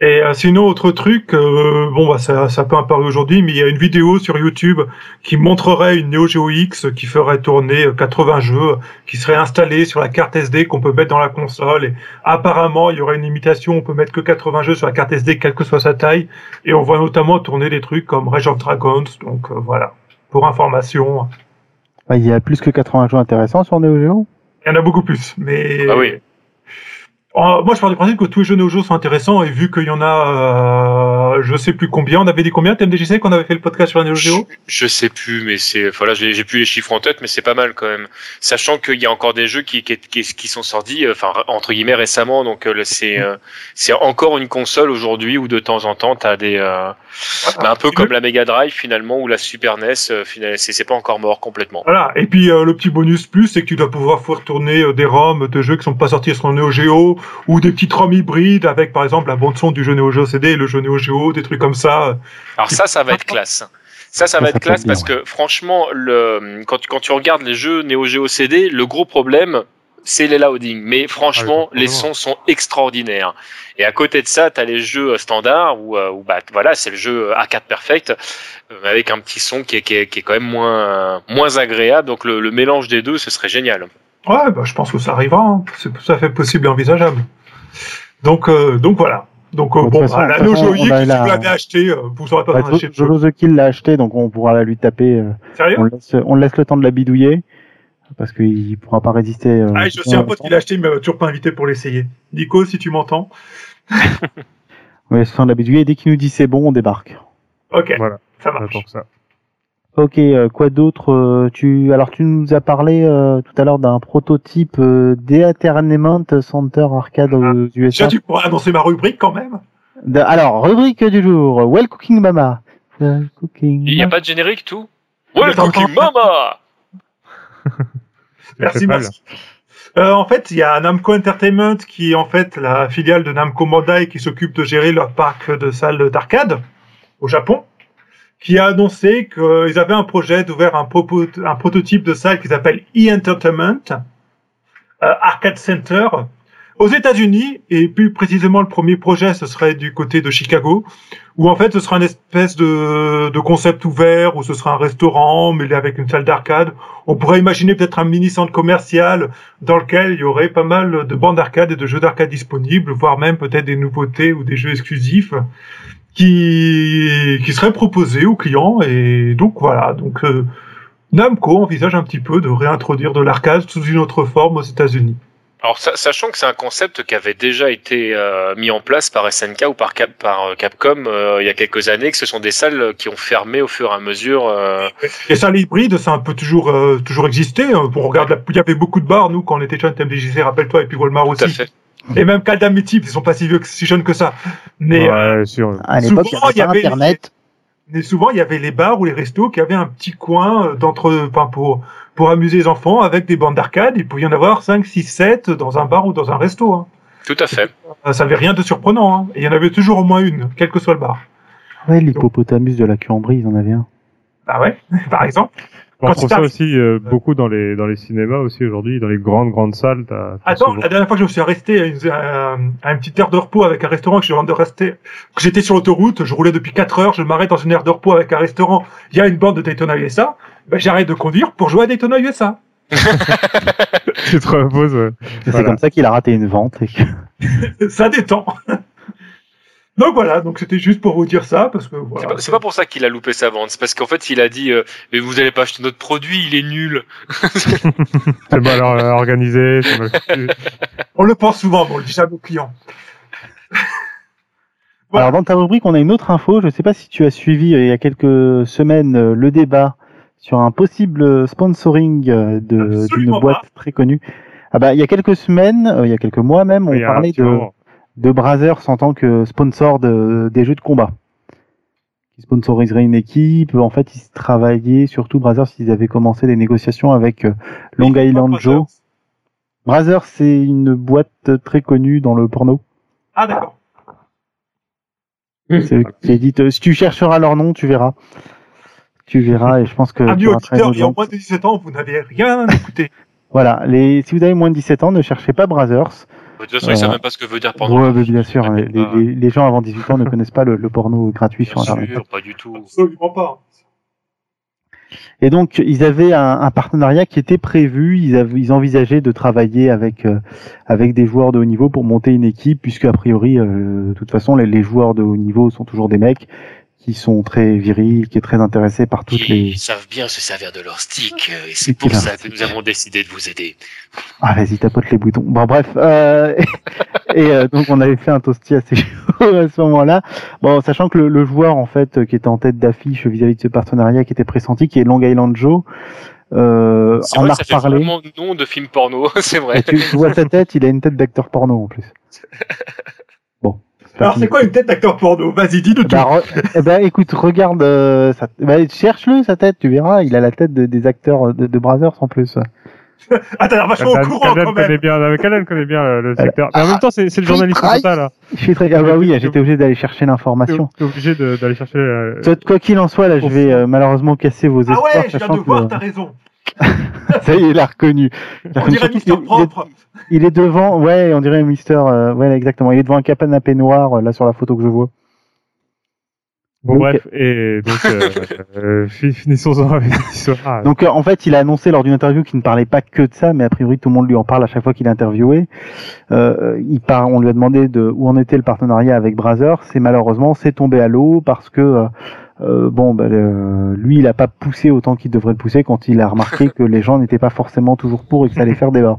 Et euh, sinon, autre truc, euh, bon, bah, ça, ça peut apparaître aujourd'hui, mais il y a une vidéo sur YouTube qui montrerait une Neo Geo X qui ferait tourner euh, 80 jeux, qui serait installée sur la carte SD qu'on peut mettre dans la console. Et apparemment, il y aurait une limitation, on peut mettre que 80 jeux sur la carte SD, quelle que soit sa taille. Et on voit notamment tourner des trucs comme Rage of Dragons. Donc euh, voilà, pour information, Bah, Il y a plus que 80 jeux intéressants sur Neo Geo? il y en a beaucoup plus. Mais Ah oui. Euh, moi, je pars du principe que tous les jeux Neo Geo sont intéressants et vu qu'il y en a, euh, je sais plus combien, on avait dit combien, TMDJC, qu'on avait fait le podcast sur Neo Je, Geo je sais plus, mais c'est, voilà, j'ai plus les chiffres en tête, mais c'est pas mal quand même. Sachant qu'il y a encore des jeux qui, qui, qui, sont sortis, euh, enfin entre guillemets récemment, donc euh, c'est, c'est encore une console aujourd'hui où de temps en temps t'as des, euh, bah, un peu comme la Mega Drive finalement ou la Super NES, finalement, c'est pas encore mort complètement. Voilà. Et puis euh, le petit bonus plus, c'est que tu dois pouvoir faire tourner des ROM de jeux qui sont pas sortis sur Neo Geo ou des petites ROM hybrides avec par exemple la bande son du jeu Neo Geo CD, et le jeu Neo Geo, des trucs comme ça. Alors ça, ça va être classe. Ça, ça va être classe parce que franchement, le, quand, tu- quand tu regardes les jeux Neo Geo CD, le gros problème, c'est les loading. Mais franchement, Ah oui, les sons sont extraordinaires. Et à côté de ça, tu as les jeux euh, standards où, euh, où bah, voilà, c'est le jeu Arcade Perfect euh, avec un petit son qui est, qui est, qui est quand même moins, moins agréable. Donc le, le mélange des deux, ce serait génial. Ouais, bah, je pense que ça arrivera. hein. C'est tout à fait possible et envisageable. Donc, euh, donc voilà. Donc euh, De toute bon, façon, bah, la façon, a si la- vous l'avez acheté, euh, vous aurez pas Bah, besoin d'acheter. Jolo The Kill l'a acheté, donc on pourra la lui taper. euh, Sérieux on, laisse, on laisse le temps de la bidouiller parce qu'il pourra pas résister. euh, Ah, j'ai aussi un pote qui l'a acheté, mais il m'a toujours pas invité pour l'essayer. Nico, si tu m'entends. [LAUGHS] On laisse le temps de la bidouiller et dès qu'il nous dit c'est bon, on débarque. Ok, Voilà. ça marche. pour ça. Ok, euh, quoi d'autre euh, Tu alors tu nous as parlé euh, tout à l'heure d'un prototype euh, d'Eternament Center Arcade aux USA. Tiens, tu pourras annoncer ma rubrique quand même. De- alors rubrique du jour, Well Cooking Mama. Well Cooking. Il n'y a pas de générique, tout? Cookie pas. Mama [LAUGHS] Merci, merci. Euh, en fait, il y a Namco Entertainment qui est en fait la filiale de Namco Bandai qui s'occupe de gérer leur parc de salles d'arcade au Japon, qui a annoncé qu'ils avaient un projet d'ouvrir un, un prototype de salle qu'ils appellent e-Entertainment euh, Arcade Center aux États-Unis. Et plus précisément le premier projet ce serait du côté de Chicago où en fait ce sera une espèce de, de concept ouvert où ce sera un restaurant mêlé avec une salle d'arcade. On pourrait imaginer peut-être un mini centre commercial dans lequel il y aurait pas mal de bandes d'arcade et de jeux d'arcade disponibles, voire même peut-être des nouveautés ou des jeux exclusifs qui, seraient proposés aux clients. Et donc voilà, donc euh, Namco envisage un petit peu de réintroduire de l'arcade sous une autre forme aux États-Unis. Alors, sa- sachant que c'est un concept qui avait déjà été euh, mis en place par SNK ou par, Cap, par euh, Capcom euh, il y a quelques années, que ce sont des salles qui ont fermé au fur et à mesure. euh, Les salles hybrides, ça a un peu toujours euh, toujours existé. hein. Pour regarder, la- il y avait beaucoup de bars nous quand on était jeunes, TMDJC, rappelle-toi, et puis Walmart tout à aussi. fait. Et même Caldam et Type, ils sont pas si vieux, que- si jeunes que ça. Mais euh, Ouais, sûr. À l'époque, il y avait avait pas Internet. Mais souvent, il y avait les bars ou les restos qui avaient un petit coin euh, d'entre, enfin, pour, pour amuser les enfants avec des bandes d'arcade. Il pouvait y en avoir 5, 6, 7 dans un bar ou dans un resto. Hein. Tout à fait. Ça n'avait rien de surprenant. Hein. Et il y en avait toujours au moins une, quel que soit le bar. Ouais, l'hippopotamus de la Cuambrie, ils en avaient un. Ah ouais, [LAUGHS] par exemple. On Quand trouve tu ça aussi euh, beaucoup dans les dans les cinémas aussi aujourd'hui, dans les grandes grandes salles. t'as- t'as Attends, souvent- la dernière fois que je me suis arrêté à une, à- à une petite aire de repos avec un restaurant, que je de rester, que j'étais sur l'autoroute, je roulais depuis 4 heures, je m'arrête dans une aire de repos avec un restaurant, il y a une bande de Daytona USA, ben, j'arrête de conduire pour jouer à Daytona USA. tu te reposes. ouais. C'est Voilà. comme ça qu'il a raté une vente. et que- ça détend. [LAUGHS] donc voilà, donc c'était juste pour vous dire ça, parce que C'est voilà. pas, c'est pas pour ça qu'il a loupé sa vente, c'est parce qu'en fait il a dit euh, mais vous allez pas acheter notre produit, il est nul. [LAUGHS] [LAUGHS] C'est mal euh, organisé. c'est mal foutu. On le pense souvent, mais on le dit jamais aux clients. Voilà. [LAUGHS] Alors dans ta rubrique, on a une autre info. Je ne sais pas si tu as suivi euh, il y a quelques semaines euh, le débat sur un possible sponsoring euh, de- d'une boîte très connue. Ah bah il y a quelques semaines, euh, il y a quelques mois même, on parlait de, moment. De Brazzers en tant que sponsor de, des jeux de combat. Qui sponsoriserait une équipe. En fait, ils travaillaient surtout Brazzers. Ils avaient commencé des négociations avec euh, Long Island Joe. Brazzers, c'est une boîte très connue dans le porno. Ah d'accord. C'est qui édite. euh, Si tu chercheras leur nom, tu verras. Tu verras et je pense que Amis auditeurs, il y a raison. moins de 17 ans, vous n'avez rien écouté. [LAUGHS] Voilà, les, si vous avez moins de 17 ans, ne cherchez pas Brazzers. De toute façon, ils Euh, savent même pas ce que veut dire porno. Ouais, bien sûr, les, les- les gens avant 18 ans ne connaissent pas le, le porno gratuit sur Bien Internet. sûr, pas du tout. Absolument pas. Et donc, ils avaient un, un partenariat qui était prévu. Ils, avaient, ils envisageaient de travailler avec euh, avec des joueurs de haut niveau pour monter une équipe, puisque a priori, euh, de toute façon, les, les joueurs de haut niveau sont toujours des mecs qui sont très virils, qui est très intéressés par toutes Qui les. savent bien se servir de leur stick, euh, et c'est pour ça que nous avons décidé de vous aider. Ah, vas-y, tapote les boutons. Bon, bref. Euh, [LAUGHS] et euh, donc, on avait fait un toasty assez chaud à ce moment-là. Bon, sachant que le, le joueur, en fait, euh, qui était en tête d'affiche vis-à-vis de ce partenariat, qui était pressenti, qui est Long Island Joe, euh, C'est en vrai a ça reparlé. vraiment nom de film porno, [LAUGHS] c'est vrai. Et tu vois sa tête, il a une tête d'acteur porno en plus. [LAUGHS] Alors, c'est quoi une tête d'acteur porno? Vas-y, dis-nous tout. bah, re- eh ben, écoute, regarde, euh, sa- bah, cherche-le sa tête, tu verras, il a la tête de- des acteurs de, de Brothers en plus. [LAUGHS] Ah, t'as l'air vachement au Kaden courant quand même. connaît bien, Kaden connaît bien le, le secteur. Mais en même temps, c'est c'est le journaliste Aïe. total. là. Je suis très, ah bah oui, j'étais obligé d'aller chercher l'information. T'es obligé de- d'aller chercher. euh, Quoi qu'il en soit, là, je vais euh, malheureusement casser vos Ah espoirs, ouais, je viens de voir, que t'as raison. [LAUGHS] ça y est, il l'a reconnu. Il a On reconnu. dirait Mister il est- Propre. Il est devant, ouais, on dirait Mister, euh, ouais, exactement. Il est devant un canapé noir, euh, là, sur la photo que je vois. Bon, Donc, bref, et donc, euh, [LAUGHS] euh, fi- finissons-en avec l'histoire. Donc euh, en fait, il a annoncé lors d'une interview qu'il ne parlait pas que de ça, mais a priori tout le monde lui en parle à chaque fois qu'il est interviewé. Euh, il par... On lui a demandé de où en était le partenariat avec Brazzer. C'est malheureusement c'est tombé à l'eau parce que euh, bon, bah, euh, lui, il a pas poussé autant qu'il devrait le pousser quand il a remarqué [LAUGHS] que les gens n'étaient pas forcément toujours pour et que ça allait faire débat.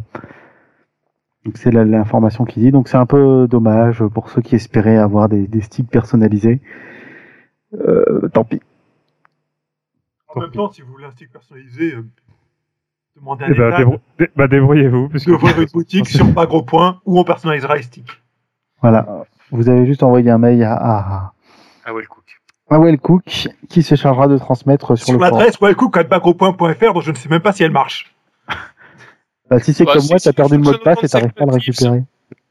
Donc c'est l'information qu'il dit. Donc c'est un peu dommage pour ceux qui espéraient avoir des, des sticks personnalisés. Euh, tant pis. En même temps, si vous voulez un stick personnalisé, euh, demandez à Eh ben, l'État débrou- dé- bah, débrouillez-vous. d'ouvrir une boutique [LAUGHS] sur pas gros point où on personnalisera les sticks. Voilà. Vous avez juste envoyé un mail à, à, Ah ouais, le cook. À Wellcook qui se chargera de transmettre sur, Sur le forum. l'adresse wellcook.bagropoint.fr dont je ne sais même pas si elle marche. Bah, si c'est Bah, comme si, moi, t'as perdu le mot de passe et t'arrives pas à le récupérer.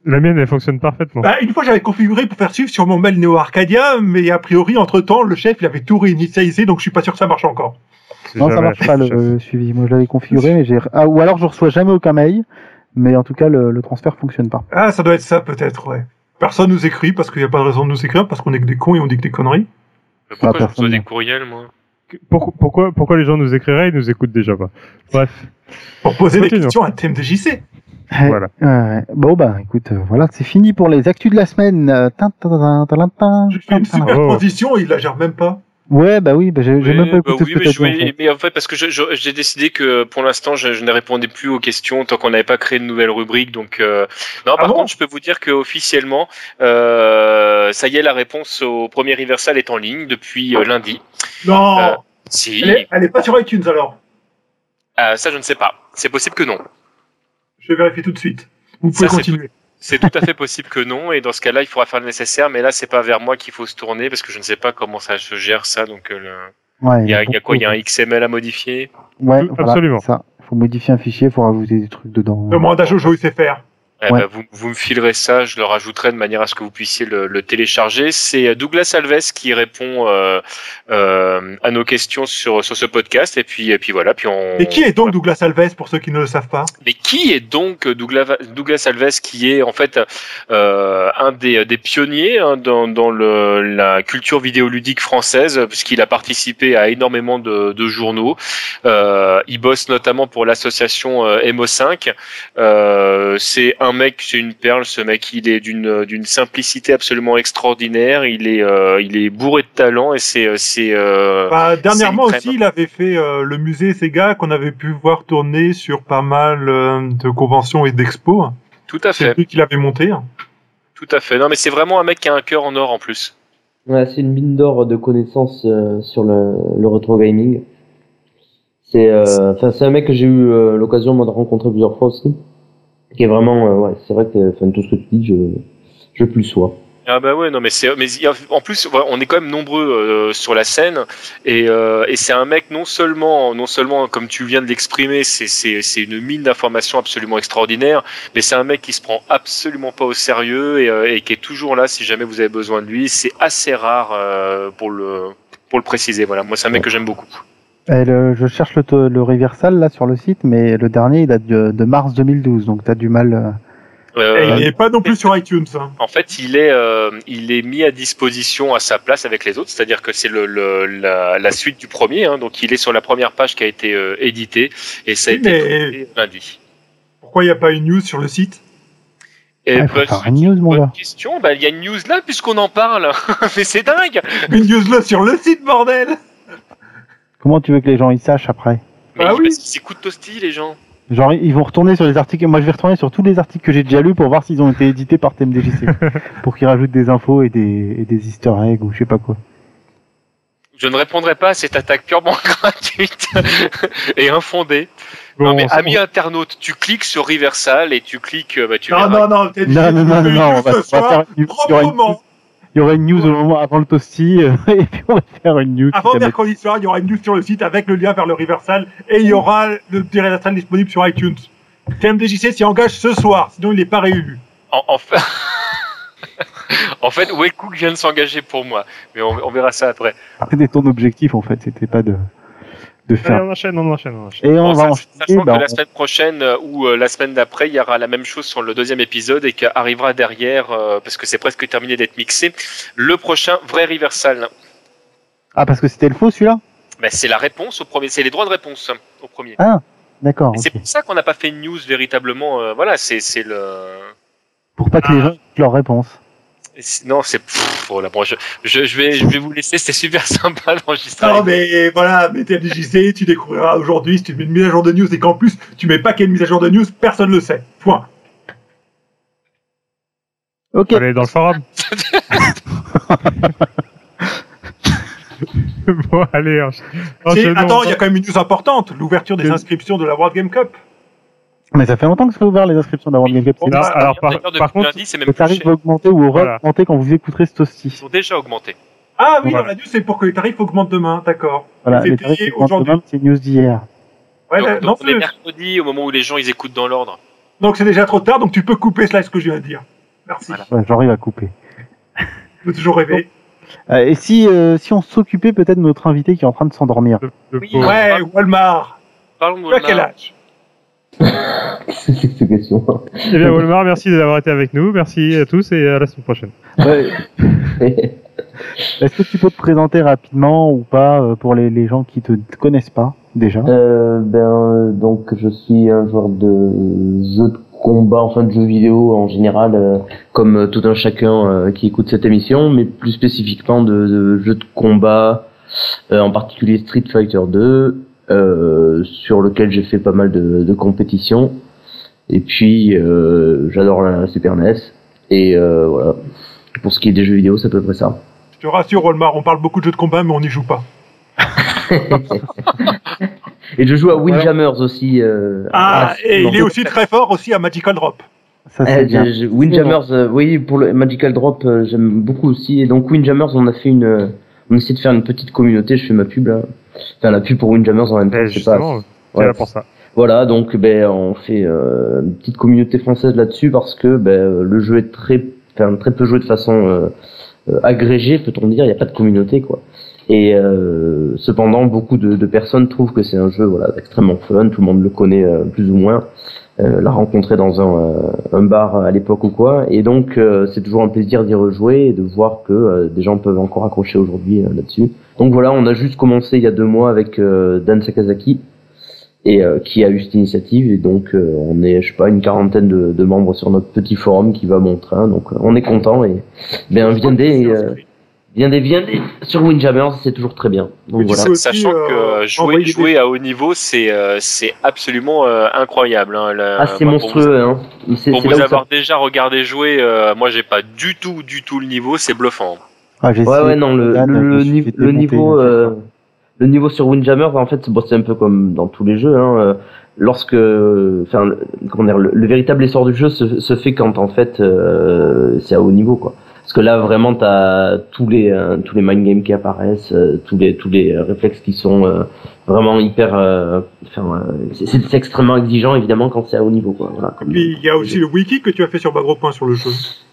La mienne, elle fonctionne parfaitement. Bah, une fois, j'avais configuré pour faire suivre sur mon mail Neo Arcadia, mais a priori, entre temps, le chef, il avait tout réinitialisé, donc je suis pas sûr que ça marche encore. Non, ça marche pas le, le suivi. Moi, je l'avais configuré, mais j'ai. Ah, ou alors je reçois jamais aucun mail, mais en tout cas, le, le transfert fonctionne pas. Ah, ça doit être ça, peut-être, ouais. Personne nous écrit parce qu'il n'y a pas de raison de nous écrire, parce qu'on est que des cons et on dit que des conneries. Euh, Pourquoi je reçois des courriels, moi Pourquoi, pourquoi, pourquoi les gens nous écriraient Ils nous écoutent déjà pas. Bref. Pour poser des questions à TMDJC. Voilà. Ouais. Bon, bah, écoute, euh, voilà, c'est fini pour les actus de la semaine. Euh, tin, tin, tin, tin, tin, tin, Je fais une super Oh. transition, il la gère même pas. Ouais, bah oui, bah, j'ai j'ai Oui, même pas bah écouté oui, ce que mais, je voulais- fait. mais en fait, parce que je- je- j'ai décidé que pour l'instant, je, je ne répondais plus aux questions tant qu'on n'avait pas créé de nouvelles rubriques. Donc, euh, non, Ah par bon? contre, je peux vous dire que officiellement, euh, ça y est, la réponse au premier Universal est en ligne depuis euh, lundi. Non Euh, Si, elle, est, elle est pas sur iTunes alors? Ah, ça, je ne sais pas. C'est possible que non. Je vais vérifier tout de suite. Vous pouvez Ça, continuer. C'est tout à fait possible que non, et dans ce cas-là, il faudra faire le nécessaire. Mais là, c'est pas vers moi qu'il faut se tourner parce que je ne sais pas comment ça se gère ça. Donc, euh, le- Ouais, il y a, il y a quoi Il y a un. XML à modifier? Ouais, voilà, absolument. Ça. Faut modifier un fichier, faut rajouter des trucs dedans. Demande à Jojo, il sait faire. Eh Ouais. ben, vous, vous me filerez ça, je le rajouterai de manière à ce que vous puissiez le, le télécharger. C'est Douglas Alves qui répond euh, euh, à nos questions sur, sur ce podcast. Et puis, et puis voilà. Puis on, Et qui est donc Douglas Alves pour ceux qui ne le savent pas? Mais qui est donc Douglas, Douglas Alves, qui est en fait euh, un des, des pionniers hein, dans, dans le, la culture vidéoludique française, puisqu'il a participé à énormément de, de journaux. Euh, il bosse notamment pour l'association euh, MO5. Euh, c'est un mec, c'est une perle. Ce mec, il est d'une d'une simplicité absolument extraordinaire. Il est euh, il est bourré de talent et c'est c'est euh, Bah, Dernièrement c'est aussi, il avait fait euh, le musée Sega qu'on avait pu voir tourner sur pas mal euh, de conventions et d'expos. tout à C'est fait, lui qui l'avait monté. tout à fait. Non, mais c'est vraiment un mec qui a un cœur en or en plus. Ouais, c'est une mine d'or de connaissances euh, sur le, le retro gaming. C'est euh, enfin c'est un mec que j'ai eu euh, l'occasion moi de rencontrer plusieurs fois aussi. Qui est vraiment euh, ouais, c'est vrai que enfin tout ce que tu dis je je plus sois. Ah bah ouais non mais c'est mais en plus on est quand même nombreux euh, sur la scène et, euh, et c'est un mec non seulement non seulement comme tu viens de l'exprimer c'est c'est c'est une mine d'informations absolument extraordinaire mais c'est un mec qui se prend absolument pas au sérieux et, euh, et qui est toujours là si jamais vous avez besoin de lui. C'est assez rare euh, pour le pour le préciser voilà. Moi c'est un mec que j'aime beaucoup Et le- je cherche le, le Reversal là sur le site, mais le dernier il date de, de mars 2012, donc t'as du mal. euh, Euh, il est pas non plus sur iTunes. Hein. En fait, il est, euh, il est mis à disposition à sa place avec les autres, c'est-à-dire que c'est le, le- la, la suite du premier, hein, donc il est sur la première page qui a été euh, éditée et ça a Oui, été lundi. Pourquoi il n'y a pas une news sur le site? Et Ah, il faut bah, une news, mon bonne gars. question, bah, il y a une news là puisqu'on en parle, [LAUGHS] mais c'est dingue. Une news là sur le site, bordel Comment tu veux que les gens ils sachent après Mais Ah oui. parce qu'ils écoutent Toasty les gens. Genre, ils vont retourner sur les articles. Moi, je vais retourner sur tous les articles que j'ai déjà lus pour voir s'ils ont été édités par TMDJC. [LAUGHS] pour qu'ils rajoutent des infos et des, et des easter eggs ou je sais pas quoi. Je ne répondrai pas à cette attaque purement [LAUGHS] gratuite et infondée. non Bon, mais on- ami internaute, tu cliques sur Riversal et tu cliques, euh, bah, tu Non, verras. non, non, dit Non, non, non, non, une non, Il y aura une news, au moment avant le toasty euh, [LAUGHS] et puis on va faire une news. Avant mercredi soir, il y aura une news sur le site avec le lien vers le Riversal et il y aura le petit Riversal disponible sur iTunes. TMDJC s'y engage ce soir, sinon il n'est pas réélu. En, en fait, [LAUGHS] en fait, Waycook vient de s'engager pour moi, mais on, on verra ça après. C'était ton objectif en fait, c'était pas de, de Allez, faire. on enchaîne, on enchaîne, on enchaîne. Et on Bon, va enchaîner. sachant bah, que la semaine prochaine euh, ou euh, la semaine d'après, il y aura la même chose sur le deuxième épisode et qu'arrivera derrière, euh, parce que c'est presque terminé d'être mixé, le prochain vrai Riversal. Ah, parce que c'était le faux celui-là? Ben, c'est la réponse au premier, c'est les droits de réponse hein, au premier. D'accord. Et C'est pour ça qu'on n'a pas fait une news véritablement. euh, voilà, c'est c'est le. Pour pas que les gens aient leur réponse. Non, c'est. Voilà, bon, je, je, je vais, je vais vous laisser. C'était super sympa [LAUGHS] d'enregistrer. Non, mais voilà, mais TMDJC, tu découvriras aujourd'hui si tu mets une mise à jour de news et qu'en plus tu mets pas qu'il y a une mise à jour de news, personne ne le sait. Point. Ok. Allez, dans le forum. [LAUGHS] [LAUGHS] bon, allez, attends, il y a quand même une news importante, l'ouverture des inscriptions de la World Game Cup. Mais ça fait longtemps que c'est ouvert les inscriptions d'Awards Game Cup. Bah, alors, par, par contre, lundi, même Le tarif va augmenter ou aura Voilà. augmenter quand vous écouterez ce Ils toasty. sont déjà augmentés. Ah oui, Voilà. dans la news, c'est pour que les tarifs augmentent demain, d'accord. Voilà, C'est les tarifs augmentent aujourd'hui. demain, c'est une news d'hier. Ouais, donc, là- donc non, on est mercredi au moment où les gens ils écoutent dans l'ordre. donc c'est déjà trop tard, donc tu peux couper cela, ce que je viens de dire. Merci. Voilà. Ouais, J'arrive à couper. Je peux toujours rêver. Euh, et si, euh, si on s'occupait peut-être de notre invité qui est en train de s'endormir? Oui. Ouais, Walmart. Parlons de Tu as quel Walmart. âge? [LAUGHS] C'est cette question. Eh bien, Walmart, merci d'avoir été avec nous. Merci à tous et à la semaine prochaine. [LAUGHS] Ouais. Est-ce que tu peux te présenter rapidement ou pas euh, pour les, les gens qui te connaissent pas déjà? Euh, ben, euh, donc je suis un joueur de jeux de combat, enfin de jeux vidéo en général, euh, comme tout un chacun euh, qui écoute cette émission, mais plus spécifiquement de, de jeux de combat, euh, en particulier Street Fighter 2, euh, sur lequel j'ai fait pas mal de, de compétitions. Et puis euh, j'adore la Super NES. Et euh, voilà. Pour ce qui est des jeux vidéo, c'est à peu près ça. Je te rassure, Walmart, on parle beaucoup de jeux de combat, mais on n'y joue pas. [LAUGHS] Et je joue à Windjammers aussi. euh, Ah, à- et il est aussi très fort aussi à Magical Drop. Ça c'est Eh, bien. je- je- Windjammers, euh, oui, pour le Magical Drop, euh, j'aime beaucoup aussi. Et donc Windjammers, on a fait une, euh, on essaie de faire une petite communauté. Je fais ma pub là, enfin la pub pour Windjammers en même temps. Eh, je sais pas. Ouais. là pour ça. Voilà, donc ben on fait euh, une petite communauté française là-dessus parce que ben, euh, le jeu est très, enfin, très peu joué de façon euh, euh, agrégée, peut-on dire. Il n'y a pas de communauté quoi. Et euh, cependant, beaucoup de, de personnes trouvent que c'est un jeu voilà extrêmement fun. Tout le monde le connaît euh, plus ou moins. Euh, l'a rencontré dans un, euh, un bar à l'époque ou quoi. Et donc euh, c'est toujours un plaisir d'y rejouer et de voir que euh, des gens peuvent encore accrocher aujourd'hui euh, là-dessus. Donc voilà, on a juste commencé il y a deux mois avec euh, Dan Sakazaki et euh, qui a eu cette initiative et donc euh, on est je sais pas une quarantaine de, de membres sur notre petit forum qui va bon train donc on est content et ben viendez viendez sur Windjammers c'est toujours très bien. Donc voilà. aussi, Sachant euh, que euh, jouer, à haut niveau, c'est euh, c'est absolument euh, incroyable. Hein, la- ah c'est pour monstrueux hein. Pour vous où avoir ça... déjà regardé jouer, euh, moi j'ai pas du tout, du tout le niveau, c'est bluffant. Ah, j'ai ouais essayé. ouais non le, Dan, niveau fait le démonter, niveau là, euh, le niveau sur Windjammers en fait c'est bon, c'est un peu comme dans tous les jeux hein, lorsque enfin le- comment dire le, le véritable essor du jeu se, se fait quand en fait euh, c'est à haut niveau quoi parce que là vraiment t'as tous les euh, tous les mind games qui apparaissent euh, tous les tous les euh, réflexes qui sont vraiment hyper enfin c'est- extrêmement exigeant évidemment quand c'est à haut niveau quoi voilà Et comme- puis il y a aussi le wiki que tu as fait sur Bagro Point sur le jeu.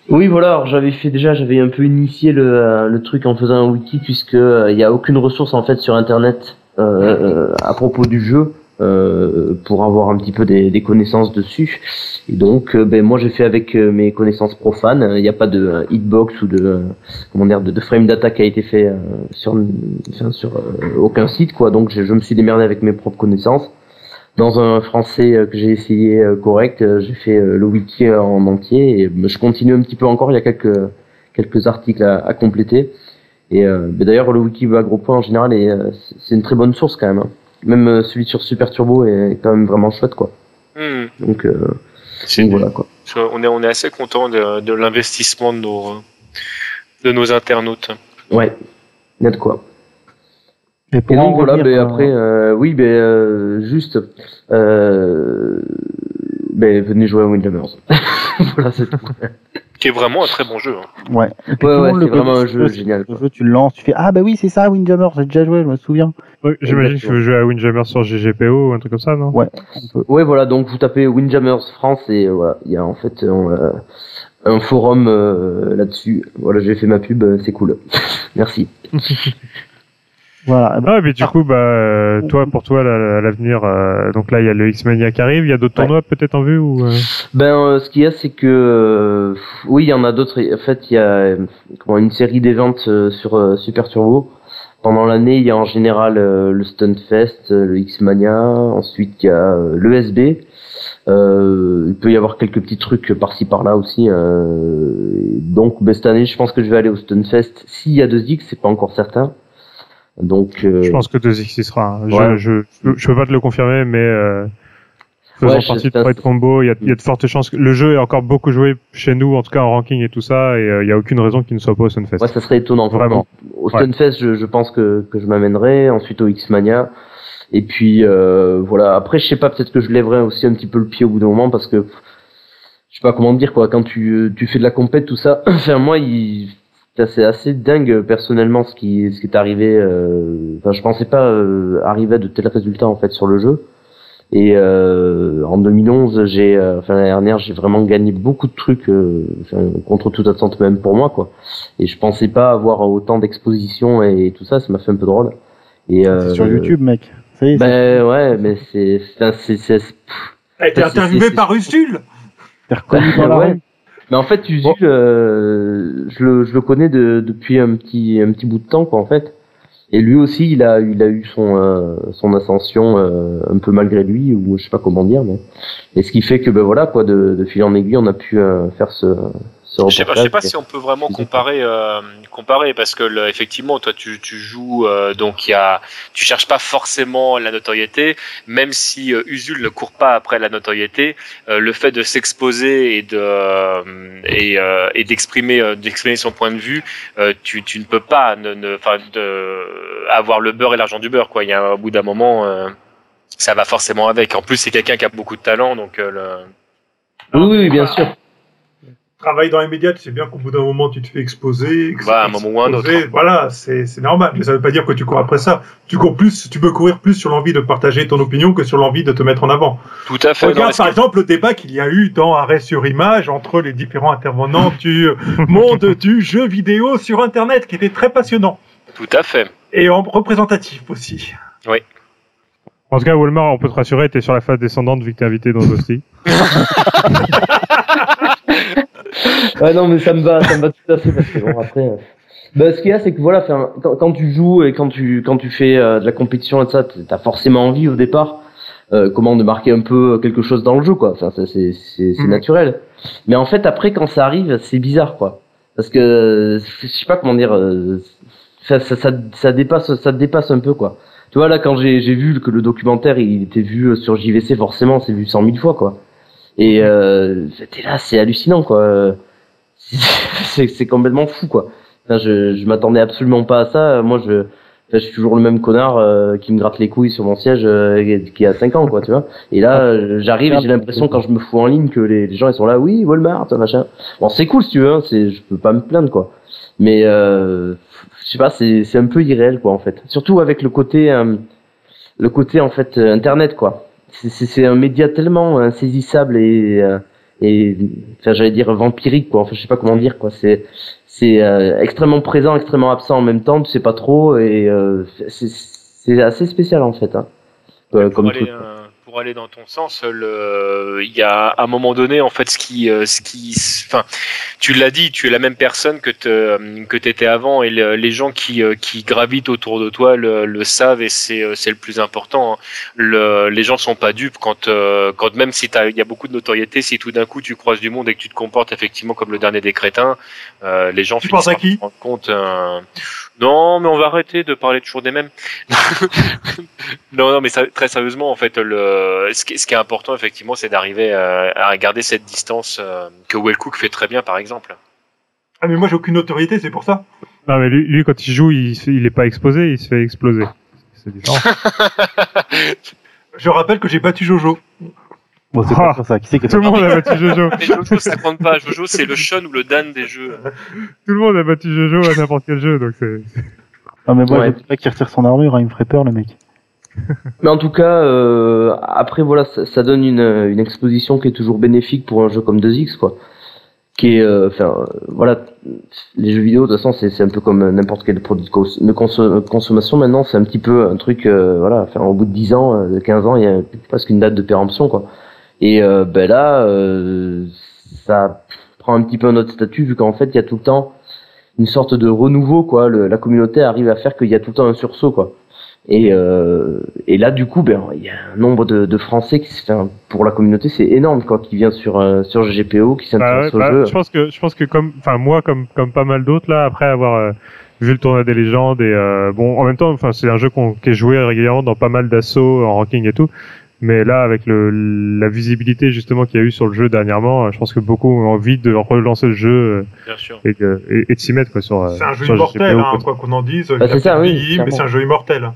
oui, voilà. J'avais fait déjà, j'avais un peu initié le, le truc en faisant un wiki puisque il y a aucune ressource en fait sur internet euh, à propos du jeu. Euh, pour avoir un petit peu des, des connaissances dessus. Et donc, euh, ben moi, j'ai fait avec euh, mes connaissances profanes. Il n'y a pas de hitbox ou de comment dire de, de frame data qui a été fait sur sur aucun site, quoi. Donc, je, je me suis démerdé avec mes propres connaissances. Dans un français que j'ai essayé correct, j'ai fait le wiki en entier et je continue un petit peu encore. Il y a quelques quelques articles à, à compléter. Et ben, d'ailleurs, le wiki AgroPoint en général, euh, c'est- c'est une très bonne source quand même. Même euh, celui sur Super Turbo est quand même vraiment chouette, quoi. Hmm. Donc, euh, C'est- donc voilà, quoi. On est, on est assez content de, de l'investissement de nos, de nos internautes. Ouais, il y a de quoi. Et pour Et en donc voilà, revenir, ben, euh, après, euh, oui, ben, euh, juste, euh, ben, venez jouer à Windjammers. [LAUGHS] voilà, c'est tout. Qui est vraiment un très bon jeu. hein. Ouais. Ouais, ouais, c'est vraiment un jeu génial, Le quoi. jeu, tu le lances, tu fais Ah bah oui, c'est ça, Windjammer, j'ai déjà joué, je me souviens. Ouais, J'imagine que tu veux jouer à Windjammer sur GGPO ou un truc comme ça, non? Ouais. Ouais, voilà, donc vous tapez Windjammers France et euh, voilà, il y a en fait euh, un forum euh, là-dessus. Voilà, j'ai fait ma pub, c'est cool. [LAUGHS] Merci. [LAUGHS] Voilà. Ah, mais du coup, bah, euh, toi, pour toi, la- la- l'avenir, euh, donc là, il y a le X-Mania qui arrive, il y a d'autres Ouais. tournois peut-être en vue ou euh, Ben, euh, ce qu'il y a, c'est que euh, oui, il y en a d'autres. En fait, il y a euh, comment, une série d'événements euh, sur euh, Super Turbo. Pendant l'année, il y a en général euh, le Stuntfest, euh, le X-Mania. Ensuite, il y a euh, l'ESB. Euh, il peut y avoir quelques petits trucs par-ci par-là aussi. euh, donc, ben, cette année, je pense que je vais aller au Stuntfest. S'il y a 2X, c'est pas encore certain. Donc, euh, je pense que 2X y sera. hein. Je, ouais. je, je, je peux pas te le confirmer, mais euh, faisant Ouais, partie de Pride Combo, il y a, y a de fortes chances que le jeu est encore beaucoup joué chez nous, en tout cas en ranking et tout ça, et euh, il y a aucune raison qu'il ne soit pas au Sunfest. Ouais, ça serait étonnant. Vraiment. Au Ouais. Stunfest, je, je pense que, que je m'amènerai. Ensuite au X-Mania. Et puis, euh, voilà. Après, je sais pas, peut-être que je lèverai aussi un petit peu le pied au bout d'un moment parce que, je sais pas comment dire, quoi. Quand tu, tu fais de la compète, tout ça. [CLEARS THROAT] enfin, moi, il, c'est assez dingue, personnellement, ce qui, ce qui est arrivé. euh, Enfin, je pensais pas euh, arriver à de tels résultats, en fait, sur le jeu. Et euh, en 2011, j'ai, euh, enfin l'année dernière, j'ai vraiment gagné beaucoup de trucs euh, enfin, contre toute attente même pour moi, quoi. Et je pensais pas avoir autant d'exposition et tout ça, ça m'a fait un peu drôle. Et euh, C'est sur YouTube, mec. Ça y est, Ben ouais, mais c'est, c'est, c'est, Ça, c'est- interviewé par reconnu [LAUGHS] dans la Ouais. Mais en fait, Usul, euh, je, le, je le connais de, depuis un petit, un petit bout de temps, quoi, en fait. Et lui aussi, il a, il a eu son, euh, son ascension euh, un peu malgré lui, ou je sais pas comment dire, mais. Et ce qui fait que, ben voilà, quoi, de, de fil en aiguille, on a pu euh, faire ce Je sais pas, je sais pas si on peut vraiment comparer, euh, comparer parce que le- effectivement, toi, tu, tu joues, euh, donc il y a, tu cherches pas forcément la notoriété, même si euh, Usul ne court pas après la notoriété, euh, le fait de s'exposer et de euh, et, euh, et d'exprimer, euh, d'exprimer son point de vue, euh, tu, tu ne peux pas, ne, ne, enfin, de avoir le beurre et l'argent du beurre, quoi. Il y a un bout d'un moment, euh, ça va forcément avec. En plus, c'est quelqu'un qui a beaucoup de talent, donc euh, le... Oui, oui, bien sûr. Travaille dans les médias, tu sais bien qu'au bout d'un moment, tu te fais exposer. que Bah, à un moment ou un autre. Voilà, c'est c'est normal. Mais ça veut pas dire que tu cours après ça. Tu cours plus, tu peux courir plus sur l'envie de partager ton opinion que sur l'envie de te mettre en avant. tout à fait. Regarde par que- exemple le débat qu'il y a eu dans Arrêt sur image entre les différents intervenants du [LAUGHS] monde du jeu vidéo sur Internet, qui était très passionnant Tout à fait. et en- représentatif aussi. En tout cas, Walmart, on peut te rassurer, t'es sur la phase descendante vu que t'es invité dans Ghosty. [LAUGHS] Ouais, non, mais ça me va, ça me va tout à fait parce que bon, après. euh, Bah, ce qu'il y a, c'est que voilà, quand, quand tu joues et quand tu quand tu fais euh, de la compétition et tout ça, t'as forcément envie au départ, euh, comment de marquer un peu quelque chose dans le jeu, quoi. Enfin, ça, c'est c'est c'est Mhm. naturel. Mais en fait, après, quand ça arrive, c'est bizarre, quoi. Parce que euh, je sais pas comment dire, euh, ça, ça, ça, ça dépasse, ça dépasse un peu, quoi. Tu vois là, quand j'ai j'ai vu que le documentaire il était vu sur JVC, forcément, c'est vu cent mille fois, quoi. Et euh, t'es là, c'est hallucinant, quoi. [LAUGHS] C'est c'est complètement fou, quoi. Enfin, je je m'attendais absolument pas à ça. Moi, je je suis toujours le même connard euh, qui me gratte les couilles sur mon siège euh, qui a 5 ans, quoi, tu vois. Et là, euh, j'arrive et j'ai l'impression quand je me fous en ligne que les, les gens ils sont là, oui, Walmart, machin. Bon, c'est cool si tu veux, hein, c'est je peux pas me plaindre, quoi. Mais euh, je sais pas, c'est c'est un peu irréel, quoi, en fait. Surtout avec le côté euh, le côté en fait euh, internet, quoi. C'est- un média tellement insaisissable et euh, et enfin j'allais dire vampirique quoi. Enfin je sais pas comment dire quoi. C'est c'est euh, extrêmement présent extrêmement absent en même temps tu sais pas trop et euh, c'est c'est assez spécial en fait hein, euh, comme aller, truc. Euh, pour aller dans ton sens, le, il y a à un moment donné, en fait, ce qui, euh, ce qui, enfin, tu l'as dit, tu es la même personne que te, que t'étais avant, et le- les gens qui, euh, qui gravitent autour de toi le, le savent, et c'est, euh, c'est le plus important. hein. Le, les gens sont pas dupes quand, euh, quand même si t'as, il y a beaucoup de notoriété, si tout d'un coup tu croises du monde et que tu te comportes effectivement comme le dernier des crétins, euh, les gens Tu finissent à par qui rendre compte. euh, Non, mais on va arrêter de parler toujours des mêmes. [LAUGHS] non, non, mais ça- très sérieusement, en fait, le, ce, qui, ce qui est important, effectivement, c'est d'arriver à, à garder cette distance euh, que Wellcook fait très bien, par exemple. Ah, mais moi, j'ai aucune autorité, c'est pour ça. Non, mais lui, lui, quand il joue, il, il est pas explosé, il se fait exploser. C'est différent. [LAUGHS] Je rappelle que j'ai battu Jojo. Bon, c'est Ah. pas ça. Qui c'est qui a Tout le monde a battu Jojo. [LAUGHS] Mais Jojo, ça compte pas. Jojo, c'est le Sean ou le Dan des jeux. Tout le monde a battu Jojo à n'importe quel jeu, donc c'est. Non, mais moi, Ouais. je pas qu'il retire son armure, hein, il me ferait peur, le mec. [LAUGHS] Mais en tout cas, euh, après voilà, ça, ça donne une, une exposition qui est toujours bénéfique pour un jeu comme 2X, quoi. Qui est, euh, enfin, voilà, les jeux vidéo de toute façon c'est un peu comme n'importe quel produit de, cons- de conso- consommation. Maintenant, c'est un petit peu un truc, euh, voilà, au bout de 10 ans, euh, de 15 ans, il y a presque une date de péremption, quoi. Et euh, ben là, ça prend un petit peu un autre statut vu qu'en fait, il y a tout le temps une sorte de renouveau, quoi. Le- la communauté arrive à faire qu'il y a tout le temps un sursaut, quoi. Et, euh, et là, du coup, ben, il y a un nombre de, de Français qui se fait un- pour la communauté, c'est énorme quand qui vient sur euh, sur GPO, qui Bah ouais, s'intéresse au bah, jeu. je pense que je pense que comme enfin moi comme comme pas mal d'autres là après avoir euh, vu le tournoi des légendes et euh, bon en même temps enfin c'est un jeu qu'on qui est joué régulièrement dans pas mal d'assauts en ranking et tout mais là avec le la visibilité justement qu'il y a eu sur le jeu dernièrement euh, je pense que beaucoup ont envie de relancer le jeu Bien sûr. euh, et, et, et de s'y mettre quoi sur euh, C'est un jeu sur immortel, GPO, hein, quoi. qu'on en dise. Bah, c'est ça, oui, mais c'est un jeu immortel.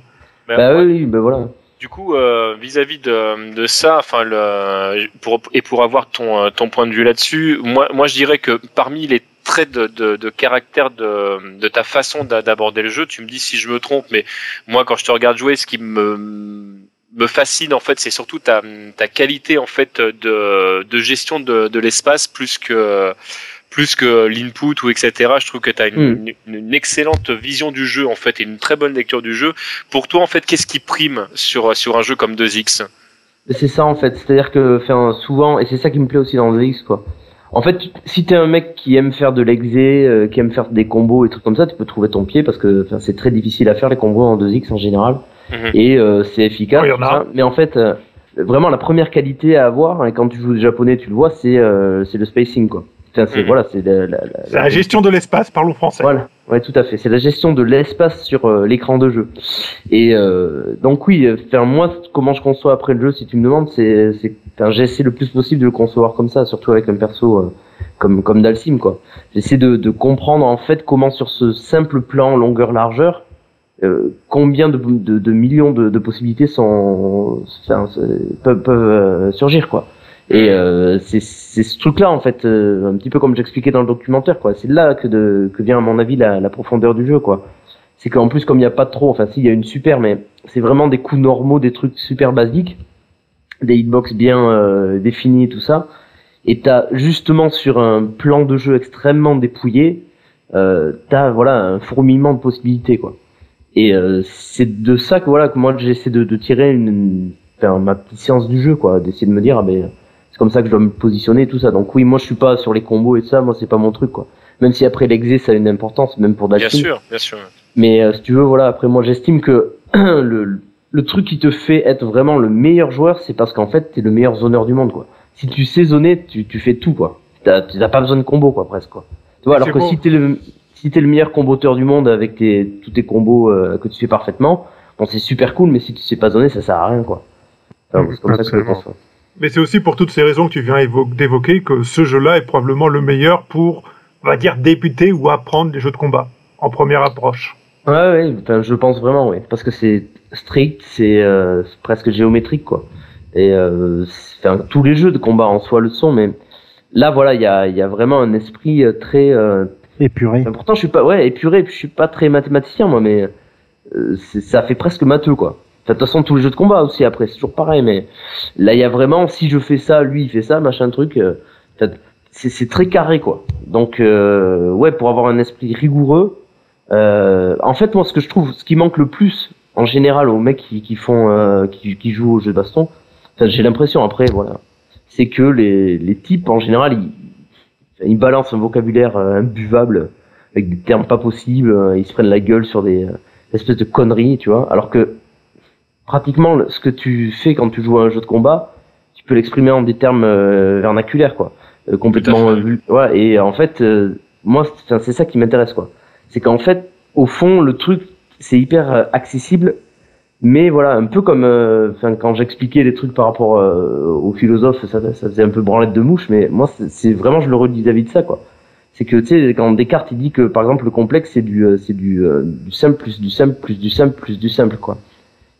Mais Bah après, oui, ben voilà. Du coup, euh, vis-à-vis de, de ça, enfin, le, pour, et pour avoir ton, euh, ton point de vue là-dessus, moi, moi, je dirais que parmi les traits de, de, de caractère de, de ta façon d'a- d'aborder le jeu, tu me dis si je me trompe, mais moi, quand je te regarde jouer, ce qui me, me fascine en fait, c'est surtout ta, ta qualité en fait de, de gestion de, de l'espace plus que plus que l'input ou etc. Je trouve que tu as une, une, une excellente vision du jeu en fait et une très bonne lecture du jeu. Pour toi en fait, qu'est-ce qui prime sur sur un jeu comme 2X Mais C'est ça en fait, c'est-à-dire que enfin, souvent, et c'est ça qui me plaît aussi dans 2X quoi. En fait, tu- si t'es un mec qui aime faire de l'exé, euh, qui aime faire des combos et trucs comme ça, tu peux trouver ton pied parce que c'est très difficile à faire les combos en 2X en général. Mhm. et euh, c'est efficace. En. Mais en fait, euh, vraiment la première qualité à avoir, et quand tu joues japonais, tu le vois, c'est euh, c'est le spacing quoi. Mhm. voilà, c'est la, la, la- C'est la gestion de l'espace, parlons français. Voilà, ouais, tout à fait. C'est la gestion de l'espace sur euh, l'écran de jeu. Et euh, donc oui, euh, enfin, moi, comment je conçois après le jeu, si tu me demandes, c'est, c'est, enfin, j'essaie le plus possible de le concevoir comme ça, surtout avec un perso euh, comme comme Dalsim, quoi. J'essaie de, de comprendre en fait comment sur ce simple plan longueur-largeur, euh, combien de, de, de millions de, de possibilités sont, enfin, peuvent, peuvent euh, surgir, quoi. Et euh, c'est ce truc-là en fait, euh, un petit peu comme j'expliquais dans le documentaire, quoi. C'est là que de que vient à mon avis la, la profondeur du jeu, quoi. C'est qu'en plus comme il n'y a pas trop, enfin si il y a une super, mais c'est vraiment des coups normaux, des trucs super basiques, des hitbox bien euh, définis et tout ça. Et t'as justement sur un plan de jeu extrêmement dépouillé, euh, t'as voilà un fourmillement de possibilités, quoi. Et euh, c'est de ça que voilà que moi j'essaie de, de tirer une, une- enfin, ma petite science du jeu, quoi, d'essayer de me dire ah ben comme ça que je dois me positionner et tout ça. Donc oui, moi je suis pas sur les combos et tout ça, moi c'est pas mon truc quoi. Même si après l'exé ça a une importance, même pour Bien Dalsim. sûr, bien sûr. Mais euh, si tu veux, voilà, après moi j'estime que [CLEARS THROAT] le, le truc qui te fait être vraiment le meilleur joueur, c'est parce qu'en fait t'es le meilleur zoneur du monde quoi. Si tu sais zoner, tu, tu fais tout quoi. T'as pas besoin de combo quoi presque quoi. Tu vois, alors que beau. si t'es le si t'es le meilleur comboteur du monde avec tes, tous tes combos euh, que tu fais parfaitement, bon c'est super cool, mais si tu sais pas zoner, ça sert à rien quoi. Enfin, c'est comme ça que je Absolument. pense. ouais. Mais c'est aussi pour toutes ces raisons que tu viens évo- d'évoquer que ce jeu-là est probablement le meilleur pour, on va dire, débuter ou apprendre les jeux de combat en première approche. Ouais, ouais, enfin, je pense vraiment, oui. Parce que c'est strict, c'est euh, presque géométrique, quoi. Et euh, enfin, tous les jeux de combat en soi le sont, mais là, voilà, il y a, il y a vraiment un esprit euh, très. Euh... Épuré. enfin, pourtant, je suis pas, ouais, épuré, puis je suis pas très mathématicien, moi, mais euh, ça fait presque matheux, quoi. De toute façon, tous les jeux de combat aussi, après, c'est toujours pareil, mais là, il y a vraiment, si je fais ça, lui, il fait ça, machin truc. euh, c'est très carré, quoi. Donc, euh, ouais, pour avoir un esprit rigoureux. Euh, en fait, moi, ce que je trouve, ce qui manque le plus en général aux mecs qui, qui font, euh, qui, qui jouent au jeu de baston, j'ai l'impression après, voilà, c'est que les, les types en général, ils, ils balancent un vocabulaire euh, imbuvable avec des termes pas possibles, euh, ils se prennent la gueule sur des espèces de conneries, tu vois. Alors que pratiquement ce que tu fais quand tu joues à un jeu de combat, tu peux l'exprimer en des termes euh, vernaculaires, quoi, Euh, complètement. Euh, vul- ouais, et en fait, euh, moi, c'est ça qui m'intéresse, quoi. C'est qu'en fait, au fond, le truc, c'est hyper euh, accessible mais voilà, un peu comme euh, enfin, quand j'expliquais les trucs par rapport euh, aux philosophes, ça, ça faisait un peu branlette de mouche, mais moi, c'est- vraiment, je le redis vis-à-vis de ça, quoi. C'est que, tu sais, quand Descartes, il dit que, par exemple, le complexe, c'est du, euh, c'est du, du simple plus du simple plus du simple plus du simple, quoi.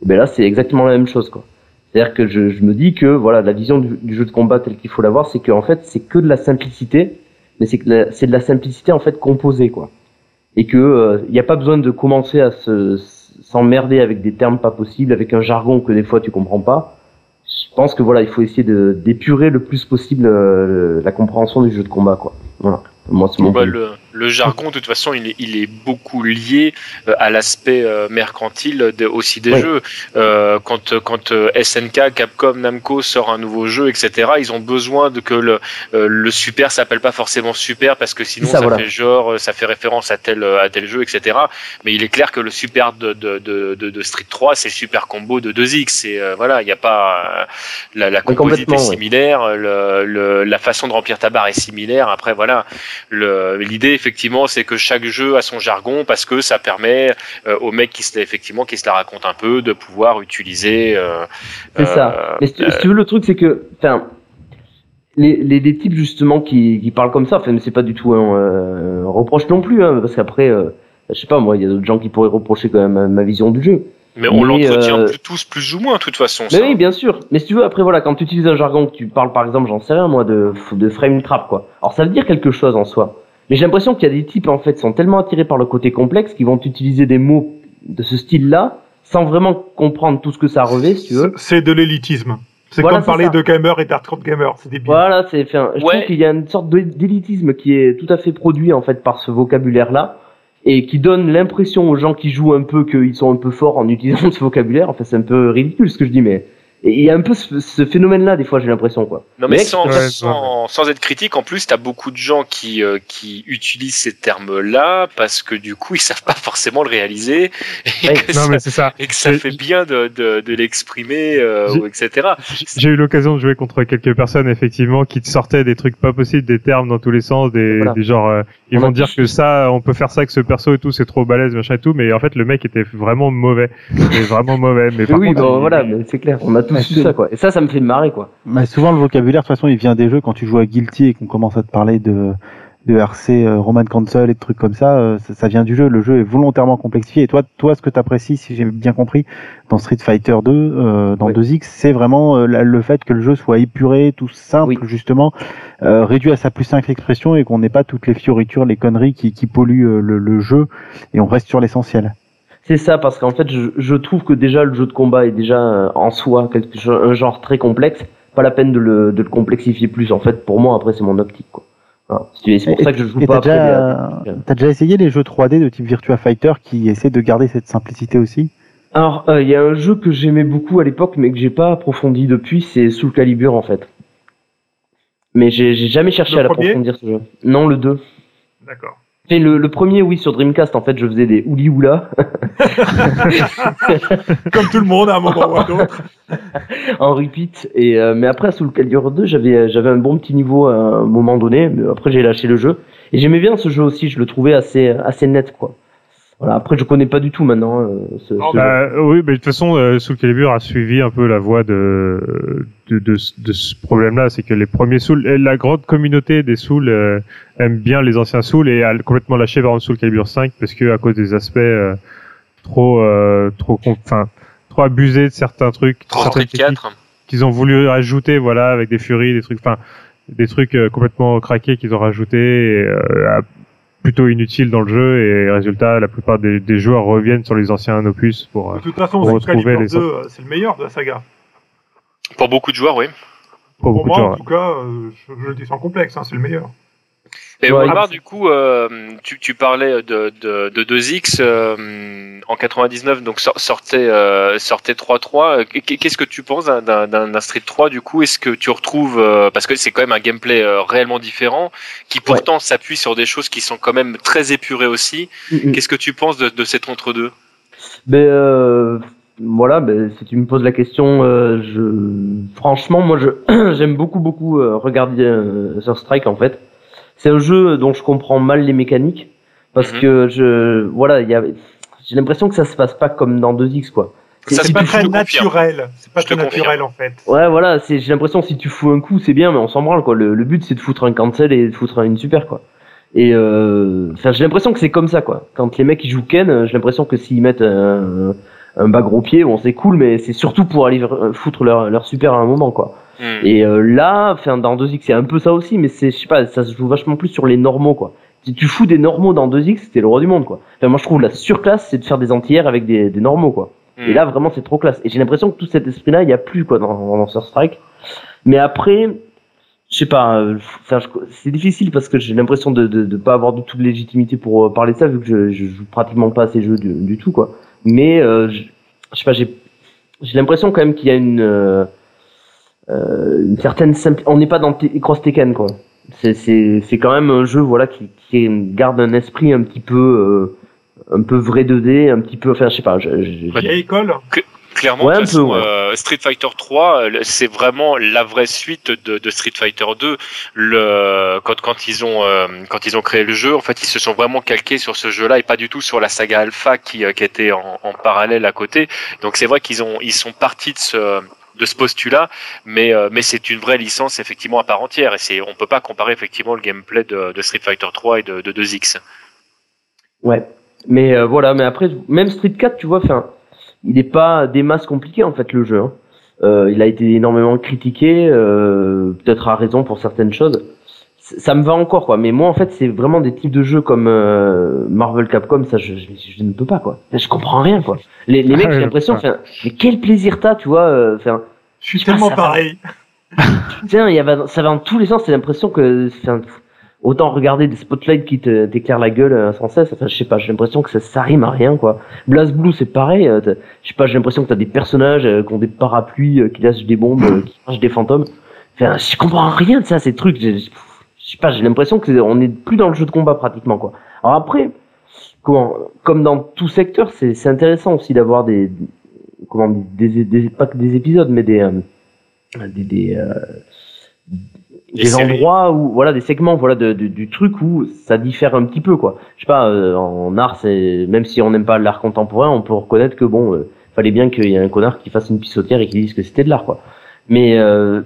Et ben là, c'est exactement la même chose, quoi. C'est-à-dire que je, je me dis que, voilà, la vision du, du jeu de combat tel qu'il faut l'avoir, c'est qu'en fait, c'est que de la simplicité, mais c'est c'est de la simplicité, en fait, composée, quoi. Et que, il n'y a pas besoin de commencer à se, s'emmerder avec des termes pas possibles, avec un jargon que des fois tu comprends pas. Je pense que voilà, il faut essayer de d'épurer le plus possible euh, la compréhension du jeu de combat, quoi. Voilà. Moi, c'est mon Bah, le, le jargon, de toute façon, il est, il est beaucoup lié euh, à l'aspect euh, mercantile de- aussi des Oui. jeux. Euh, quand quand euh, SNK, Capcom, Namco sort un nouveau jeu, etc., ils ont besoin de que le, le super s'appelle pas forcément super parce que sinon ça, ça, voilà. fait genre, ça fait référence à tel à tel jeu, etc. Mais il est clair que le super de de, de, de, Street 3, c'est le super combo de 2X. Et euh, voilà, il n'y a pas euh, la, la composite est similaire, le, le, la façon de remplir ta barre est similaire. Après, voilà, l'idée effectivement c'est que chaque jeu a son jargon parce que ça permet euh, aux mecs qui se la- effectivement qui se la racontent un peu de pouvoir utiliser euh, C'est euh, ça. Mais si tu, si tu veux, le truc, c'est que, enfin, les, les, les types justement qui, qui parlent comme ça, enfin, mais c'est pas du tout un, euh, un reproche non plus, hein, parce qu'après, euh, je sais pas, moi, il y a d'autres gens qui pourraient reprocher quand même ma, vision du jeu. mais on Mais, l'entretient euh, tous plus ou moins de toute façon Mais ça. oui, bien sûr. Mais si tu veux, après, voilà, quand tu utilises un jargon, que tu parles par exemple, j'en sais rien, moi, de, de frame trap, quoi. Alors, ça veut dire quelque chose en soi. Mais j'ai l'impression qu'il y a des types, en fait, qui sont tellement attirés par le côté complexe qu'ils vont utiliser des mots de ce style-là, sans vraiment comprendre tout ce que ça revêt, si tu veux. C'est- de l'élitisme. C'est Voilà, comme parler ça. de gamer et d'hardcore gamer. C'est débile. Voilà, c'est, enfin, je Ouais. trouve qu'il y a une sorte d'élitisme qui est tout à fait produit, en fait, par ce vocabulaire-là. Et qui donne l'impression aux gens qui jouent un peu qu'ils sont un peu forts en utilisant [LAUGHS] ce vocabulaire. Enfin, c'est un peu ridicule ce que je dis, mais et il y a un peu ce, ce phénomène-là des fois, j'ai l'impression, quoi. Non mais Mais- sans, Ouais, sans, sans être critique, en plus, t'as beaucoup de gens qui, euh, qui utilisent ces termes-là parce que du coup, ils savent pas forcément le réaliser et, Ouais. que, Non, ça, mais c'est ça. et que ça fait bien de, de, de l'exprimer, euh, ou etc. J'ai eu l'occasion de jouer contre quelques personnes effectivement qui te sortaient des trucs pas possibles, des termes dans tous les sens, des, Voilà. des genres euh, ils On vont dire que ça on peut faire ça avec ce perso et tout, c'est trop balèze machin et tout, mais en fait le mec était vraiment mauvais, mais vraiment mauvais. Mais Mais par oui, contre, bah, il- voilà, mais c'est clair. On a vu c'est- ça, quoi. Et ça, ça me fait marrer, quoi. Mais souvent, le vocabulaire, de toute façon, il vient des jeux. Quand tu joues à Guilty et qu'on commence à te parler de, de RC, euh, Roman Cancel et de trucs comme ça, euh, ça, ça vient du jeu. Le jeu est volontairement complexifié. Et toi, toi, ce que tu apprécies, si j'ai bien compris, dans Street Fighter 2, euh, dans Oui. 2X, c'est vraiment euh, le fait que le jeu soit épuré, tout simple, Oui. justement, réduit à sa plus simple expression et qu'on n'ait pas toutes les fioritures, les conneries qui, qui polluent le, le jeu et on reste sur l'essentiel. C'est ça, parce qu'en fait, je, je trouve que déjà le jeu de combat est déjà euh, en soi quelque chose, un genre très complexe. Pas la peine de le, de le complexifier plus. En fait, pour moi, après, c'est mon optique, quoi. Voilà. C'est c'est pour Et- ça que je joue pas t'as déjà, les- t'as déjà essayé les jeux 3D de type Virtua Fighter qui essaient de garder cette simplicité aussi? Alors, euh, il y a un jeu que j'aimais beaucoup à l'époque, mais que j'ai pas approfondi depuis, c'est Soul Calibur, en fait. Mais j'ai jamais cherché Le à l'approfondir ce jeu. Non, le 2. D'accord. Et le, le premier, oui, sur Dreamcast, en fait, je faisais des ouli oula [LAUGHS] Comme tout le monde à un moment ou à un autre. [LAUGHS] en repeat. Et euh, mais après, à Soul Calibur 2, j'avais j'avais un bon petit niveau à un moment donné. Mais après, j'ai lâché le jeu. Et j'aimais bien ce jeu aussi. Je le trouvais assez assez net, quoi. Voilà. Après, je connais pas du tout maintenant euh, ce, Non, ce jeu. Bah, oui, mais de toute façon, euh, Soul Calibur a suivi un peu la voie de de, de, de ce problème-là, c'est que les premiers Soul, et la grande communauté des Soul euh, aime bien les anciens Soul et a complètement lâché vers Soul Calibur 5 parce que à cause des aspects euh, trop euh, trop enfin trop abusés de certains trucs, Trop certaines Street techniques 4. qu'ils ont voulu rajouter, voilà, avec des furies, des trucs, enfin des trucs euh, complètement craqués qu'ils ont rajoutés. Et, euh, à- plutôt inutiles dans le jeu et résultat la plupart des, des joueurs reviennent sur les anciens opus pour De toute façon, Pour retrouver les 2, euh, c'est le meilleur de la saga. Pour beaucoup de joueurs, oui. pour Pour beaucoup moi, de en gens. tout cas, euh, je, je le dis sans complexe, hein, c'est le meilleur. Et Ouais, du coup, euh, tu, tu parlais de, de, de 2X euh, en 99, donc sor- sortait euh, sortait 3.3. Qu- Qu'est-ce que tu penses d'un- Street 3 du coup? Est-ce que tu retrouves euh, parce que c'est quand même un gameplay euh, réellement différent, qui pourtant s'appuie sur des choses qui sont quand même très épurées aussi. Mm, mm. Qu'est-ce que tu penses de, de cet entre-deux? Ben euh, voilà, ben, si tu me poses la question, euh, je franchement moi je [CLEARS THROAT] j'aime beaucoup beaucoup euh, regarder euh, sur Strike en fait. C'est un jeu dont je comprends mal les mécaniques parce Mhm. que je voilà, il y a j'ai l'impression que ça se passe pas comme dans 2X quoi. Ça C'est pas très naturel. C'est pas très naturel en fait. Ouais, voilà, c'est j'ai l'impression que si tu fous un coup, c'est bien mais on s'en branle quoi. Le, le but c'est de foutre un cancel et de foutre une super quoi. Et euh, enfin, j'ai l'impression que c'est comme ça quoi. Quand les mecs ils jouent Ken, j'ai l'impression que s'ils mettent un, un bas gros pied, bon c'est cool, mais c'est surtout pour aller foutre leur, leur super à un moment quoi. Hmm. Et euh, là, enfin dans 2X c'est un peu ça aussi, mais c'est je sais pas, ça se joue vachement plus sur les normaux quoi. Si tu fous des normaux dans 2X, c'est le roi du monde quoi. Enfin, moi je trouve la surclasse c'est de faire des anti-airs avec des, des normaux quoi. Hmm. Et là, vraiment, c'est trop classe. Et j'ai l'impression que tout cet esprit-là, il n'y a plus quoi dans, dans Sur Strike. Mais après, je sais pas. euh, c'est difficile parce que j'ai l'impression de, de de pas avoir du tout de légitimité pour euh, parler de ça vu que je, je joue pratiquement pas à ces jeux du, du tout quoi. Mais euh, je, je sais pas, j'ai j'ai l'impression quand même qu'il y a une euh, une certaine simple. On n'est pas dans Cross Tekken quoi. C'est c'est c'est quand même un jeu voilà qui qui garde un esprit un petit peu euh, un peu vrai 2D, un petit peu. Enfin, je sais pas. Je, je- Vieille école. Clairement, Ouais, de un toute façon, peu, ouais. euh, Street Fighter 3, euh, c'est vraiment la vraie suite de, de Street Fighter 2. Le, quand, quand ils ont euh, quand ils ont créé le jeu, en fait, ils se sont vraiment calqués sur ce jeu-là et pas du tout sur la saga Alpha qui, euh, qui était en, en parallèle à côté. Donc c'est vrai qu'ils ont ils sont partis de ce de ce postulat, mais euh, mais c'est une vraie licence effectivement à part entière et c'est on peut pas comparer effectivement le gameplay de, Street Fighter 3 et de, de 2X. Ouais. Mais euh, voilà, mais après, même Street 4, tu vois, enfin, il n'est pas des masses compliqué en fait le jeu. hein. Euh, il a été énormément critiqué, peut-être à raison pour certaines choses. Ça me va encore quoi, mais moi en fait c'est vraiment des types de jeux comme euh, Marvel Capcom, ça je, je, je ne peux pas quoi. Je comprends rien quoi. Les, les mecs j'ai l'impression, enfin, mais quel plaisir t'as, tu vois, euh, enfin, Je suis tellement va. pareil. [LAUGHS] Tiens, il y avait, ça va dans tous les sens. C'est l'impression que, enfin, autant regarder des spotlights qui te, t'éclairent la gueule euh, sans cesse. Enfin, je sais pas, j'ai l'impression que ça, ça rime à rien, quoi. Blast Blue, c'est pareil. euh, Je sais pas, j'ai l'impression que t'as des personnages euh, qui ont des parapluies, euh, qui lâchent des bombes, euh, qui lâchent des fantômes. Enfin, je comprends rien de ça, ces trucs. Je, sais pas, j'ai l'impression que on est plus dans le jeu de combat pratiquement, quoi. Alors après, comment, comme dans tout secteur, c'est, intéressant aussi d'avoir des, comment, des, des, pas que des épisodes, mais des, euh, des, des, euh, Des endroits où voilà des segments voilà de, de- du truc où ça diffère un petit peu quoi. Je sais pas euh, en art c'est même si on n'aime pas l'art contemporain on peut reconnaître que bon euh, fallait bien qu'il y ait un connard qui fasse une pissotière et qui dise que c'était de l'art quoi. Mais euh,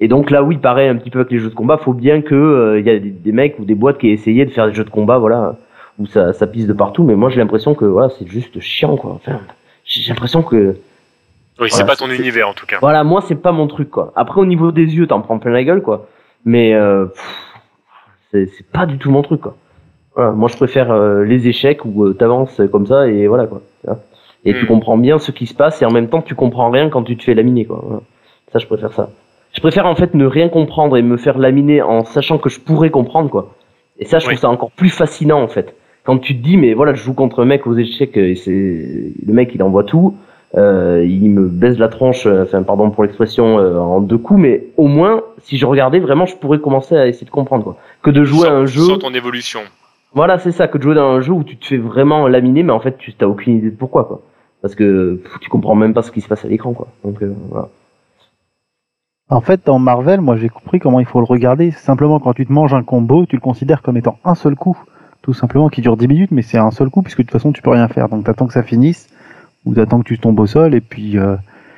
et donc là oui pareil un petit peu avec les jeux de combat faut bien que euh, il y a des, des mecs ou des boîtes qui aient essayé de faire des jeux de combat voilà où ça ça pisse de partout mais moi j'ai l'impression que voilà c'est juste chiant quoi enfin j'ai l'impression que Oui, c'est pas ton univers en tout cas. voilà, moi c'est pas mon truc quoi. Après au niveau des yeux, t'en prends plein la gueule quoi. Mais euh, c'est pas du tout mon truc quoi. Voilà, moi je préfère euh, les échecs où euh, t'avances comme ça et voilà quoi. Et tu Hmm. comprends bien ce qui se passe et en même temps tu comprends rien quand tu te fais laminer quoi. Voilà. Ça je préfère ça. Je préfère en fait ne rien comprendre et me faire laminer en sachant que je pourrais comprendre quoi. Et ça je Oui. trouve ça encore plus fascinant en fait. Quand tu te dis mais voilà je joue contre un mec aux échecs et c'est le mec il envoie tout. Euh, il me baise la tronche, euh, enfin pardon pour l'expression, euh, en deux coups, mais au moins, si je regardais vraiment, je pourrais commencer à essayer de comprendre quoi. Que de jouer à un jeu, Sans ton évolution. voilà, c'est ça, que de jouer dans un jeu où tu te fais vraiment laminer, mais en fait, tu t'as aucune idée de pourquoi quoi. Parce que pff, tu comprends même pas ce qui se passe à l'écran quoi. Donc euh, voilà. En fait, dans Marvel, moi j'ai compris comment il faut le regarder. Simplement, quand tu te manges un combo, tu le considères comme étant un seul coup. Tout simplement, qui dure 10 minutes, mais c'est un seul coup, puisque de toute façon, tu peux rien faire. Donc, t'attends que ça finisse, ou t'attends que tu tombes au sol, et puis. euh,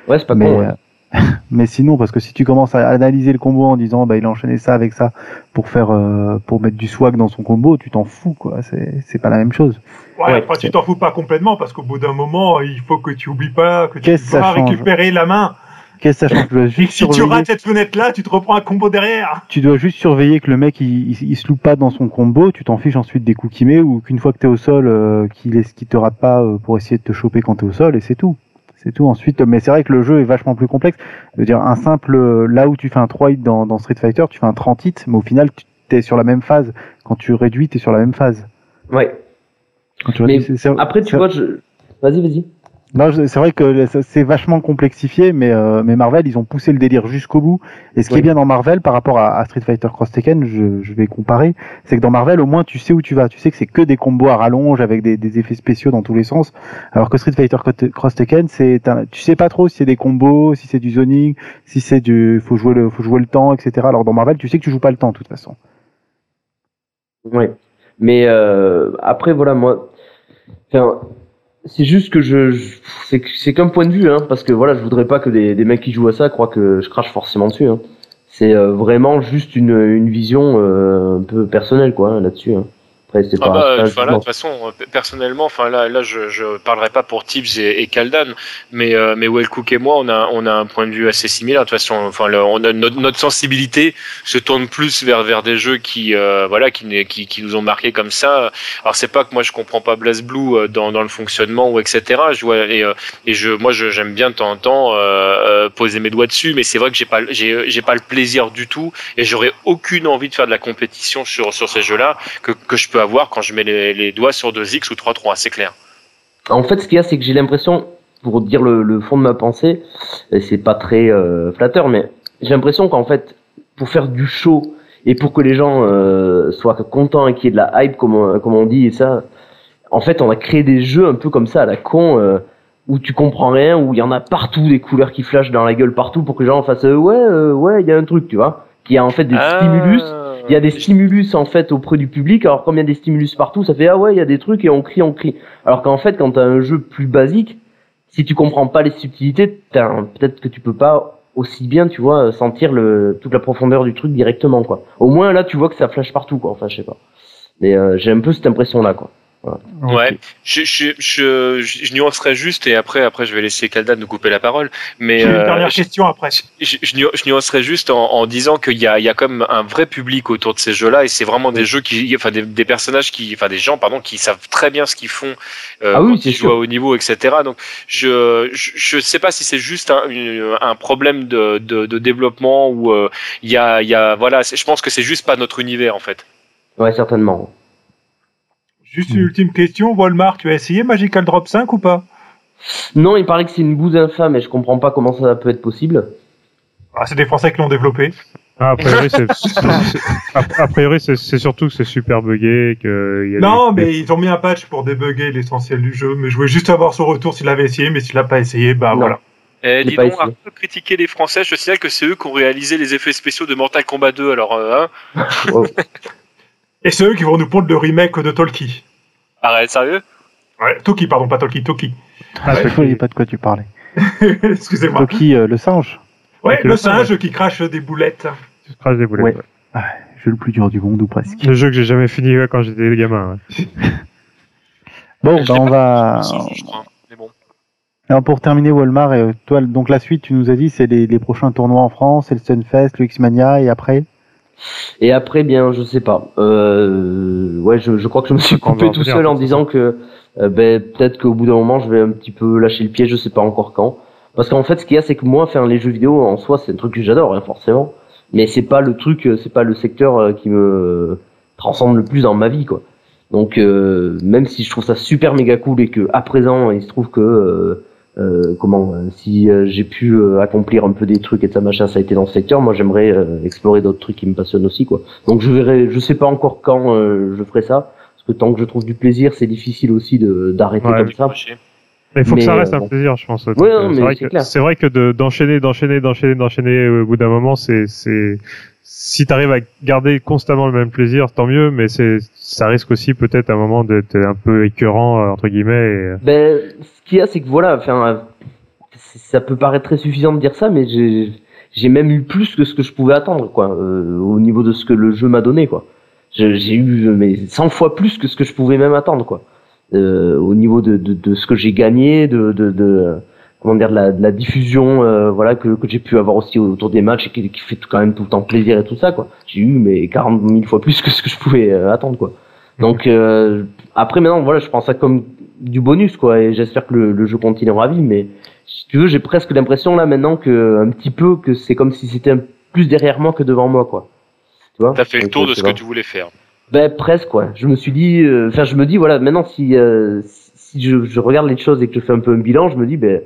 Ouais, c'est pas mais, con. ouais. euh, [LAUGHS] mais sinon, parce que si tu commences à analyser le combo en disant, bah, il a enchaîné ça avec ça pour faire, euh, pour mettre du swag dans son combo, tu t'en fous, quoi. C'est, c'est pas la même chose. Ouais, Ouais, après, tu t'en fous pas complètement parce qu'au bout d'un moment, il faut que tu oublies pas que tu ça dois récupérer la main. Qu'est-ce que ça change Tu juste si tu rates cette fenêtre-là, tu te reprends un combo derrière. tu dois juste surveiller que le mec il, il, il se loupe pas dans son combo, tu t'en fiches ensuite des coups qu'il met ou qu'une fois que t'es au sol, euh, qu'il laisse- qu'il te rate pas euh, pour essayer de te choper quand t'es au sol et c'est tout. C'est tout. Ensuite, mais c'est vrai que le jeu est vachement plus complexe. Je veux dire, un simple, euh, là où tu fais un 3 hit dans, dans Street Fighter, tu fais un 30 hit, mais au final, tu t'es sur la même phase. Quand tu réduis, t'es sur la même phase. Ouais. Quand tu Mais réduis, Après, tu vois, je... vas-y, vas-y. Non, c'est vrai que c'est vachement complexifié, mais, euh, mais Marvel, ils ont poussé le délire jusqu'au bout. Et ce qui Oui. est bien dans Marvel par rapport à, à Street Fighter Cross Tekken, je, je vais comparer, c'est que dans Marvel, au moins, tu sais où tu vas. Tu sais que c'est que des combos à rallonge avec des, des effets spéciaux dans tous les sens. Alors que Street Fighter Cro- Cross Tekken, c'est un- tu sais pas trop si c'est des combos, si c'est du zoning, si c'est du, faut jouer le, faut jouer le temps, etc. Alors dans Marvel, tu sais que tu joues pas le temps de toute façon. Ouais. Mais euh, après, voilà, moi, enfin, c'est juste que je, c'est c'est qu'un point de vue, hein, parce que voilà, je voudrais pas que des, des mecs qui jouent à ça croient que je crache forcément dessus. Hein. C'est euh, vraiment juste une, une vision euh, un peu personnelle, quoi, hein, là-dessus. Hein. Après, c'est Ah bah, de toute façon, euh, personnellement, enfin là, là, je, je parlerai pas pour Tibbs et, et Kaldan, mais euh, mais Wellcook et moi, on a on a un point de vue assez similaire. De toute façon, enfin, le- on a notre, notre sensibilité se tourne plus vers vers des jeux qui euh, voilà qui, qui qui nous ont marqué comme ça. Alors c'est pas que moi je comprends pas BlazBlue euh, dans dans le fonctionnement ou etc. Je vois et euh, et je moi je j'aime bien de temps en temps euh, poser mes doigts dessus, mais c'est vrai que j'ai pas j'ai j'ai pas le plaisir du tout et j'aurais aucune envie de faire de la compétition sur sur ces jeux-là que que je peux avoir quand je mets les, les doigts sur 2x ou 3-3, c'est clair. En fait, ce qu'il y a, c'est que j'ai l'impression, pour dire le, le fond de ma pensée, et c'est pas très euh, flatteur, mais j'ai l'impression qu'en fait, pour faire du show et pour que les gens euh, soient contents et qu'il y ait de la hype, comme on, comme on dit, et ça, en fait, on a créé des jeux un peu comme ça à la con. euh, où tu comprends rien, où il y en a partout des couleurs qui flashent dans la gueule partout pour que les gens fassent euh, ouais euh, ouais il y a un truc tu vois, qui a en fait des Ah. stimulus il y a des stimulus en fait auprès du public, alors comme il y a des stimulus partout, ça fait ah ouais, il y a des trucs et on crie, on crie. Alors qu'en fait, quand t'as un jeu plus basique, si tu comprends pas les subtilités, peut-être que tu peux pas aussi bien, tu vois, sentir le toute la profondeur du truc directement quoi. Au moins là, tu vois que ça flash partout quoi. Enfin, je sais pas. Mais euh, j'ai un peu cette impression là quoi. Ouais, je, je, je, je, je nuancerai juste et après, après, je vais laisser Kaldan nous couper la parole. Mais J'ai une euh, dernière question après. je, je, nu- je nuancerai juste en, en disant qu'il y a, il y a comme un vrai public autour de ces jeux-là et c'est vraiment des jeux qui, enfin des, des personnages qui, enfin des gens pardon, qui savent très bien ce qu'ils font euh, Ah oui, quand ils jouent à haut niveau, etc. Donc je, je, je sais pas si c'est juste un, une- un problème de, de, de développement ou euh, il y a, il y a, voilà, je pense que c'est juste pas notre univers en fait. Ouais, certainement. Juste une ultime question, Walmart, tu as essayé Magical Drop 5 ou pas? Non, il paraît que c'est une bouse infâme et je comprends pas comment ça peut être possible. ah, C'est des Français qui l'ont développé. Ah, a priori, c'est, surtout que c'est super buggé, que il y a Non, des- mais ils ont mis un patch pour débugger l'essentiel du jeu. Mais je voulais juste avoir son retour s'il avait essayé, mais s'il l'a pas essayé, bah Non. voilà. Eh, dis pas donc, essayé. arrête de critiquer les Français, je signale que c'est eux qui ont réalisé les effets spéciaux de Mortal Kombat 2, alors euh, hein Oh. [LAUGHS] Et c'est eux qui vont nous pondre le remake de Tolki. Arrête, sérieux? Ouais, Toki, pardon, pas Tolki, Toki. Ah, je ne voyais pas de quoi tu parlais. [LAUGHS] Excusez-moi. Toki, euh, le singe. Ouais, le le singe qui crache des boulettes. Tu te craches des boulettes, Ouais. ouais. Ah, jeu le plus dur du monde ou presque. Le jeu que j'ai jamais fini ouais, quand j'étais gamin. ouais. [LAUGHS] Bon, bah, on va. fait, je crois. Mais bon. Alors pour terminer Walmart, euh, toi, donc la suite, tu nous as dit, c'est les, les prochains tournois en France, c'est le Stunfest, le X-Mania, et après Et après, bien, je sais pas. Euh, ouais, je, je crois que je me suis coupé tout seul en disant que euh, ben, peut-être qu'au bout d'un moment, je vais un petit peu lâcher le pied, je sais pas encore quand. Parce qu'en fait, ce qu'il y a, c'est que moi, faire les jeux vidéo en soi, c'est un truc que j'adore, hein, forcément. Mais c'est pas le truc, euh, c'est pas le secteur euh, qui me transcende le plus dans ma vie, quoi. Donc, euh, même si je trouve ça super méga cool et que à présent, il se trouve que euh, comment, euh, si euh, j'ai pu euh, accomplir un peu des trucs et de ça machin, ça a été dans ce secteur. Moi, j'aimerais euh, explorer d'autres trucs qui me passionnent aussi, quoi. Donc, je verrai, je sais pas encore quand euh, je ferai ça, parce que tant que je trouve du plaisir, c'est difficile aussi de d'arrêter Ouais, comme ça. Mais il faut que ça reste euh, un bon. plaisir, je pense. Ouais, non, mais c'est vrai vrai que de- d'enchaîner, d'enchaîner, d'enchaîner, d'enchaîner au bout d'un moment, c'est c'est si t'arrives à garder constamment le même plaisir, tant mieux. Mais c'est ça risque aussi peut-être à un moment d'être un peu écœurant euh, entre guillemets. Et, euh, Ben, ce qu'il y a, c'est que voilà, enfin, euh, ça peut paraître très suffisant de dire ça, mais j'ai, même eu plus que ce que je pouvais attendre, quoi, euh, au niveau de ce que le jeu m'a donné, quoi. J'ai eu mais 100 fois plus que ce que je pouvais même attendre, quoi. Euh, au niveau de, de, de ce que j'ai gagné, de, de, de comment dire, de la, de la diffusion, euh, voilà, que, que j'ai pu avoir aussi autour des matchs et qui, qui fait quand même tout le temps plaisir et tout ça, quoi. J'ai eu mais 40 000 fois plus que ce que je pouvais euh, attendre, quoi. Donc euh, après maintenant, voilà, je prends ça comme du bonus, quoi, et j'espère que le, le jeu continuera à vivre, mais si tu veux, j'ai presque l'impression là maintenant que un petit peu que c'est comme si c'était plus derrière moi que devant moi, quoi. Tu vois? T'as fait le tour euh, de ce que tu voulais faire. Ben presque quoi. Je me suis dit, euh, enfin je me dis voilà, maintenant si euh, si je, je regarde les choses et que je fais un peu un bilan, je me dis ben,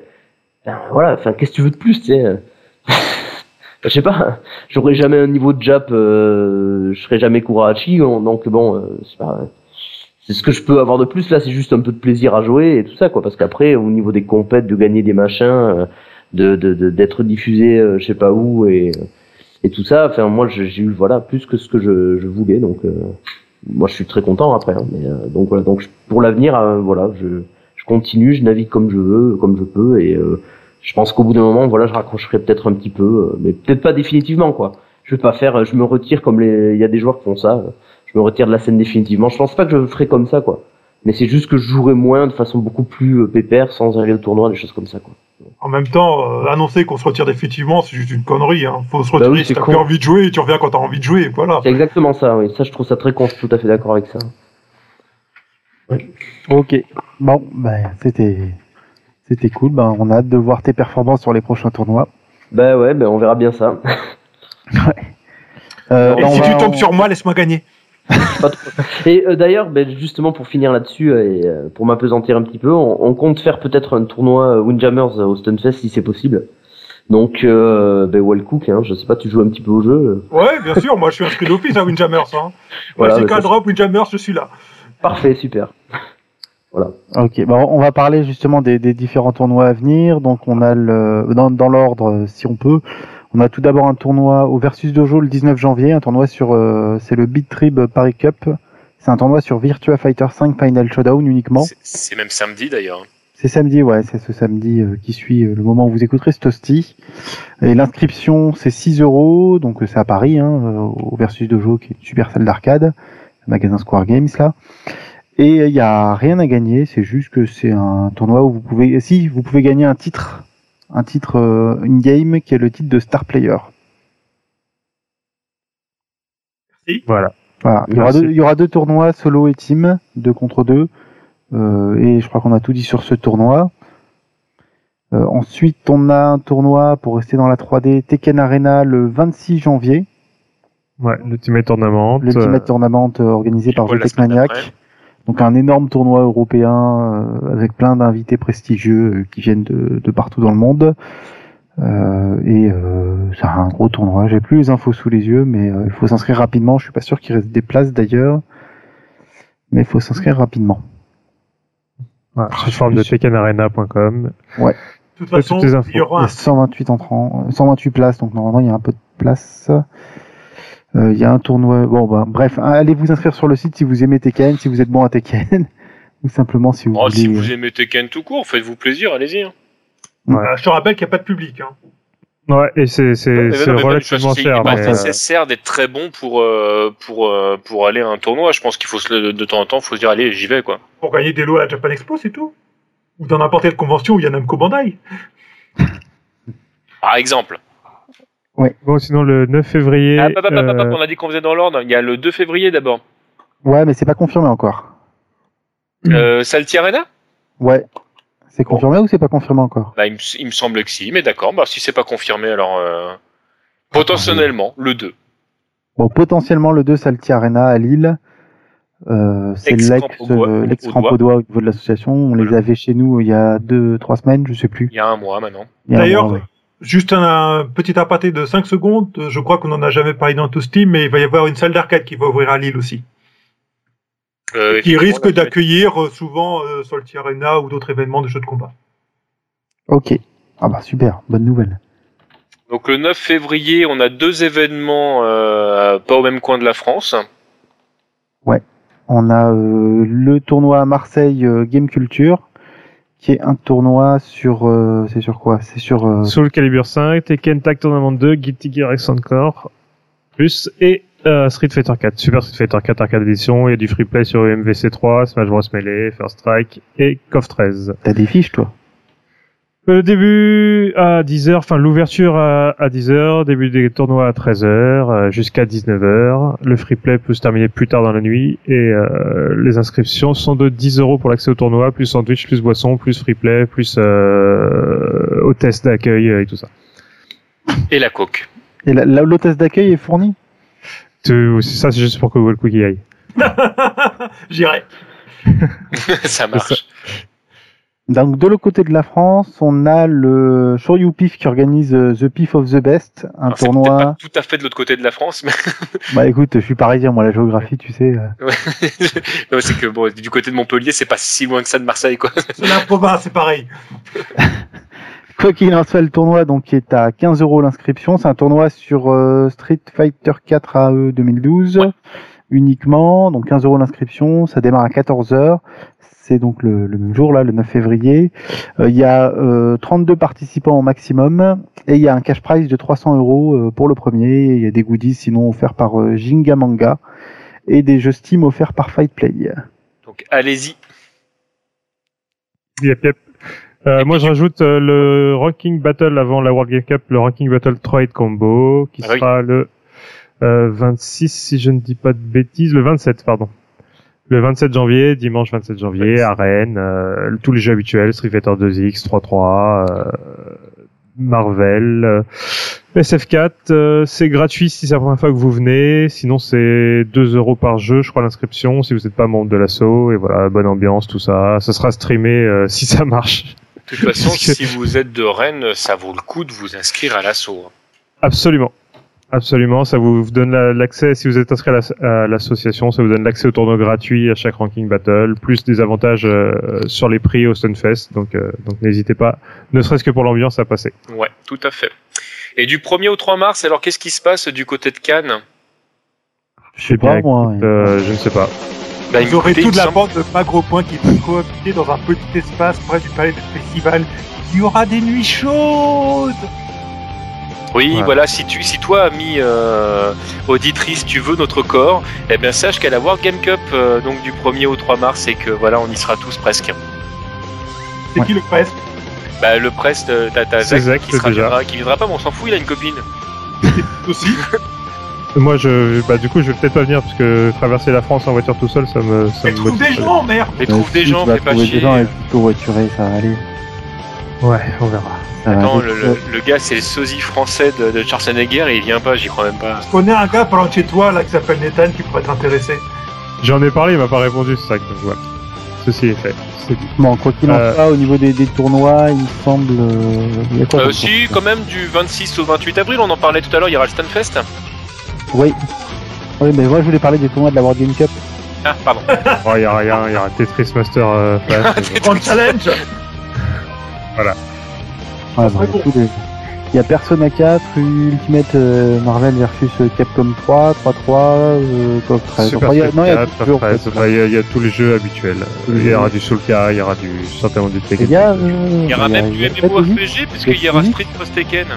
ben, voilà, enfin qu'est-ce que tu veux de plus, tu sais euh. [LAUGHS] Je sais pas, j'aurais jamais un niveau de Jap, euh, je serais jamais Kurahachi, donc bon, euh, c'est pas, c'est ce que je peux avoir de plus là, c'est juste un peu de plaisir à jouer et tout ça quoi, parce qu'après au niveau des compètes, de gagner des machins, euh, de de de- d'être diffusé, euh, je sais pas où et et tout ça, enfin moi j'ai eu voilà plus que ce que je, je voulais donc. Euh, moi je suis très content après hein, mais euh, donc voilà donc pour l'avenir euh, voilà je, je continue je navigue comme je veux comme je peux et euh, je pense qu'au bout d'un moment voilà je raccrocherai peut-être un petit peu euh, mais peut-être pas définitivement quoi je vais pas faire euh, je me retire comme les il y a des joueurs qui font ça euh, je me retire de la scène définitivement je pense pas que je ferai comme ça quoi mais c'est juste que je jouerai moins de façon beaucoup plus pépère sans aller au tournoi des choses comme ça quoi En même temps, euh, annoncer qu'on se retire définitivement, c'est juste une connerie. Hein. Faut se Bah retirer oui, si t'as plus envie de jouer et tu reviens quand t'as envie de jouer. Voilà. c'est exactement ça oui ça je trouve ça très con je suis tout à fait d'accord avec ça Ok. Bon, ben c'était c'était cool. Ben on a hâte de voir tes performances sur les prochains tournois. bah ouais ben on verra bien ça [LAUGHS] Euh, Et ben, on si va- tu tombes sur moi, laisse-moi gagner. Et euh, d'ailleurs, ben, justement pour finir là-dessus euh, et euh, pour m'apesantir un petit peu, on, on compte faire peut-être un tournoi Windjammers au Stunfest si c'est possible. Donc, euh, ben, Wellcook, hein, je sais pas, tu joues un petit peu au jeu. Ouais, bien sûr, moi je suis inscrit d'office à Windjammers. Hein. Voilà, Moi, bah, si ça, drop Windjammers, je suis là. Parfait, super. Ok, bon, on va parler justement des, des différents tournois à venir. Donc on a le dans, dans l'ordre, euh, si on peut. On a tout d'abord un tournoi au Versus Dojo le 19 janvier, un tournoi sur euh, c'est le Beat Trib Paris Cup. C'est un tournoi sur Virtua Fighter 5 Final Showdown uniquement. C'est- C'est même samedi d'ailleurs. C'est samedi, ouais, c'est ce samedi euh, qui suit euh, le moment où vous écouterez ce toasty. Et l'inscription, c'est 6 euros, donc euh, c'est à Paris, hein, euh, au Versus Dojo, qui est une super salle d'arcade, magasin Square Games là. Et il n'y a rien à gagner, c'est juste que c'est un tournoi où vous pouvez, si, vous pouvez gagner un titre, un titre euh, in-game qui est le titre de Star Player. Voilà. Voilà, il y, aura Merci. deux, il y aura deux tournois solo et team, deux contre deux. Euh, et je crois qu'on a tout dit sur ce tournoi. Euh, ensuite, on a un tournoi pour rester dans la 3D Tekken Arena le 26 janvier. Ouais, l'Ultimate Tournament. Le Ultimate Tournament euh, organisé par semaine Maniac. Donc un énorme tournoi européen euh, avec plein d'invités prestigieux euh, qui viennent de, de partout dans le monde. Euh, et euh, c'est un gros tournoi. J'ai plus les infos sous les yeux, mais euh, il faut s'inscrire rapidement. Je suis pas sûr qu'il reste des places d'ailleurs, mais il faut s'inscrire rapidement. Voilà, sous forme de tekkenarena.com. De toute Ouais, façon, toutes les infos. il y aura Il y un a 128 entrants, euh, 128 places, donc normalement il y a un peu de place. Euh, il y a un tournoi. Bon, bah, bref, hein, allez vous inscrire sur le site si vous aimez Tekken, si vous êtes bon à Tekken, [LAUGHS] ou simplement si vous Oh, voulez. si vous aimez Tekken tout court, faites-vous plaisir, allez-y. hein. Euh, je te rappelle qu'il n'y a pas de public. Hein. Ouais, et c'est c'est c'est relativement c'est- cher. Il n'est pas mais, euh, nécessaire d'être très bon pour, euh, pour, euh, pour aller à un tournoi. Je pense qu'il faut se le- de temps en temps, faut se dire, allez, j'y vais, quoi. Pour gagner des lots à la Japan Expo, c'est tout. Ou dans n'importe quelle convention où il y a Namco Bandai. Par exemple. Bon, sinon le 9 février. Ah, papa, papa, papa, euh, on a dit qu'on faisait dans l'ordre. Il y a le 2 février d'abord. Ouais, mais c'est pas confirmé encore. Euh, Salty Arena? Ouais. C'est confirmé ou c'est pas confirmé encore? Bah, il, me, il me semble que si, mais d'accord. Bah, si c'est pas confirmé, alors. Euh, potentiellement, le 2. Bon, potentiellement le 2 Salty Arena à Lille. Euh, c'est l'ex Ex-Crampe-Audois- euh, l'ex Audois. Crampodois au niveau de l'association. On les avait chez nous il y a deux, trois semaines, je sais plus. Il y a un mois maintenant. D'ailleurs, ouais. Juste un, petit aparté de 5 secondes. Je crois qu'on n'en a jamais parlé dans tout Steam, mais il va y avoir une salle d'arcade qui va ouvrir à Lille aussi. Euh, Qui risque d'accueillir euh, souvent euh, Salty Arena ou d'autres événements de jeux de combat. Ok. Ah bah super, bonne nouvelle. Donc le 9 février, on a deux événements euh, pas au même coin de la France. On a euh, le tournoi à Marseille euh, Game Culture, qui est un tournoi sur, euh, c'est sur quoi? C'est sur euh, Soul Calibur 5, Tekken Tag Tournament 2, Guilty Gear Encore, plus et euh, Street Fighter 4, Super Street Fighter 4 Arcade Edition, il y a du free play sur MVC 3, Smash Bros. Melee, First Strike et KOF 13. T'as des fiches toi Le début à 10h, enfin l'ouverture à, à 10h, début des tournois à 13h, euh, jusqu'à 19h. Le free play peut se terminer plus tard dans la nuit et euh, les inscriptions sont de 10 euros pour l'accès au tournoi, plus sandwich, plus boisson, plus free play, plus euh, hôtesse d'accueil euh, et tout ça. Et la coque. Et l'hôtesse d'accueil est fournie? C'est- Ça, c'est juste pour que Wolco y aille. [LAUGHS] J'irai. [LAUGHS] [LAUGHS] ça marche. Donc de l'autre côté de la France, on a le Shoryu Pif qui organise euh, The Pif of the Best, un Alors, tournoi. pas tout à fait de l'autre côté de la France, mais [LAUGHS] Bah écoute, je suis parisien, moi la géographie, tu sais. euh. [LAUGHS] non, c'est que bon, du côté de Montpellier, c'est pas si loin que ça de Marseille, quoi. [LAUGHS] C'est la province, c'est pareil. Quoi qu'il en soit, le tournoi donc est à 15 euros l'inscription. C'est un tournoi sur euh, Street Fighter 4 AE 2012 uniquement. Donc 15 euros l'inscription. Ça démarre à 14 heures. C'est donc le, le même jour là, le 9 février. Euh, Il y a euh, 32 participants au maximum et il y a un cash prize de 300 euros euh, pour le premier. Il y a des goodies sinon offerts par euh, Jinga Manga et des jeux Steam offerts par Fight Play. Donc allez-y. Yep, yep. Euh, moi, je rajoute euh, le Ranking Battle avant la World Game Cup, le Ranking Battle 3 Combo, qui Ah oui. sera le euh, 26, si je ne dis pas de bêtises, le 27, pardon. Le 27 janvier, dimanche 27 janvier, à Rennes, euh, tous les jeux habituels, Street Fighter 2X, 3.3, euh, Marvel, euh, SF4, euh, c'est gratuit si c'est la première fois que vous venez, sinon c'est 2 euros par jeu, je crois, l'inscription, si vous n'êtes pas membre de l'assaut, et voilà, bonne ambiance, tout ça. Ça sera streamé euh, [LAUGHS] si ça marche. De toute façon, que- si vous êtes de Rennes, ça vaut le coup de vous inscrire à l'assaut. hein. Absolument. Absolument, ça vous donne la- l'accès, si vous êtes inscrit à l'as- à l'association, ça vous donne l'accès au tournoi gratuit à chaque ranking battle, plus des avantages euh, sur les prix au Stunfest, donc, euh, donc n'hésitez pas, ne serait-ce que pour l'ambiance, à passer. Ouais, tout à fait. Et du 1er au 3 mars, alors qu'est-ce qui se passe du côté de Cannes? Je sais bien, pas moi. Euh, je ne sais pas. bah, Vous aurez toute la semble- bande de pas gros points qui peut cohabiter dans un petit espace près du palais du festival. Il y aura des nuits chaudes Oui, Ouais. voilà, si, tu, si toi, ami euh, auditrice, tu veux notre corps, eh bien sache qu'à la World Game Cup, euh, donc du 1er au 3 mars, et que voilà, on y sera tous presque. C'est Ouais. qui le presque Bah, le Prest, euh, t'as t'as Zach Zach, qui, sera, déjà. viendra, qui viendra pas, mais on s'en fout, il a une copine. [LAUGHS] aussi [LAUGHS] Moi, je, bah, du coup, je vais peut-être pas venir parce que traverser la France en voiture tout seul, ça me, ça Mais me trouve des gens, merde Mais trouve des gens, fais pas chier. des gens avec plutôt voituré, ça va aller. Ouais, on verra. Va Attends, le, le, le gars, c'est le sosie français de, de Schwarzenegger et il vient pas, j'y crois même pas. Je connais un gars par loin de chez toi là qui s'appelle Nathan qui pourrait t'intéresser. J'en ai parlé, il m'a pas répondu, c'est ça, donc voilà. Ceci est fait. C'est dit. Bon, quoi qu'il en Euh, soit, au niveau des, des tournois, il me semble. euh, il y a quoi Euh, comme si, tournoi quand même, du 26 au 28 avril, on en parlait tout à l'heure, il y aura le Stunfest. Oui. Oui, mais moi je voulais parler des tournois de la World Game Cup. Ah, pardon. Oh, il y a rien, il y a un Tetris Master euh, [LAUGHS] Flash. Grand challenge Ouais, il y a tous les- Il y a Persona 4, Ultimate euh, Marvel versus euh, Capcom 3, 3-3, euh, of 13. Super Enfin, il y a- non, il y a 4, toujours. Top 13, enfin, il y, a- il y a tous les jeux habituels. Il y aura du Soulka, il y aura du, certainement du Il Tekken. y a, euh, Il y aura il y a- même du. MMORPG, puisqu'il y aura. Street Post Tekken.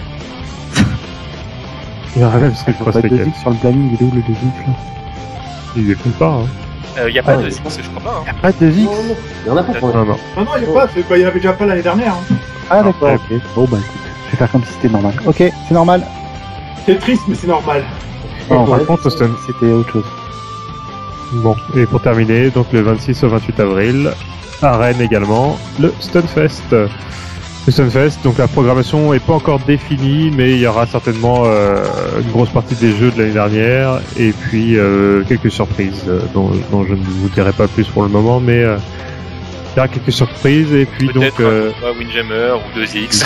Il y aura même Street Il y a Cross Tekken. Sur le planning, il est où le 2X là Il est plus pas, hein. Euh, Il y a pas Ah, de. Zix, je crois pas. hein. Il y a pas de Zix Il y en a pas pour Non, non. Il n'y a pas, bah, il y avait déjà pas l'année dernière. Ah d'accord, Ouais. ok. Bon bah écoute, je vais faire comme si c'était normal. Ok, c'est normal. C'est triste, mais c'est normal. Non, Par par contre, Austin. c'était autre chose. Bon, et pour terminer, donc le 26 au 28 avril, à Rennes également, le Stunfest. Le Stunfest, donc la programmation est pas encore définie, mais il y aura certainement euh, une grosse partie des jeux de l'année dernière, et puis euh, quelques surprises euh, dont, dont je ne vous dirai pas plus pour le moment, mais il y aura quelques surprises, et puis donc euh, un Windjammer ou 2X.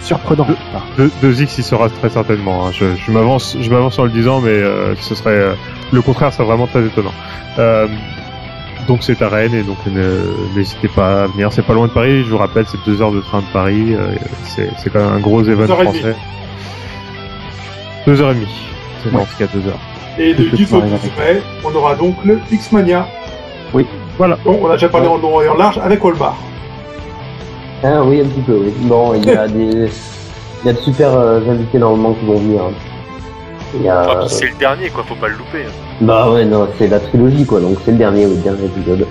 [LAUGHS] Surprenant. Ah. deux, deux X il sera très certainement. hein. Je, je m'avance, je m'avance en le disant, mais euh, ce serait euh, le contraire, serait vraiment très étonnant. Euh, donc c'est à Rennes et donc n'hésitez pas à venir. C'est pas loin de Paris. Je vous rappelle, c'est deux heures de train de Paris. euh, c'est, quand même un gros événement français. Deux heures et demie. C'est Ouais. bon, c'est qu'à deux heures. Et le Quelques 10 au soirées 12 mai, on aura donc le X-Mania. Voilà. Bon, on a déjà parlé en long et en large avec Walmart. Ah oui, un petit peu, oui. Bon, il y a [LAUGHS] des, il y a de super euh, invités normalement qui vont venir. hein. Il y a... Ah, puis c'est le dernier, quoi, faut pas le louper. hein. Bah ouais, non, c'est la trilogie quoi, donc c'est le dernier, oui, le dernier épisode.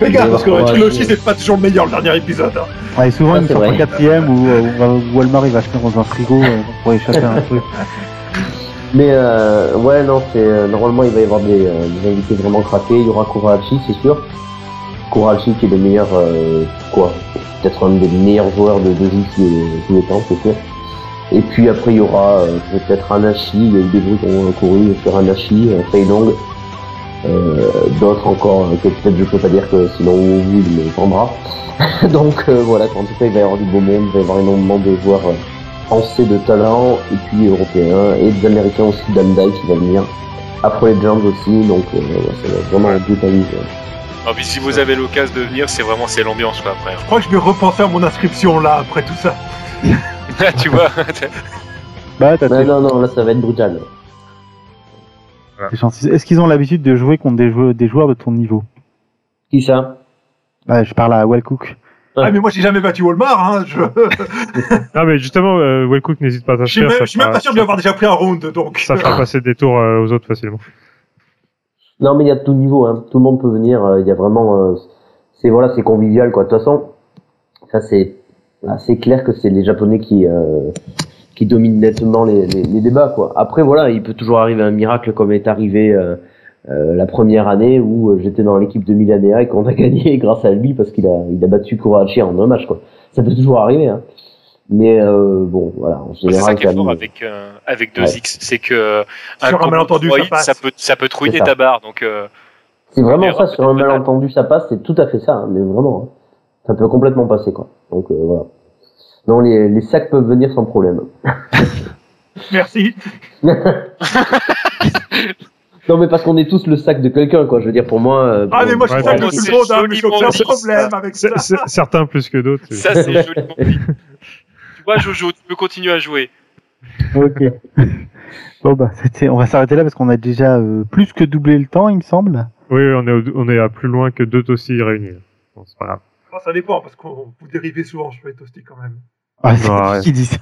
Fais gaffe, parce que la Ouais, trilogie, ouais. c'est pas toujours le meilleur, le dernier épisode. hein. Ouais, souvent Ah, ils c'est sortent en vrai. quatrième où, euh, où Walmart il va se faire dans un frigo euh, pour échapper à un truc. [LAUGHS] Mais euh, ouais, non, c'est euh, normalement il va y avoir des, euh, des invités vraiment craqués. Il y aura Kurahachi, c'est sûr. Kurahachi qui est le meilleur, euh, quoi, peut-être un des meilleurs joueurs de 2X de tous les temps, c'est sûr. Et puis après, il y aura euh, peut-être Anashi, il y a eu des bruits qui ont couru sur Anashi, euh, Fei Long, euh, d'autres encore euh, que peut-être je peux pas dire que sinon vous il me vendra. [LAUGHS] Donc euh, voilà, en tout cas, il va y avoir du beau monde, il va y avoir énormément de joueurs français de talent, et puis européens, et des américains aussi, Bandai qui va venir. Afro Legends aussi, donc euh, voilà, ça va vraiment un good time. Ah, puis si vous avez l'occasion de venir, c'est vraiment c'est l'ambiance quoi après. Je crois que je vais repenser à mon inscription là après tout ça. [LAUGHS] tu vois. [LAUGHS] Bah, t'as Non, tes- non, non, là ça va être brutal. Est-ce qu'ils ont l'habitude de jouer contre des joueurs, des joueurs de ton niveau? Qui ça? Ouais, Je parle à Wellcook. Ah mais moi j'ai jamais battu Walmart. Hein. Je, Non, [LAUGHS] mais justement, euh, Wellcook n'hésite pas à ça je suis même fera- pas sûr de lui avoir déjà pris un round donc. Ça fera passer des tours euh, aux autres facilement. Non, mais il y a tout niveau, hein. tout le monde peut venir. euh, Il y a vraiment, euh, c'est voilà, c'est convivial quoi. De toute façon, ça c'est assez clair que c'est les Japonais qui euh, qui dominent nettement les, les, débats quoi. Après voilà, il peut toujours arriver un miracle comme est arrivé la première année où j'étais dans l'équipe de Milanea et qu'on a [LAUGHS] gagné grâce à lui parce qu'il a il a battu Kurachi en un match quoi. Ça peut toujours arriver. Hein. Mais euh, bon, voilà, en C'est ça général, qui est fort avec euh, avec 2 Ouais. X, c'est que Sur un malentendu, ça passe. ça peut ça peut ça. ta barre donc. euh, C'est vraiment ça, sur un malentendu, ça passe, c'est tout à fait ça, hein, mais vraiment. hein. Ça peut complètement passer, quoi. Donc, euh, voilà. Non, les, les sacs peuvent venir sans problème. [LAUGHS] Merci. [LAUGHS] Non, mais parce qu'on est tous le sac de quelqu'un, quoi. Je veux dire, pour moi. euh, Ah mais moi je suis fan bon, de tout le monde, hein, mais aucun problème ça. avec ça. Certains plus que d'autres. c'est- Ça c'est [LAUGHS] joliment dit. Tu vois Jojo, tu peux continuer à jouer. Ok. bon bah, c'était. On va s'arrêter là parce qu'on a déjà euh, plus que doublé le temps, il me semble. Oui, on est, au- on est à plus loin que deux aussi réunis. Bon, c'est pas grave. Ça dépend parce que vous dérivez souvent sur les toastés quand même. Ah, c'est toi arrête. qui dis ça?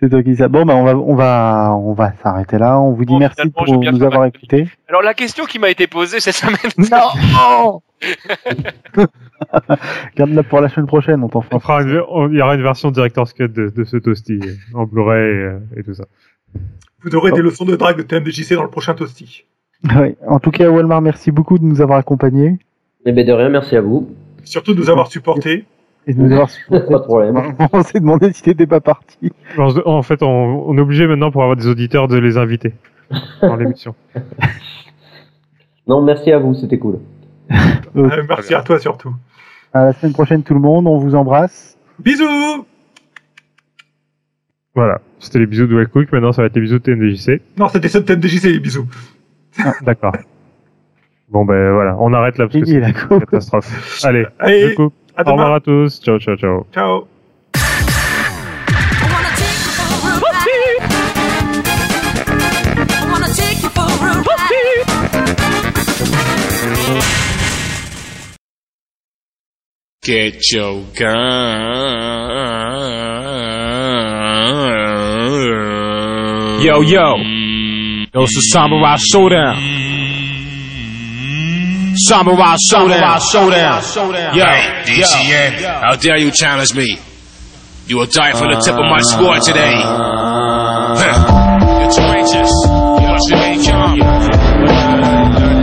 C'est toi qui dis ça. Bon bah, on va, on va, on va s'arrêter là. On vous dit Bon, merci pour bien nous avoir écoutés. Alors la question qui m'a été posée cette semaine. Non. [LAUGHS] Garde-la pour la semaine prochaine. On t'en fera. il y aura une version Director's Cut de, de ce toasty euh, en Blu-ray euh, et, tout ça. Vous aurez des leçons de drague de TMDJC dans le prochain toasty. [LAUGHS] Ouais. En tout cas, Walmart, merci beaucoup de nous avoir accompagnés Eh ben, de rien, merci à vous. Surtout de nous avoir supportés. Et de nous avoir [LAUGHS] supportés. Pas de problème. [LAUGHS] On s'est demandé si t'étais pas parti. En, fait, on, on est obligé maintenant pour avoir des auditeurs de les inviter dans [LAUGHS] l'émission. Non, merci à vous, c'était cool. Euh, merci à toi surtout. À la semaine prochaine, tout le monde. On vous embrasse. Bisous Voilà, c'était les bisous de Wellcook. Maintenant, ça va être les bisous de TNDJC. Non, c'était ça de TMDJC, les bisous. Ah, D'accord. Bon ben voilà, on arrête là parce que c'est une coupe. catastrophe. Allez, Allez, Wellcook, à au revoir à tous. Ciao, ciao, ciao. Ciao. I wanna take you for a ride. Get your gun. Yo, yo. Mm. Yo, it's the Samurai Showdown. Samurai Showdown. Samurai Showdown. Yo, hey, how dare you challenge me? You will die for the tip of my sword today. Uh, it's righteous. You must remain calm.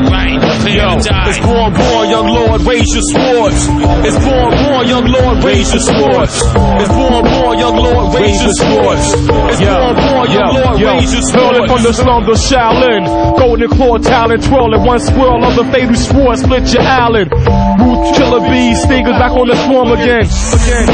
Right, clear Yo, die. It's born, born young lord, raise your swords. It's born, born, young lord, raise your swords. It's born, born, young lord, raise your swords. It's born, born, young lord, raise your swords. From the slums of Shaolin, golden claw talent twirling, one swirl of the fatal sword, split your Allen. Root killer bees, stingers back on the swarm again. again.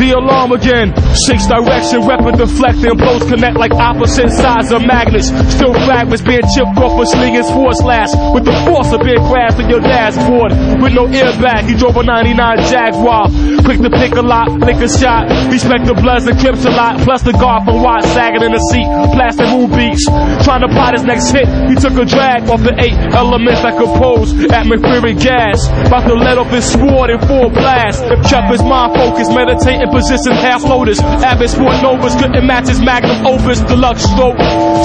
The alarm again. Shakes direction, weapon deflecting, blows connect like opposite sides of magnets. Still fragments being chipped off a slinging force slash with the force of being crashed in your dashboard. With no airbag, he drove a 99 Jaguar. Quick to pick a lot, lick a shot. Respect the bloods and clips a lot. Plus the guard from Watt sagging in the seat. Plastic moon beats. Trying to plot his next hit. He took a drag off the eight elements that compose atmospheric gas. About to let off his sword in full blast. Kept his mind focused, meditating position half lotus. Avid sport novas couldn't match his magnum opus. Deluxe stroke.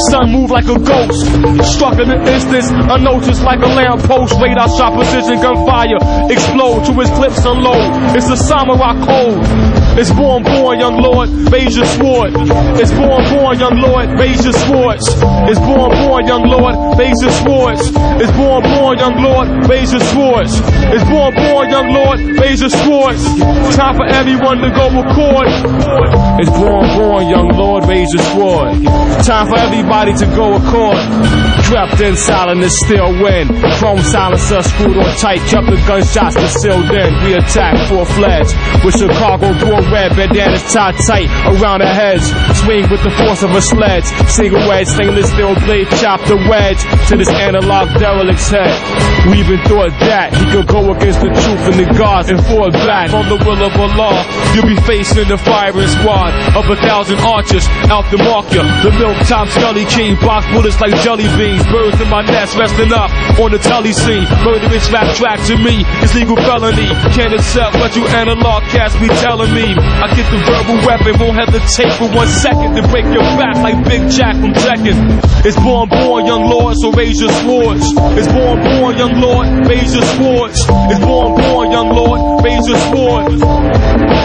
Sun moved like a ghost. Struck in an instance, unnoticed like a lamppost. Radar shot precision gunfire. Explode to his clips unload. It's the samurai code. It's born, born, young lord, your sword. It's born, born, young lord, your swords. It's born, born, young lord, your swords. It's born, born, young lord, your swords. It's born, born, young lord, your swords. Time for everyone to go record. It's born, born, young lord, your sword. Time for everybody to go accord. Crept in silence, still win. Chrome silencer screwed on tight, kept the gunshots concealed in. We attack full fledged with Chicago broad red bandanas tied tight around our heads. Swing with the force of a sledge. Single wedge, stainless steel blade, chop the wedge to this analog derelict's head. We even thought that he could go against the truth and the gods and fall back from the will of Allah. You'll be facing the firing squad of a thousand archers out to mark ya. The milk time Scully King box bullets like jelly beans. Birds in my nest resting up on the telly scene. Murderous rap track to me is legal felony. Can't accept what you analog cats be telling me. I get the verbal weapon, won't hesitate for one second to break your back like Big Jack from Tekken. It's born, born, young lord, so raise your swords. It's born, born, young lord, raise your swords. It's born, born, young lord, raise your swords.